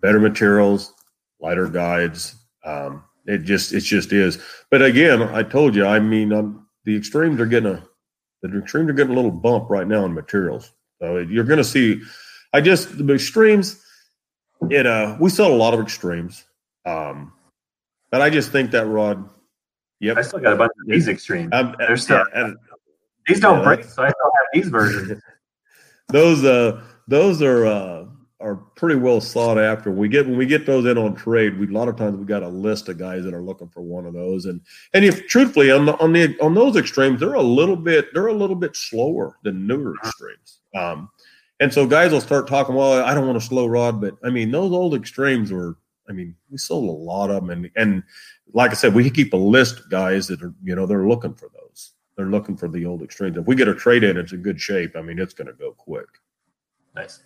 better materials, lighter guides. Um, it just it just is. But again, I told you, I mean, um, the extremes are getting a the extremes are getting a little bump right now in materials. So you're going to see. I just the extremes. It uh, we sell a lot of extremes, um, but I just think that rod. Yep, I still got a bunch of these extremes. um, They're still- yeah, and These don't yeah, break, so I still have these versions. those uh those are uh are pretty well sought after. We get when we get those in on trade, we a lot of times we got a list of guys that are looking for one of those. And and if truthfully on the on the on those extremes, they're a little bit they're a little bit slower than newer extremes. Um and so guys will start talking, well, I don't want a slow rod, but I mean those old extremes were I mean, we sold a lot of them and and like I said, we keep a list of guys that are, you know, they're looking for those. They're looking for the old extremes. If we get a trade in, it's in good shape. I mean, it's going to go quick. Nice.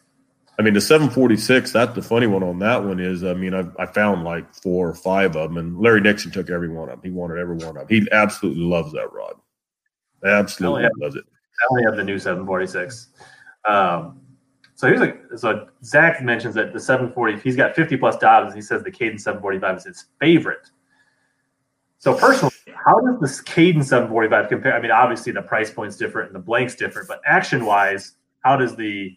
I mean, the 746, that's the funny one on that one is, I mean, I, I found like four or five of them, and Larry Nixon took every one of them. He wanted every one of them. He absolutely loves that rod. Absolutely yeah. loves it. I only have the new 746. Um, so here's a so Zach mentions that the 740 he's got 50 plus Dobbs. He says the Kadens 745 is his favorite. So personally, how does this Kadens 745 compare? I mean, obviously the price point's different and the blank's different, but action wise, how does the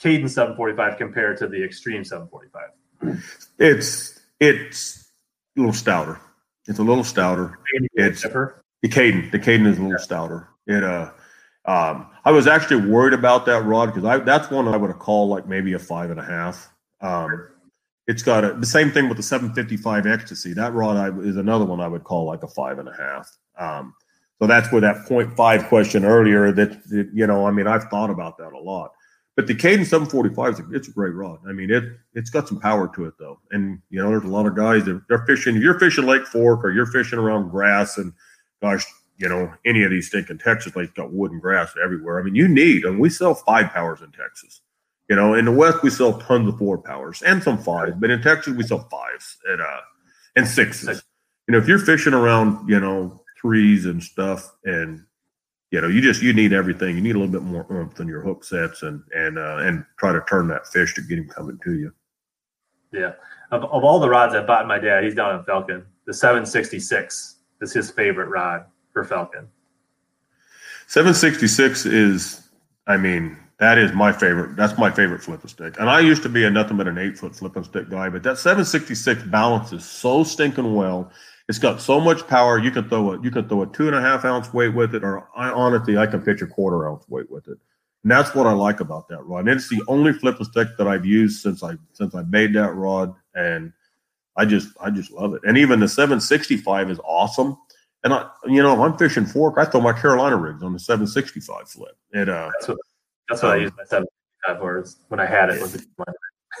Kadens 745 compare to the Extreme 745? It's it's a little stouter. It's a little stouter. It's- differ. The Kaden, the Kaden is a little stouter. It uh, um, I was actually worried about that rod because that's one I would have called like maybe a five and a half. Um, it's got a, the same thing with the 755 Xtasy. That rod I, is another one I would call like a five and a half. Um, so that's where that 0.5 question earlier that, that, you know, I mean, I've thought about that a lot. But the Kaden 745 is a, it's a great rod. I mean, it it's got some power to it though, and you know, there's a lot of guys that they're fishing. If you're fishing Lake Fork or you're fishing around grass, and gosh, you know, any of these stinking Texas lakes got wood and grass everywhere. I mean, you need, and we sell five powers in Texas. You know, in the West we sell tons of four powers and some fives, but in Texas we sell fives and uh and sixes. You know, if you're fishing around, you know, threes and stuff, and you know, you just you need everything. You need a little bit more oomph than your hook sets, and and uh, and try to turn that fish to get him coming to you. Yeah. Of, of all the rods I bought my dad, he's down in Falcon. The 766 is his favorite rod for Falcon. 766 is, I mean, that is my favorite. That's my favorite flipping stick. And I used to be a nothing but an eight foot flipping stick guy, but that 766 balances so stinking well. It's got so much power. You can throw a you can throw a two and a half ounce weight with it, or I honestly I can pitch a quarter ounce weight with it. And that's what I like about that rod. And it's the only flipping stick that I've used since I since I made that rod, and I just I just love it. And even the 765 is awesome. And I, you know, if I'm fishing fork, I throw my Carolina rigs on the 765 flip. It uh, That's what that's what I used my 765 for when I had it. Was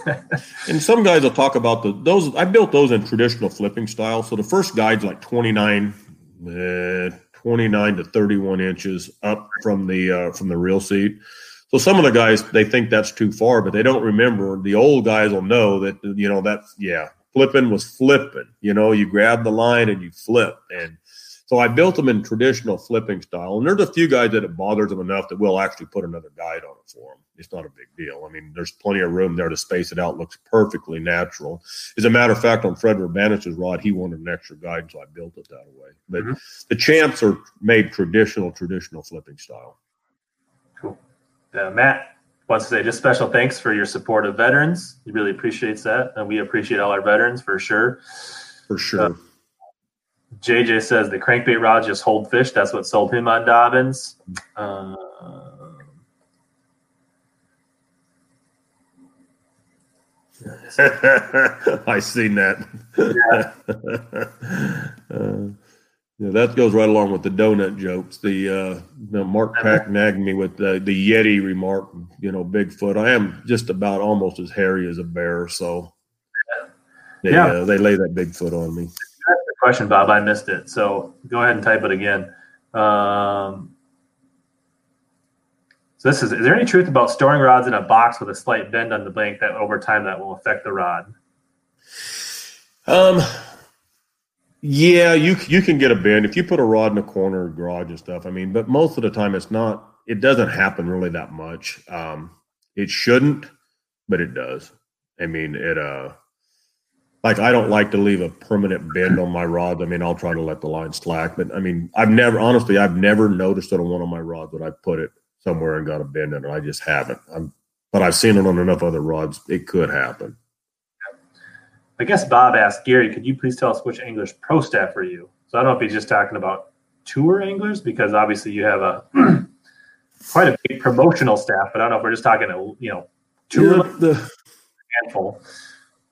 and some guys will talk about the those. I built those in traditional flipping style. So the first guide's like 29, uh, 29 to 31 inches up from the uh, from the reel seat. So some of the guys they think that's too far, but they don't remember. The old guys will know that you know that's yeah, flipping was flipping. You know, you grab the line and you flip, and so I built them in traditional flipping style. And there's a few guys that it bothers them enough that we'll actually put another guide on it for them. It's not a big deal. I mean, there's plenty of room there to space it out. Looks perfectly natural. As a matter of fact, on Fred Roumbanis's rod, he wanted an extra guide, so I built it that way. But Mhm. the champs are made traditional, traditional flipping style. cool. Uh, Matt wants to say just special thanks for your support of veterans. He really appreciates that, and we appreciate all our veterans for sure. For sure. JJ says the crankbait rods just hold fish. That's what sold him on Dobyns. Um, I seen that. Uh, yeah, that goes right along with the donut jokes. The, uh, Mark Pack nagged me with the, the Yeti remark. You know, Bigfoot. I am just about almost as hairy as a bear, so they, Yeah. uh, they lay that Bigfoot on me. Question, Bob. I missed it. So go ahead and type it again. Um, so this is, is there any truth about storing rods in a box with a slight bend on the blank that over time that will affect the rod? Um, yeah, you you can get a bend if you put a rod in a corner garage and stuff. I mean, but most of the time it's not. It doesn't happen really that much. Um, it shouldn't, but it does. I mean, it uh, like I don't like to leave a permanent bend on my rod. I mean, I'll try to let the line slack, but I mean, I've never honestly, I've never noticed it on one of my rods that I put it somewhere and got a bend in it. I just haven't. I'm, but I've seen it on enough other rods. It could happen. I guess Bob asked Gary, could you please tell us which anglers pro staff are you? So I don't know if he's just talking about tour anglers because obviously you have a quite a big promotional staff, but I don't know if we're just talking to you know tour yeah, the handful.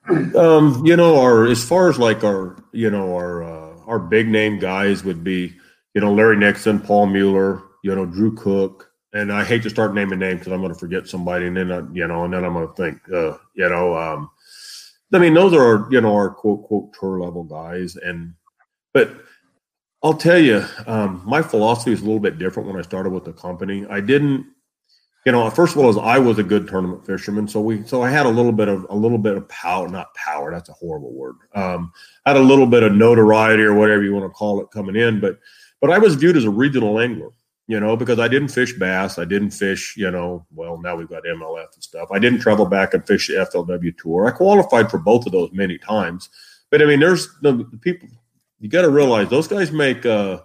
Um, you know, our as far as like our you know our uh, our big name guys would be you know Larry Nixon, Paul Mueller, you know Drew Cook, and I hate to start naming names because I'm going to forget somebody, and then I, you know, and then I'm going to think, uh, you know, um, I mean, those are you know our quote quote tour level guys, and but I'll tell you, um, my philosophy is a little bit different when I started with the company. I didn't, you know, first of all, as I was a good tournament fisherman, so we so I had a little bit of a little bit of power, not power. That's a horrible word. Um, I had a little bit of notoriety or whatever you want to call it coming in, but but I was viewed as a regional angler you know, because I didn't fish bass. I didn't fish, you know, well, now we've got MLF and stuff. I didn't travel back and fish the FLW tour. I qualified for both of those many times. But I mean, there's the, the people, you got to realize those guys make, uh,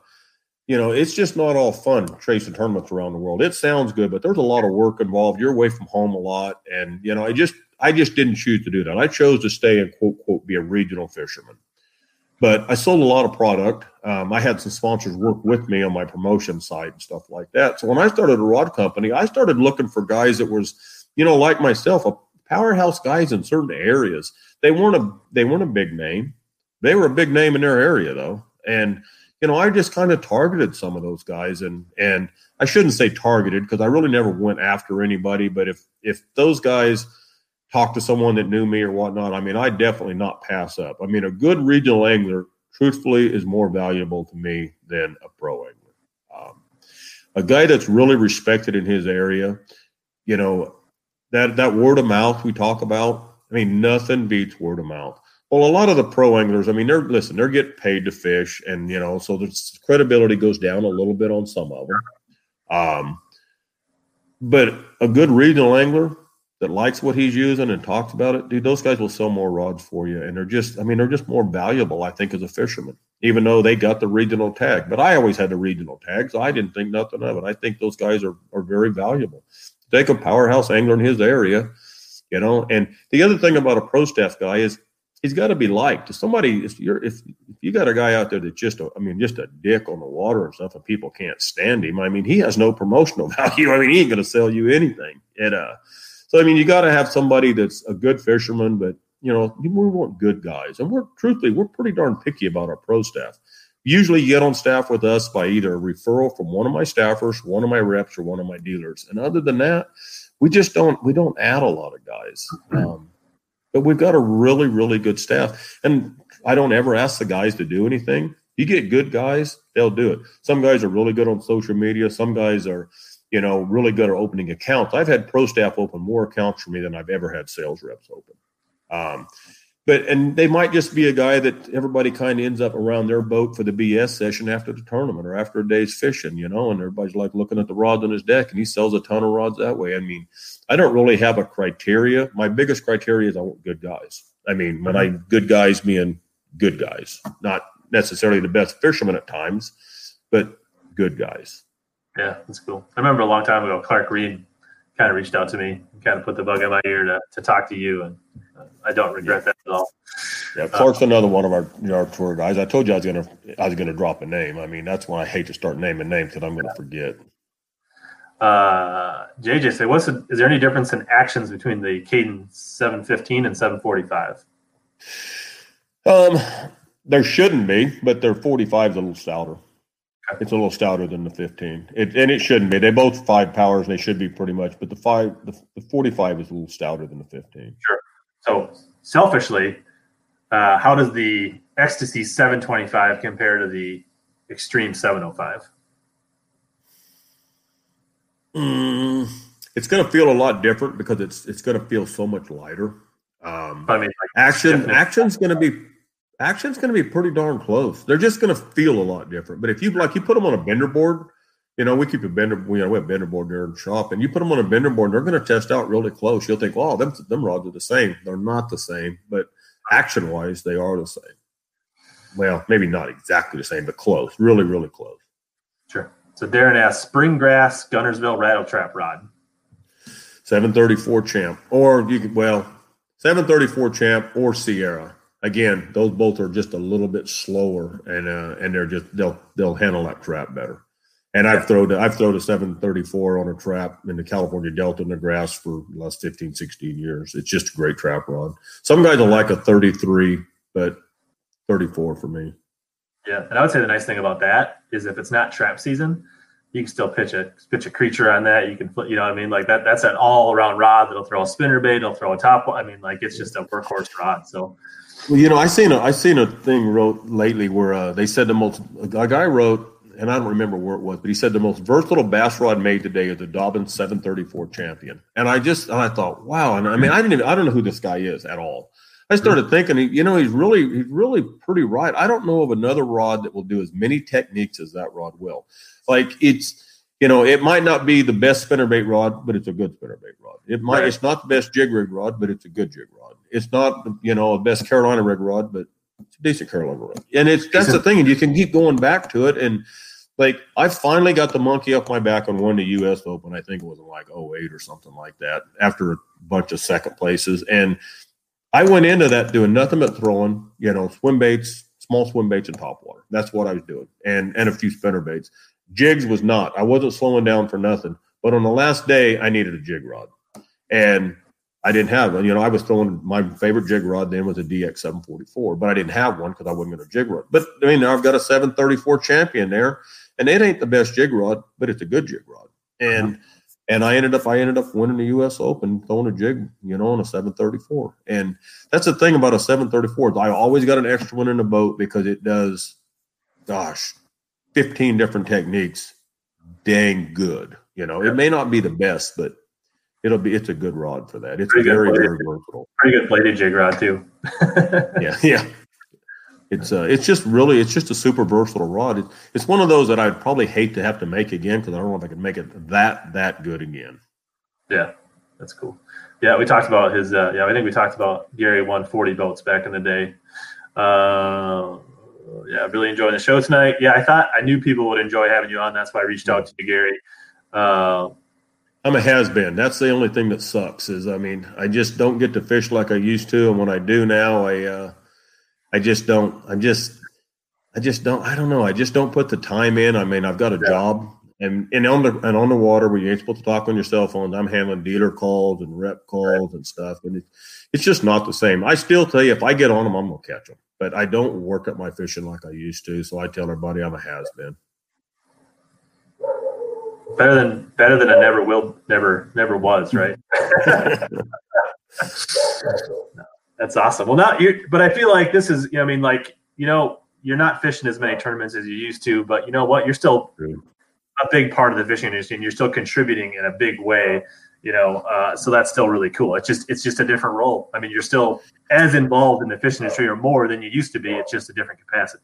you know, it's just not all fun chasing tournaments around the world. It sounds good, but there's a lot of work involved. You're away from home a lot. And, you know, I just, I just didn't choose to do that. I chose to stay and quote, quote, be a regional fisherman. But I sold a lot of product. Um, I had some sponsors work with me on my promotion side and stuff like that. So when I started a rod company, I started looking for guys that was, you know, like myself, a powerhouse guys in certain areas. They weren't a they weren't a big name. They were a big name in their area though. And you know, I just kind of targeted some of those guys and and I shouldn't say targeted because I really never went after anybody, but if if those guys talk to someone that knew me or whatnot, I mean, I definitely not pass up. I mean, a good regional angler, truthfully, is more valuable to me than a pro angler. Um, a guy that's really respected in his area, you know, that that word of mouth we talk about. I mean, nothing beats word of mouth. Well, a lot of the pro anglers, I mean, they're listen, they're getting paid to fish, and you know, so the credibility goes down a little bit on some of them. Um, but a good regional angler, that likes what he's using and talks about it, dude, those guys will sell more rods for you. And they're just, I mean, they're just more valuable, I think, as a fisherman, even though they got the regional tag. But I always had the regional tag, so I didn't think nothing of it. I think those guys are, are very valuable. Take a powerhouse angler in his area, you know. And the other thing about a pro staff guy is he's got to be liked. If somebody, if you're, if, if you got a guy out there that's just, a, I mean, just a dick on the water and stuff, and people can't stand him, I mean, he has no promotional value. I mean, he ain't going to sell you anything. And, uh, so I mean, you got to have somebody that's a good fisherman, but you know, we want good guys, and we're truthfully we're pretty darn picky about our pro staff. Usually, you get on staff with us by either a referral from one of my staffers, one of my reps, or one of my dealers. And other than that, we just don't we don't add a lot of guys. Um, but we've got a really really good staff, and I don't ever ask the guys to do anything. You get good guys, they'll do it. Some guys are really good on social media. Some guys are you know, really good at opening accounts. I've had pro staff open more accounts for me than I've ever had sales reps open. Um, but and they might just be a guy that everybody kind of ends up around their boat for the BS session after the tournament or after a day's fishing, you know, and everybody's like looking at the rods on his deck and he sells a ton of rods that way. I mean, I don't really have a criteria. My biggest criteria is I want good guys. I mean, when I mm-hmm. good guys mean good guys, not necessarily the best fishermen at times, but good guys. Yeah, that's cool. I remember a long time ago, Clark Reehm kind of reached out to me, kind of put the bug in my ear to, to talk to you, and I don't regret yeah. that at all. Yeah, Clark's uh, another one of our our tour guys. I told you I was gonna I was gonna drop a name. I mean, that's when I hate to start naming names because I'm gonna forget. Uh, JJ say, what's the, is there any difference in actions between the Kaden 715 and 745? Um, there shouldn't be, but their 45 is a little stouter. It's a little stouter than the 15, it, and it shouldn't be. They both five powers, and they should be pretty much. But the five, the, the 45 is a little stouter than the 15. Sure. So selfishly, uh, how does the Xtasy 725 compare to the extreme 705? Mm, it's going to feel a lot different because it's it's going to feel so much lighter. Um, I mean, like action action's going to be action's going to be pretty darn close. They're just going to feel a lot different. But if you like, you put them on a bender board you know, we keep a bender. You know, we have bender board there in the shop, and you put them on a bender board. They're going to test out really close. You'll think, "Wow, them them rods are the same." They're not the same, but action wise, they are the same. Well, maybe not exactly the same, but close. Really, really close. Sure. So Darren asks, spring grass, Guntersville rattle trap rod. 734 champ, or you could well, 734 champ or Sierra. Again, those both are just a little bit slower, and uh, and they're just they'll they'll handle that trap better. And I've thrown I've thrown a 734 on a trap in the California Delta in the grass for the last 15, 16 years. It's just a great trap rod. Some guys will like a 33, but 34 for me. Yeah, and I would say the nice thing about that is if it's not trap season, you can still pitch a pitch a creature on that. You can put, you know, what I mean, like that. That's an all around rod that'll throw a spinner bait. It'll throw a top. I mean, like it's just a workhorse rod. So Well, you know, I seen a I seen a thing wrote lately where uh, they said the most a guy wrote, and I don't remember where it was, but he said the most versatile bass rod made today is the Dobbin 734 Champion. And I just and I thought, wow. And I mean, I didn't even I don't know who this guy is at all. I started thinking, you know, he's really he's really pretty right. I don't know of another rod that will do as many techniques as that rod will. Like it's you know, it might not be the best spinnerbait rod, but it's a good spinnerbait rod. It might Right. it's not the best jig rig rod, but it's a good jig rod. It's not you know the best Carolina rig rod, but it's a decent Carolina rod. And it's that's the thing, and you can keep going back to it. And like I finally got the monkey off my back and won the US Open. I think it was like 08 or something like that, after a bunch of second places. And I went into that doing nothing but throwing, you know, swim baits, small swim baits and top water. That's what I was doing. And and a few spinner baits. Jigs was not. I wasn't slowing down for nothing. But on the last day, I needed a jig rod. And I didn't have. You know, I was throwing my favorite jig rod then was a DX 744, but I didn't have one because I wasn't going to jig rod. But I mean, now I've got a 734 champion there, and it ain't the best jig rod, but it's a good jig rod. Uh-huh. And and I ended up I ended up winning the U.S. Open throwing a jig, you know, on a 734. And that's the thing about a 734 I always got an extra one in the boat because it does, gosh, 15 different techniques, dang good. You know, it may not be the best, but it'll be it's a good rod for that. It's Pretty very very versatile. pretty good bladed jig rod too. Yeah, yeah. It's uh, it's just really it's just a super versatile rod. It, it's one of those that I'd probably hate to have to make again because I don't know if I can make it that that good again. Yeah, that's cool. Yeah, we talked about his. Uh, yeah, I think we talked about Gary 140 boats back in the day. Uh, yeah, really enjoying the show tonight. Yeah, I thought I knew people would enjoy having you on. That's why I reached out to you, Gary. Uh, I'm a has been. That's the only thing that sucks. Is I mean, I just don't get to fish like I used to, and when I do now, I uh, I just don't. I'm just I just don't. I don't know. I just don't put the time in. I mean, I've got a Yeah. job, and and on the and on the water where you ain't supposed to talk on your cell phone. I'm handling dealer calls and rep calls and stuff, and it, it's just not the same. I still tell you, if I get on them, I'm gonna catch them, but I don't work at my fishing like I used to. So I tell everybody I'm a has been. Better than better than a never will, never never was, right? That's awesome. Well, not you, but I feel like this is. you know, I mean, like you know, you're not fishing as many tournaments as you used to, but you know what? You're still a big part of the fishing industry, and you're still contributing in a big way. You know, uh, so that's still really cool. It's just it's just a different role. I mean, you're still as involved in the fishing industry or more than you used to be. It's just a different capacity.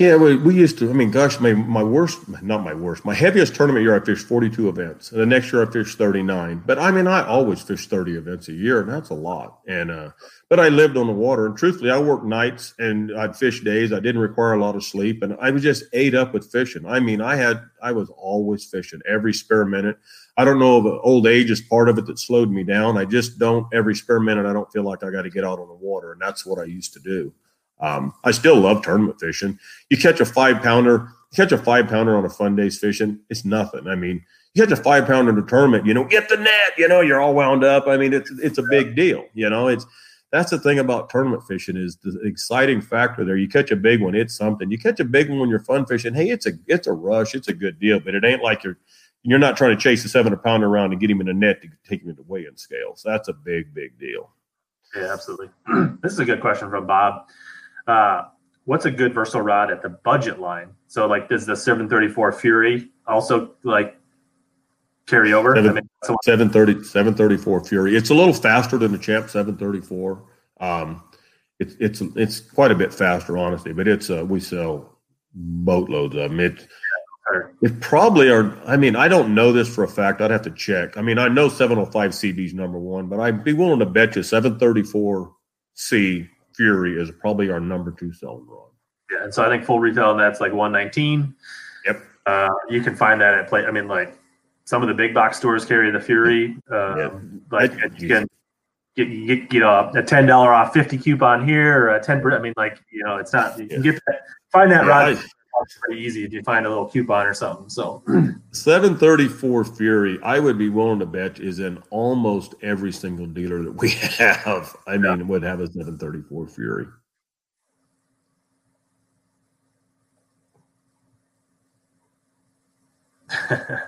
Yeah, we, we used to. I mean, gosh, my my worst, not my worst, my heaviest tournament year, I fished 42 events. And the next year, I fished 39. But I mean, I always fish 30 events a year, and that's a lot. And uh, but I lived on the water, and truthfully, I worked nights and I'd fish days. I didn't require a lot of sleep, and I was just ate up with fishing. I mean, I had, I was always fishing every spare minute. I don't know if old age is part of it that slowed me down. I just don't every spare minute. I don't feel like I got to get out on the water, and that's what I used to do. Um, I still love tournament fishing. You catch a five pounder, you catch a five pounder on a fun day's fishing, it's nothing. I mean, you catch a five pounder in a tournament, you know, get the net, you know, you're all wound up. I mean, it's it's a big deal, you know. It's that's the thing about tournament fishing is the exciting factor there. You catch a big one, it's something. You catch a big one when you're fun fishing, hey, it's a it's a rush, it's a good deal, but it ain't like you're you're not trying to chase a seven pounder around and get him in a net to take him into weigh-in scales. That's a big, big deal. Yeah, absolutely. this is a good question from Bob. Uh, what's a good versatile rod at the budget line? So, like, does the 734 Fury also like carry over? Seven- I mean, so- 730, 734 Fury. It's a little faster than the Champ 734. Um, it's it's it's quite a bit faster, honestly, but it's uh, we sell boatloads of them. It, it probably are. I mean, I don't know this for a fact. I'd have to check. I mean, I know 705 CB is number one, but I'd be willing to bet you 734 C Fury is probably our number two selling rod. yeah, and so I think full retail on that's like 119. Yep. Uh, you can find that at play. I mean, like some of the big box stores carry the Fury. Um, Yeah. Like you can get you get you know a ten dollar off fifty coupon here or a ten. I mean, like you know, it's not you can get that, find that Yeah, rod. I- pretty easy if you find a little coupon or something. So 734 Fury, I would be willing to bet is in almost every single dealer that we have. I mean, would have a 734 Fury.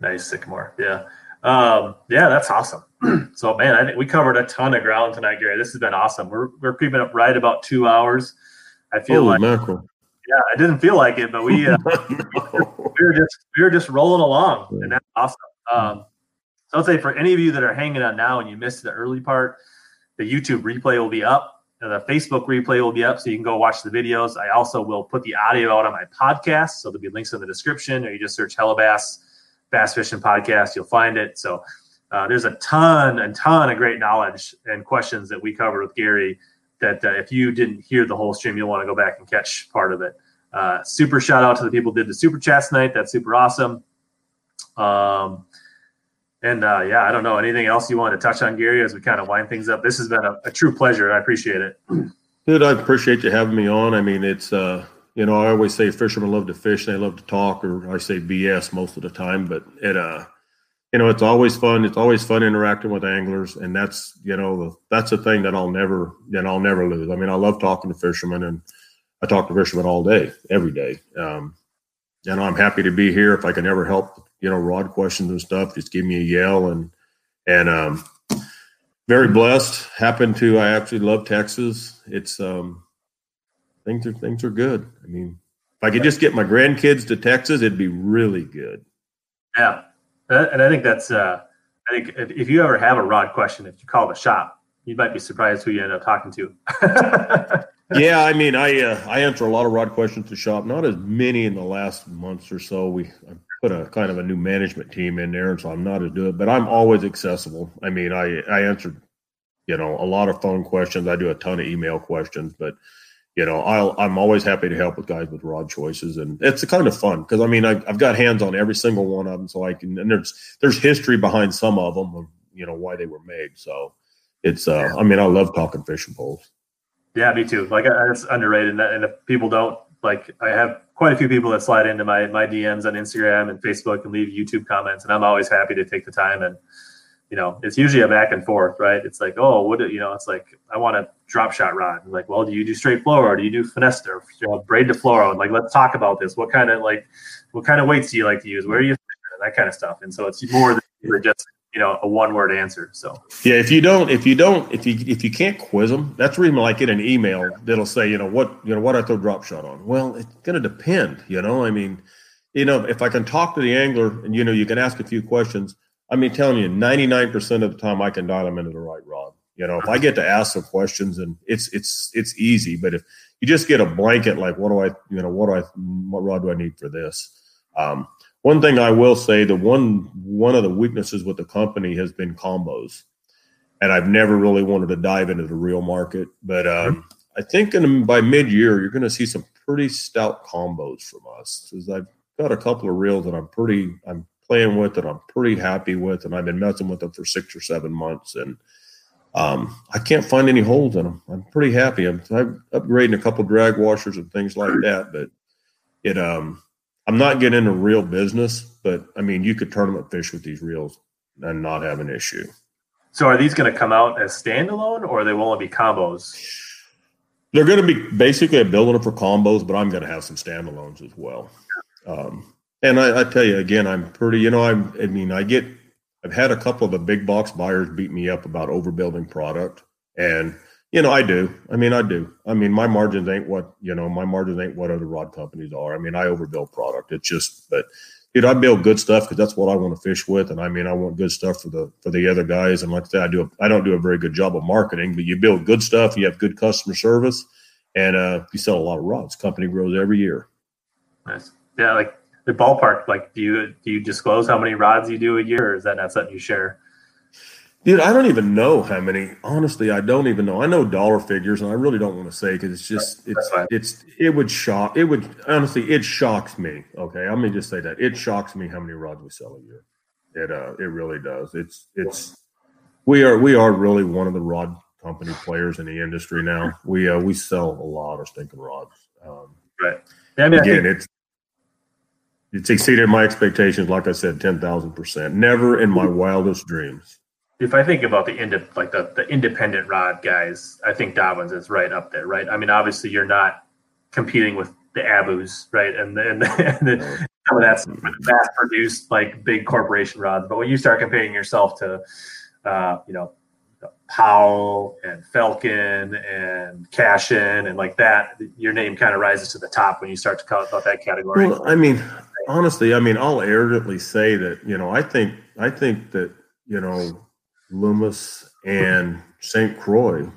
nice sycamore. Yeah. Um, yeah, that's awesome. so man, I think we covered a ton of ground tonight, Gary. This has been awesome. We're we're creeping up right about two hours. I feel Holy like mackerel. Yeah, I didn't feel like it, but we uh, No. we were just we were just rolling along, and that's awesome. Um, so I'd say for any of you that are hanging out now and you missed the early part, the YouTube replay will be up. and The Facebook replay will be up, so you can go watch the videos. I also will put the audio out on my podcast, so there'll be links in the description, or you just search Hellabass Bass Fishing Podcast, you'll find it. So uh, there's a ton and ton of great knowledge and questions that we covered with Gary. That uh, if you didn't hear the whole stream, you'll want to go back and catch part of it. Uh, super shout out to the people did the super chats tonight. That's super awesome. Um, and uh, yeah, I don't know anything else you want to touch on, Gary, as we kind of wind things up. This has been a, a true pleasure. I appreciate it. Dude, I appreciate you having me on. I mean, it's uh, you know, I always say fishermen love to fish, and they love to talk, or I say BS most of the time, but it uh, you know, it's always fun. It's always fun interacting with anglers, and that's you know, that's a thing that I'll never, that I'll never lose. I mean, I love talking to fishermen, and I talk to fishermen all day, every day. Um, know, I'm happy to be here. If I can ever help, you know, rod questions and stuff, just give me a yell, and and um, very blessed. Happen to I actually love Texas. It's um things are things are good. I mean, if I could just get my grandkids to Texas, it'd be really good. Yeah, and I think that's. Uh, I think if, if you ever have a rod question, if you call the shop, you might be surprised who you end up talking to. yeah, I mean, I uh, I answer a lot of rod questions to shop. Not as many in the last months or so. We I put a kind of a new management team in there, and so I'm not as good. But I'm always accessible. I mean, I I answered, you know, a lot of phone questions. I do a ton of email questions, but you know, I'll I'm always happy to help with guys with rod choices, and it's kind of fun because I mean I, I've got hands on every single one of them, so I can. And there's there's history behind some of them of you know why they were made. So it's uh I mean I love talking fishing poles. Yeah, me too. Like I- it's underrated, and, and if people don't like, I have quite a few people that slide into my my DMs on Instagram and Facebook and leave YouTube comments, and I'm always happy to take the time and. You know, it's usually a back and forth, right? It's like, oh, what you know? It's like I want a drop shot rod. Like, well, do you do straight fluoro or do you do finesse or you know, braid to fluoro? Like, let's talk about this. What kind of like, what kind of weights do you like to use? Where are you? That kind of stuff. And so it's more than just you know a one word answer. So Yeah, if you don't, if you don't, if you if you can't quiz them, that's reason I get an email that'll say, you know, what you know what I throw drop shot on. Well, it's going to depend. You know, I mean, you know, if I can talk to the angler and you know you can ask a few questions. I mean, telling you, ninety nine percent of the time I can dial them into the right rod. You know, if I get to ask some questions and it's it's it's easy, but if you just get a blanket like, what do I, you know, what do I, what rod do I need for this? Um, one thing I will say, the one one of the weaknesses with the company has been combos, and I've never really wanted to dive into the reel market. But um, I think in, by mid year, you're going to see some pretty stout combos from us because I've got a couple of reels that I'm pretty I'm playing with that I'm pretty happy with, and I've been messing with them for six or seven months, and um, I can't find any holes in them. I'm pretty happy. I'm, I'm upgrading a couple drag washers and things like that, but it um I'm not getting into reel business, but I mean you could tournament fish with these reels and not have an issue. so are these going to come out as standalone or they will only be combos? They're going to be basically a building for combos, but I'm going to have some standalones as well. Um, and I, I tell you again, I'm pretty. You know, I'm. I mean, I get. I've had a couple of the big box buyers beat me up about overbuilding product, and you know, I do. I mean, I do. I mean, my margins ain't what you know. My margins ain't what other rod companies are. I mean, I overbuild product. It's just, but dude, I build good stuff because that's what I want to fish with, and I mean, I want good stuff for the for the other guys. And like I said, I do a, I don't do a very good job of marketing, but you build good stuff, you have good customer service, and uh, you sell a lot of rods. Company grows every year. Nice. Yeah, like the ballpark. Like, do you do you disclose how many rods you do a year, or is that not something you share? Dude, I don't even know how many. Honestly, I don't even know. I know dollar figures, and I really don't want to say because it's just it's it's it would shock. It would honestly, it shocks me. Okay, let me just say that it shocks me how many rods we sell a year. It uh, it really does. It's it's we are we are really one of the rod company players in the industry now. We uh we sell a lot of stinking rods. Um, right. Yeah, I mean, again, I think- it's it's exceeded my expectations. Like I said, ten thousand percent. Never in my wildest dreams if I think about the ind- like the, the independent rod guys, I think Dobyns is right up there, right? I mean, obviously you're not competing with the Abus, right? And the, and, the, and the, some of that's mass produced like big corporation rods. But when you start comparing yourself to, uh, you know, Powell and Falcon and Cashion and like that, your name kind of rises to the top when you start to call about that category. Well, I mean, honestly, I mean, I'll arrogantly say that you know, I think I think that you know Loomis and St. Croix,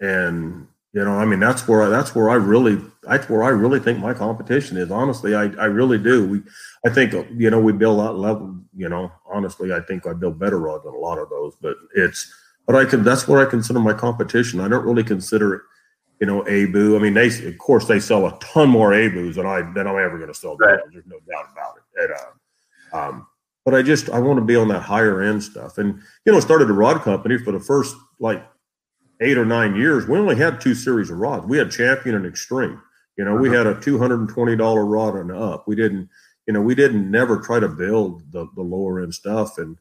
and you know, I mean, that's where I, that's where I really that's where I really think my competition is. Honestly, I, I really do. We, I think you know we build that level. You know, honestly, I think I build better than a lot of those. But it's but I can that's what I consider my competition. I don't really consider it. You know, Abu. I mean, they of course they sell a ton more Abus than I than I'm ever going to sell. Right. There's no doubt about it. And, uh, um, but I just I want to be on that higher end stuff. And you know, started a rod company for the first like eight or nine years. We only had two series of rods. We had Champion and Extreme. You know, we uh-huh. had a two hundred and twenty dollar rod and up. We didn't, you know, we didn't never try to build the the lower end stuff. And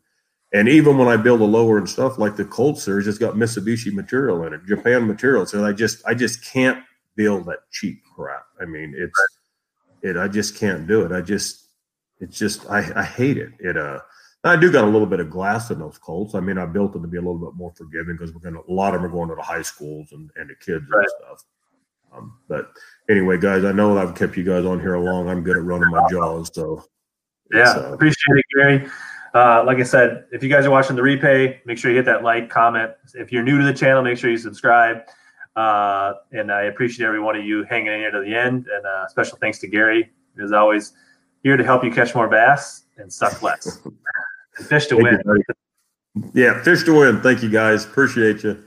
and even when I build the lower and stuff, like the Colt series, it's got Mitsubishi material in it, Japan material. So I just I just can't build that cheap crap. I mean, it's it. I just can't do it. I just it's just I, I hate it. It uh I do got a little bit of glass in those Colts. I mean, I built them to be a little bit more forgiving because we're gonna a lot of them are going to the high schools and, and the kids right. and stuff. Um, but anyway, guys, I know I've kept you guys on here long. I'm good at running my jaws, so yeah, uh, appreciate it, Gary. Uh, like I said, if you guys are watching the replay, make sure you hit that like, comment. If you're new to the channel, make sure you subscribe. Uh, and I appreciate every one of you hanging in here to the end. And uh, special thanks to Gary, as always here to help you catch more bass and suck less. fish to Thank win. You, yeah, fish to win. Thank you guys. Appreciate you.